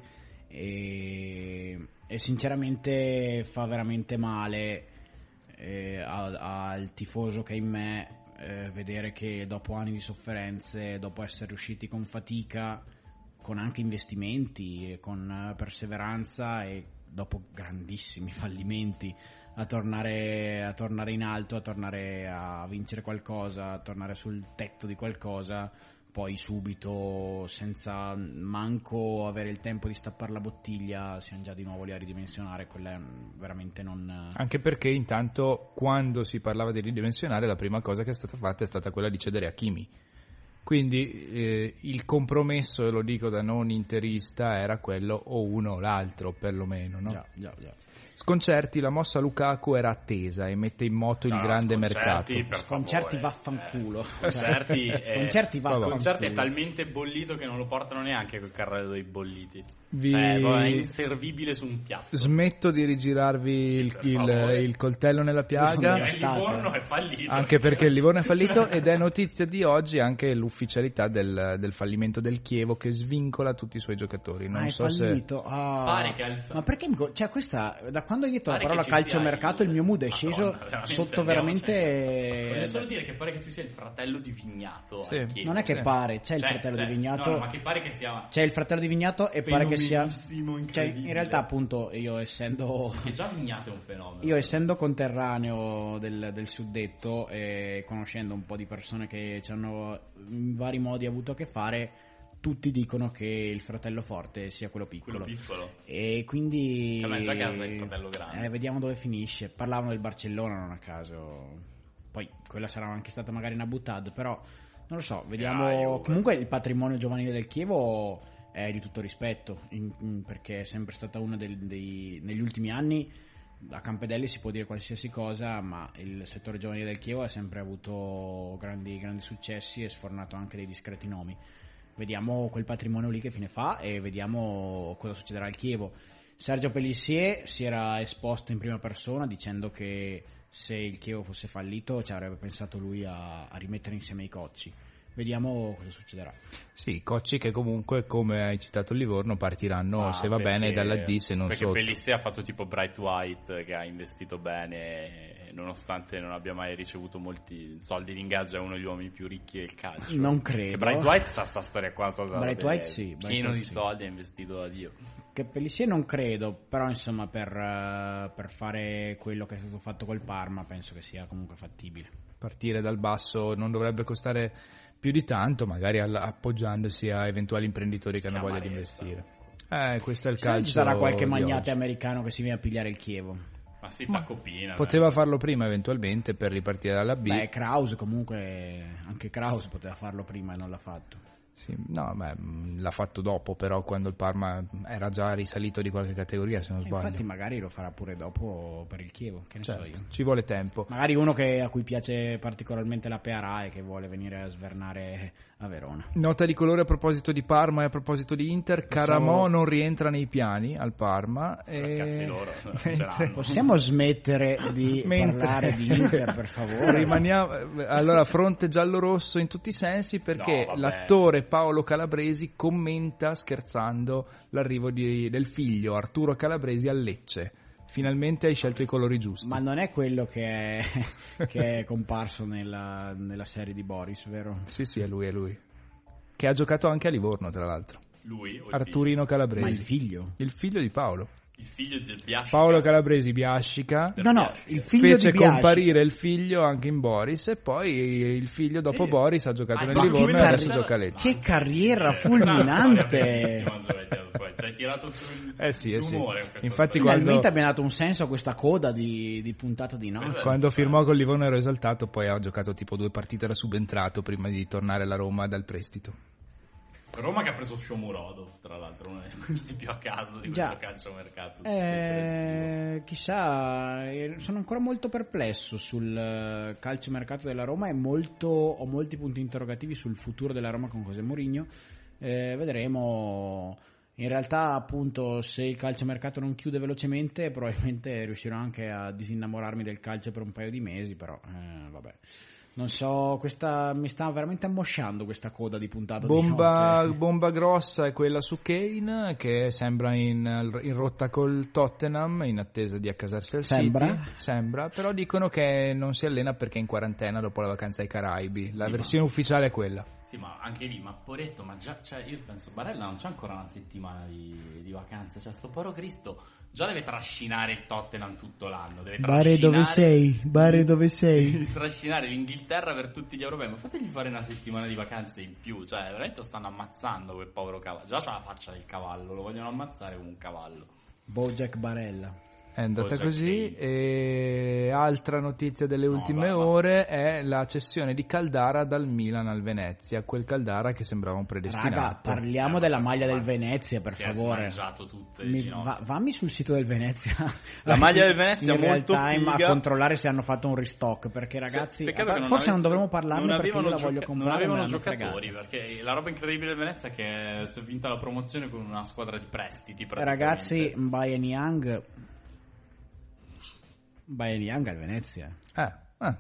E, e sinceramente fa veramente male eh, al tifoso che è in me eh, vedere che dopo anni di sofferenze, dopo essere riusciti con fatica, con anche investimenti, con eh, perseveranza e dopo grandissimi fallimenti a tornare, a tornare in alto, a tornare a vincere qualcosa, a tornare sul tetto di qualcosa, poi subito senza manco avere il tempo di stappare la bottiglia siamo già di nuovo lì a ridimensionare, quella è veramente non... Anche perché intanto quando si parlava di ridimensionare la prima cosa che è stata fatta è stata quella di cedere a Kimi. Quindi eh, il compromesso, e lo dico da non interista, era quello o uno o l'altro perlomeno. No? Già, già, già. Sconcerti, la mossa Lukaku era attesa e mette in moto il No, grande sconcerti, mercato. Sconcerti vaffanculo. Eh, Sconcerti, è- Sconcerti vaffanculo. Sconcerti è talmente bollito che non lo portano neanche col carrello dei bolliti. Vi- Eh, boh, è inservibile su un piatto. Smetto di rigirarvi il, per il- favore. il coltello nella piaga. Il. Livorno è fallito. Anche perché il Livorno è fallito ed è notizia di oggi anche l'ufficialità del, del fallimento del Chievo che svincola tutti i suoi giocatori. Non Ah, è so se... Ah. Pare che al- Ma perché mi cioè questa da quando hai detto la parola sia calciomercato il... il- mio mood è sceso Madonna, veramente, sotto veramente Voglio solo dire che pare che ci sia il fratello di Vignato. Sì. Chievo. Non è che Sì. pare, c'è il Cioè, fratello cioè, di Vignato. No, no, ma che pare che sia. C'è il fratello di Vignato e pare che sia cioè in realtà appunto io essendo Che già Vignato è un fenomeno. io essendo conterraneo del, del suddetto e conoscendo un po' di persone che ci hanno in vari modi avuto a che fare, tutti dicono che il fratello forte sia quello piccolo. quello piccolo. E quindi. Vabbè, già casa è il fratello grande. Eh, vediamo dove finisce. Parlavano del Barcellona, non a caso. Poi quella sarà anche stata magari una buttata, però non lo so. Vediamo. Ah. Comunque il patrimonio giovanile del Chievo è di tutto rispetto, in- in- perché è sempre stata una del- dei. negli ultimi anni. A Campedelli si può dire qualsiasi cosa, ma il settore giovanile del Chievo ha sempre avuto grandi, grandi successi e sfornato anche dei discreti nomi. Vediamo quel patrimonio lì che fine fa e vediamo cosa succederà al Chievo. Sergio Pellissier si era esposto in prima persona dicendo che se il Chievo fosse fallito ci avrebbe pensato lui a, a rimettere insieme i cocci. Vediamo cosa succederà. Sì, Cocci che comunque, come hai citato il Livorno, partiranno Ah, se va perché- bene dalla D se non perché sotto. Pellissier ha fatto tipo Bright White che ha investito bene nonostante non abbia mai ricevuto molti soldi di ingaggio è uno degli uomini più ricchi del calcio Non credo. che Bright White c'ha sta storia qua so Bright. White sì, Bright pieno White di sì. soldi ha investito da Dio Che Pellissier non credo, però insomma per, eh, per fare quello che è stato fatto col Parma penso che sia comunque fattibile. Partire dal basso non dovrebbe costare più di tanto, magari all- appoggiandosi a eventuali imprenditori che hanno voglia di investire. Eh, questo è il Se calcio. ci sarà qualche magnate oggi. americano che si viene a pigliare il Chievo. ma si fa copina Poteva farlo prima eventualmente per ripartire dalla B. Beh, Kraus comunque, anche Kraus poteva farlo prima e non l'ha fatto. Sì, no, beh, mh, l'ha fatto dopo, però quando il Parma era già risalito di qualche categoria, se non E sbaglio. infatti magari lo farà pure dopo per il Chievo, che ne so Certo, io. ci vuole tempo. Magari uno che- a cui piace particolarmente la PRA e che vuole venire a svernare a Verona. Nota di colore a proposito di Parma e a proposito di Inter, Caramò non rientra nei piani al Parma. E... loro, Mentre-. Possiamo smettere di Mentre- parlare di Inter, per favore? Rimaniamo allora fronte giallo-rosso in tutti i sensi perché No, l'attore Paolo Calabresi commenta scherzando l'arrivo di- del figlio Arturo Calabresi a Lecce. Finalmente hai scelto i colori giusti. Ma non è quello che è, che è comparso nella, nella serie di Boris, vero? Sì, sì, è lui, è lui. Che ha giocato anche a Livorno, tra l'altro. lui Arturino Ma il Calabresi. figlio? Il figlio di Paolo. Il figlio del Biasci. Paolo Calabresi Biascica No, no, il figlio fece di comparire il figlio anche in Boris e poi il figlio dopo Sì. Boris ha giocato Ah, nel ma Livorno e adesso carri- gioca a Lecce. Che carriera fulminante! Bellissima, Giovetti, poi. Ci hai tirato sul Eh sì, eh sì. Infatti quando- Finalmente abbiamo dato un senso a questa coda di, di puntata di noce. Quello Quando firmò con Livorno ero esaltato, poi ha giocato tipo due partite da subentrato prima di tornare alla Roma dal prestito. Roma che ha preso Shomurodov, tra l'altro, uno dei questi più a caso di Già. questo calciomercato. Eh, chissà, eh, sono ancora molto perplesso sul eh, calciomercato della Roma e molto, ho molti punti interrogativi sul futuro della Roma con José Mourinho. Eh, vedremo. In realtà, appunto, se il calciomercato non chiude velocemente, probabilmente riuscirò anche a disinnamorarmi del calcio per un paio di mesi. Però, eh, vabbè, non so, questa mi sta veramente ammosciando questa coda di puntata di Bomba, noce. bomba grossa è quella su Kane che sembra in, in rotta col Tottenham in attesa di accasarsi al Sembra? City. Sembra, però dicono che non si allena perché è in quarantena dopo la vacanza ai Caraibi. La Sì, versione ufficiale è quella. Sì, ma anche lì, ma Poretto, ma già, cioè, io penso, Barella non c'ha ancora una settimana di, di vacanze, cioè, sto povero Cristo già deve trascinare il Tottenham tutto l'anno, deve Bare dove trascinare- sei? Bare dove sei? Trascinare l'Inghilterra per tutti gli europei, ma fategli fare una settimana di vacanze in più, cioè, veramente lo stanno ammazzando quel povero cavallo, già c'ha la faccia del cavallo, lo vogliono ammazzare come un cavallo. Bojack Barella. È andata Bojack così. Kane. E altra notizia delle No, ultime va- va. ore è la cessione di Caldara dal Milan al Venezia. Quel Caldara che sembrava un predestinato. Raga, parliamo Eh, della maglia del Venezia, per si è favore. smangiato tutte le Mi- va- vammi sul sito del Venezia. La maglia del Venezia in è molto real time figa. a controllare se hanno fatto un restock. Perché ragazzi, che forse non avessero- dovremmo parlarne non perché io la voglio gioca- comprare. Non avevano giocatori fregata. perché la roba incredibile del Venezia è che si è vinta la promozione con una squadra di prestiti. Ragazzi, Bayern Young. Bayern Young al Venezia. Eh, eh.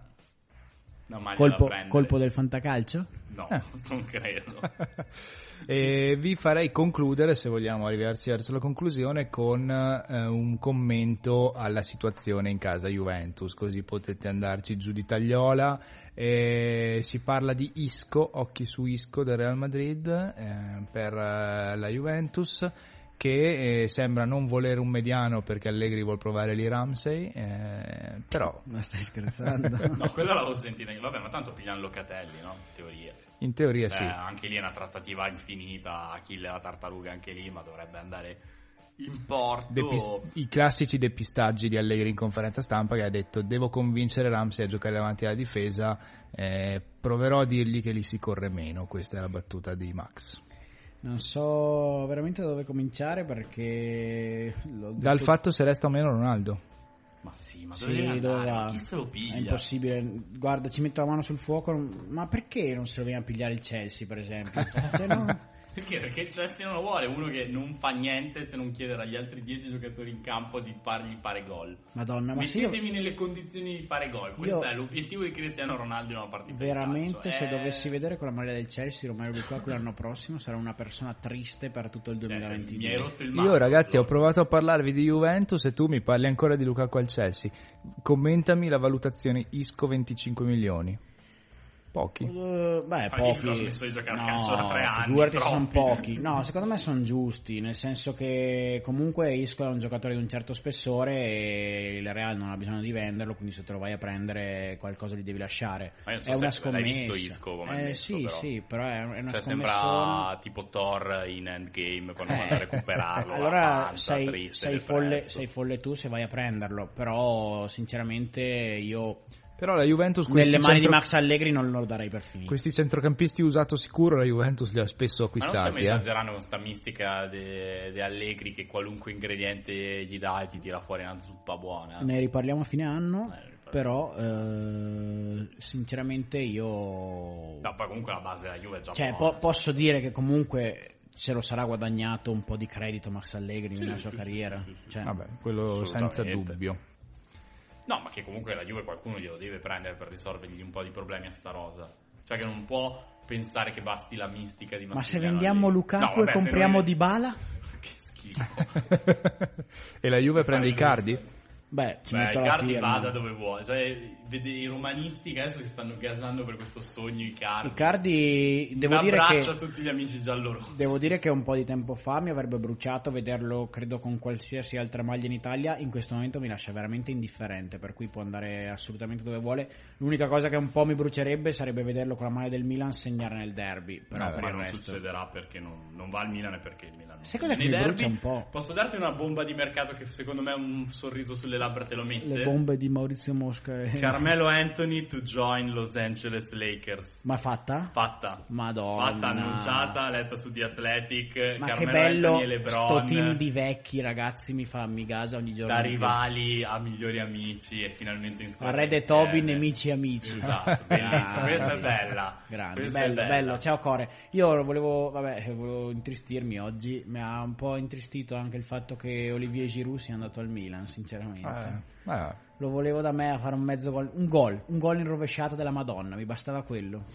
No, Colpo, colpo del fantacalcio? No, Eh. non credo. E vi farei concludere, se vogliamo arrivarci verso la conclusione, con eh, un commento alla situazione in casa Juventus, così potete andarci giù di tagliola. E si parla di Isco, occhi su Isco del Real Madrid eh, per eh, la Juventus che eh, sembra non volere un mediano perché Allegri vuol provare lì Ramsey, eh, però Ma stai scherzando? No, quello l'avevo sentita. Vabbè, ma tanto pigliano Locatelli, no? In teoria. in teoria Beh, sì. Anche lì è una trattativa infinita. Achille la tartaruga anche lì, ma dovrebbe andare in porto. Depis- I classici depistaggi di Allegri in conferenza stampa che ha detto devo convincere Ramsey a giocare davanti alla difesa, eh, proverò a dirgli che lì si corre meno, questa è la battuta di Max. Non so veramente da dove cominciare perché... l'ho Dal fatto se resta o meno Ronaldo. Ma sì, ma Sì, dove deve andare? va? Ma chi se lo piglia? È impossibile. Guarda, ci metto la mano sul fuoco. Ma perché non se lo viene a pigliare il Chelsea, per esempio? Cioè, no? Perché? Perché il Chelsea non lo vuole, uno che non fa niente se non chiedere agli altri 10 giocatori in campo di fargli fare gol. Madonna, ma se io Mettetemi nelle condizioni di fare gol. Questo Io- è l'obiettivo di Cristiano Ronaldo in una partita. di veramente se Eh, dovessi vedere con la maglia del Chelsea Romero Lukaku l'anno prossimo sarà una persona triste per tutto il eh, mi hai 2022. rotto il Io mazzo, ragazzi ho provato a parlarvi di Juventus e tu mi parli ancora di Lukaku al Chelsea. Commentami la valutazione Isco 25 milioni. Pochi. Uh, beh, ha pochi. smesso di giocare a no, calcio da tre anni, figurati sono pochi. No, secondo me sono giusti, nel senso che comunque Isco è un giocatore di un certo spessore e il Real non ha bisogno di venderlo, quindi se te lo vai a prendere qualcosa gli devi lasciare. Ma io non so è una scommessa. visto Isco come eh, messo, sì, però. sì, però è, una Cioè, scommessa. sembra tipo Thor in Endgame quando vanno a recuperarlo. allora pancia sei, triste, sei folle, sei folle tu se vai a prenderlo, però sinceramente io Però la Juventus questi, nelle mani di Max Allegri non lo darei per finito. questi centrocampisti usato sicuro la Juventus li ha spesso Ma non acquistati. stiamo eh. esagerando con sta mistica di Allegri che qualunque ingrediente gli dai ti tira fuori una zuppa buona. Ne riparliamo a fine anno, Eh, però eh, sinceramente io... No, poi comunque la base della Juve è già Cioè, po- posso dire che comunque se lo sarà guadagnato un po' di credito Max Allegri Sì, nella sì, sua sì, carriera. sì, sì, sì. Cioè, Vabbè, quello senza dubbio. No, ma che comunque la Juve qualcuno glielo deve prendere per risolvergli un po' di problemi a sta rosa. Cioè che non può pensare che basti la mistica di Ma se Massimiliano vendiamo. Lukaku No, vabbè, e compriamo noi- Dybala? Che schifo. e la Juve prende i cardi? Beh, ci Beh, firma. vada dove vuole. Cioè, vede i romanisti che adesso si stanno gasando per questo sogno Icardi. Icardi, devo Un dire abbraccio che a tutti gli amici giallorossi. Devo dire che un po' di tempo fa mi avrebbe bruciato vederlo, credo, con qualsiasi altra maglia in Italia. In questo momento mi lascia veramente indifferente, per cui può andare assolutamente dove vuole. L'unica cosa che un po' mi brucerebbe sarebbe vederlo con la maglia del Milan segnare nel derby. Però Eh, per ma non resto. succederà perché non, non va al Milan e perché il Milan Nei che mi derby, brucia un po'? Posso darti una bomba di mercato che secondo me un sorriso sulle labbra te lo mette? Le bombe di Maurizio Mosca. e- Carmelo Anthony to join Los Angeles Lakers. Ma fatta? Fatta. Madonna. Fatta, annunciata, letta su The Athletic. Ma che Carmelo bello Anthony e LeBron. sto team di vecchi ragazzi mi fa mi gasa ogni giorno. da rivali a migliori amici e finalmente in squadra Red e insieme. Toby, nemici amici. Esatto, bellissimo. Questa è bella. Grande, Questa bello, bella. bello. Ciao Core. Io volevo, vabbè, volevo intristirmi oggi. Mi ha un po' intristito anche il fatto che Olivier Giroud sia andato al Milan, sinceramente. Eh, eh, Lo volevo da me a fare un mezzo gol, un gol, un gol in rovesciata della Madonna, mi bastava quello.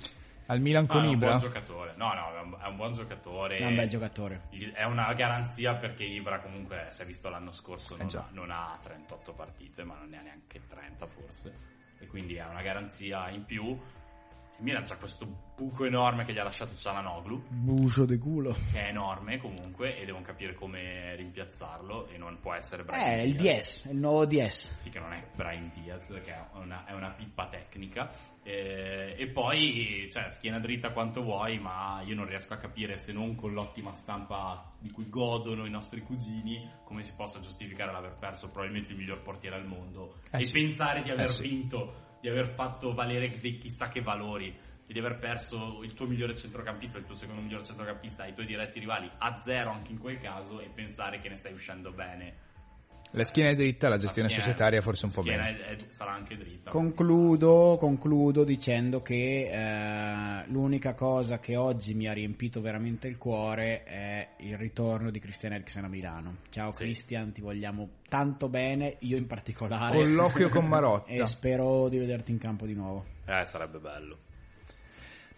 al Milan No, con è un Ibra. buon giocatore. No, no, è un, buon giocatore. È un bel giocatore. È una garanzia perché Ibra comunque si è visto l'anno scorso non, Eh non ha 38 partite ma non ne ha neanche 30 forse e quindi è una garanzia in più Milan c'ha questo buco enorme che gli ha lasciato Cialanoglu Bucio di culo. che è enorme comunque e devono capire come rimpiazzarlo e non può essere Brian Eh, il Diaz. DS, il nuovo DS. Sì, che non è Brian Diaz, che è una, è una pippa tecnica. Eh, e poi, cioè, schiena dritta quanto vuoi, ma io non riesco a capire se non con l'ottima stampa di cui godono i nostri cugini, come si possa giustificare l'aver perso probabilmente il miglior portiere al mondo Eh e sì. pensare di aver Eh sì. Di aver fatto valere dei chissà che valori. Di aver perso il tuo migliore centrocampista, il tuo secondo miglior centrocampista, i tuoi diretti rivali a zero anche in quel caso e pensare che ne stai uscendo bene. La schiena è dritta, la gestione La schiena- societaria forse un po' meno. sarà anche dritta. Concludo, concludo dicendo che eh, l'unica cosa che oggi mi ha riempito veramente il cuore è il ritorno di Christian Eriksen a Milano. Ciao Sì. Christian, ti vogliamo tanto bene, io in particolare. Colloquio con Marotta. E spero di vederti in campo di nuovo. Eh, sarebbe bello.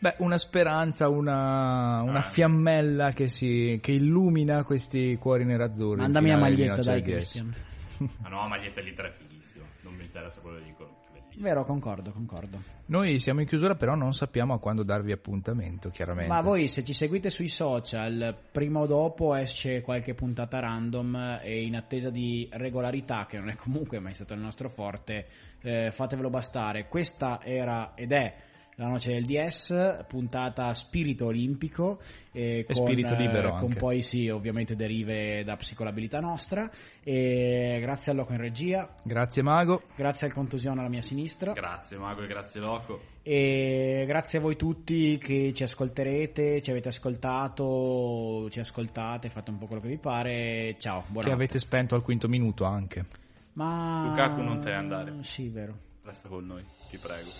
Beh, una speranza, una, una Ah. fiammella che, si, che illumina questi cuori nerazzurri. Mandami la di maglietta, dai. Christian. La nuova maglietta lì è fighissima. Non mi interessa quello che dicono. che bellissimo. Vero, concordo, concordo. Noi siamo in chiusura, però non sappiamo a quando darvi appuntamento, chiaramente. Ma voi se ci seguite sui social, prima o dopo esce qualche puntata random e in attesa di regolarità, che non è comunque mai stato il nostro forte, eh, fatevelo bastare. Questa era ed è la noce del DS, puntata spirito olimpico eh, E con, spirito libero eh, con anche. poi sì, ovviamente derive da psicolabilità nostra. E grazie al Loco in regia, Grazie Mago. grazie al contusione alla mia sinistra. Grazie Mago e grazie Loco. E grazie a voi tutti che ci ascolterete, ci avete ascoltato, ci ascoltate, fate un po' quello che vi pare. Ciao, Che buonanotte. avete spento al quinto minuto anche. Ma Lukaku non te ne andare. Sì, vero. Resta con noi, ti prego.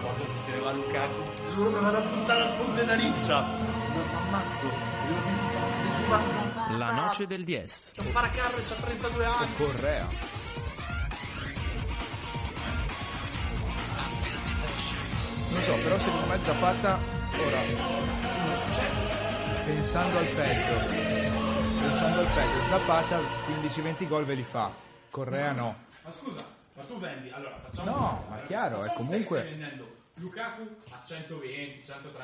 Quando si leva Lukaku, giuro che vado a buttare al ponte da riccia. Ma ammazzo, devo sentire La noce del DS. C'è un paracarro e c'ha 32 anni. Correa. Non so, però secondo me Zapata ora pensando al peggio pensando al peggio Zapata 15-20 gol ve li fa. Correa no. Ma scusa, ma tu vendi, allora facciamo... No, ma chiaro, è comunque- Lukaku a 120, 130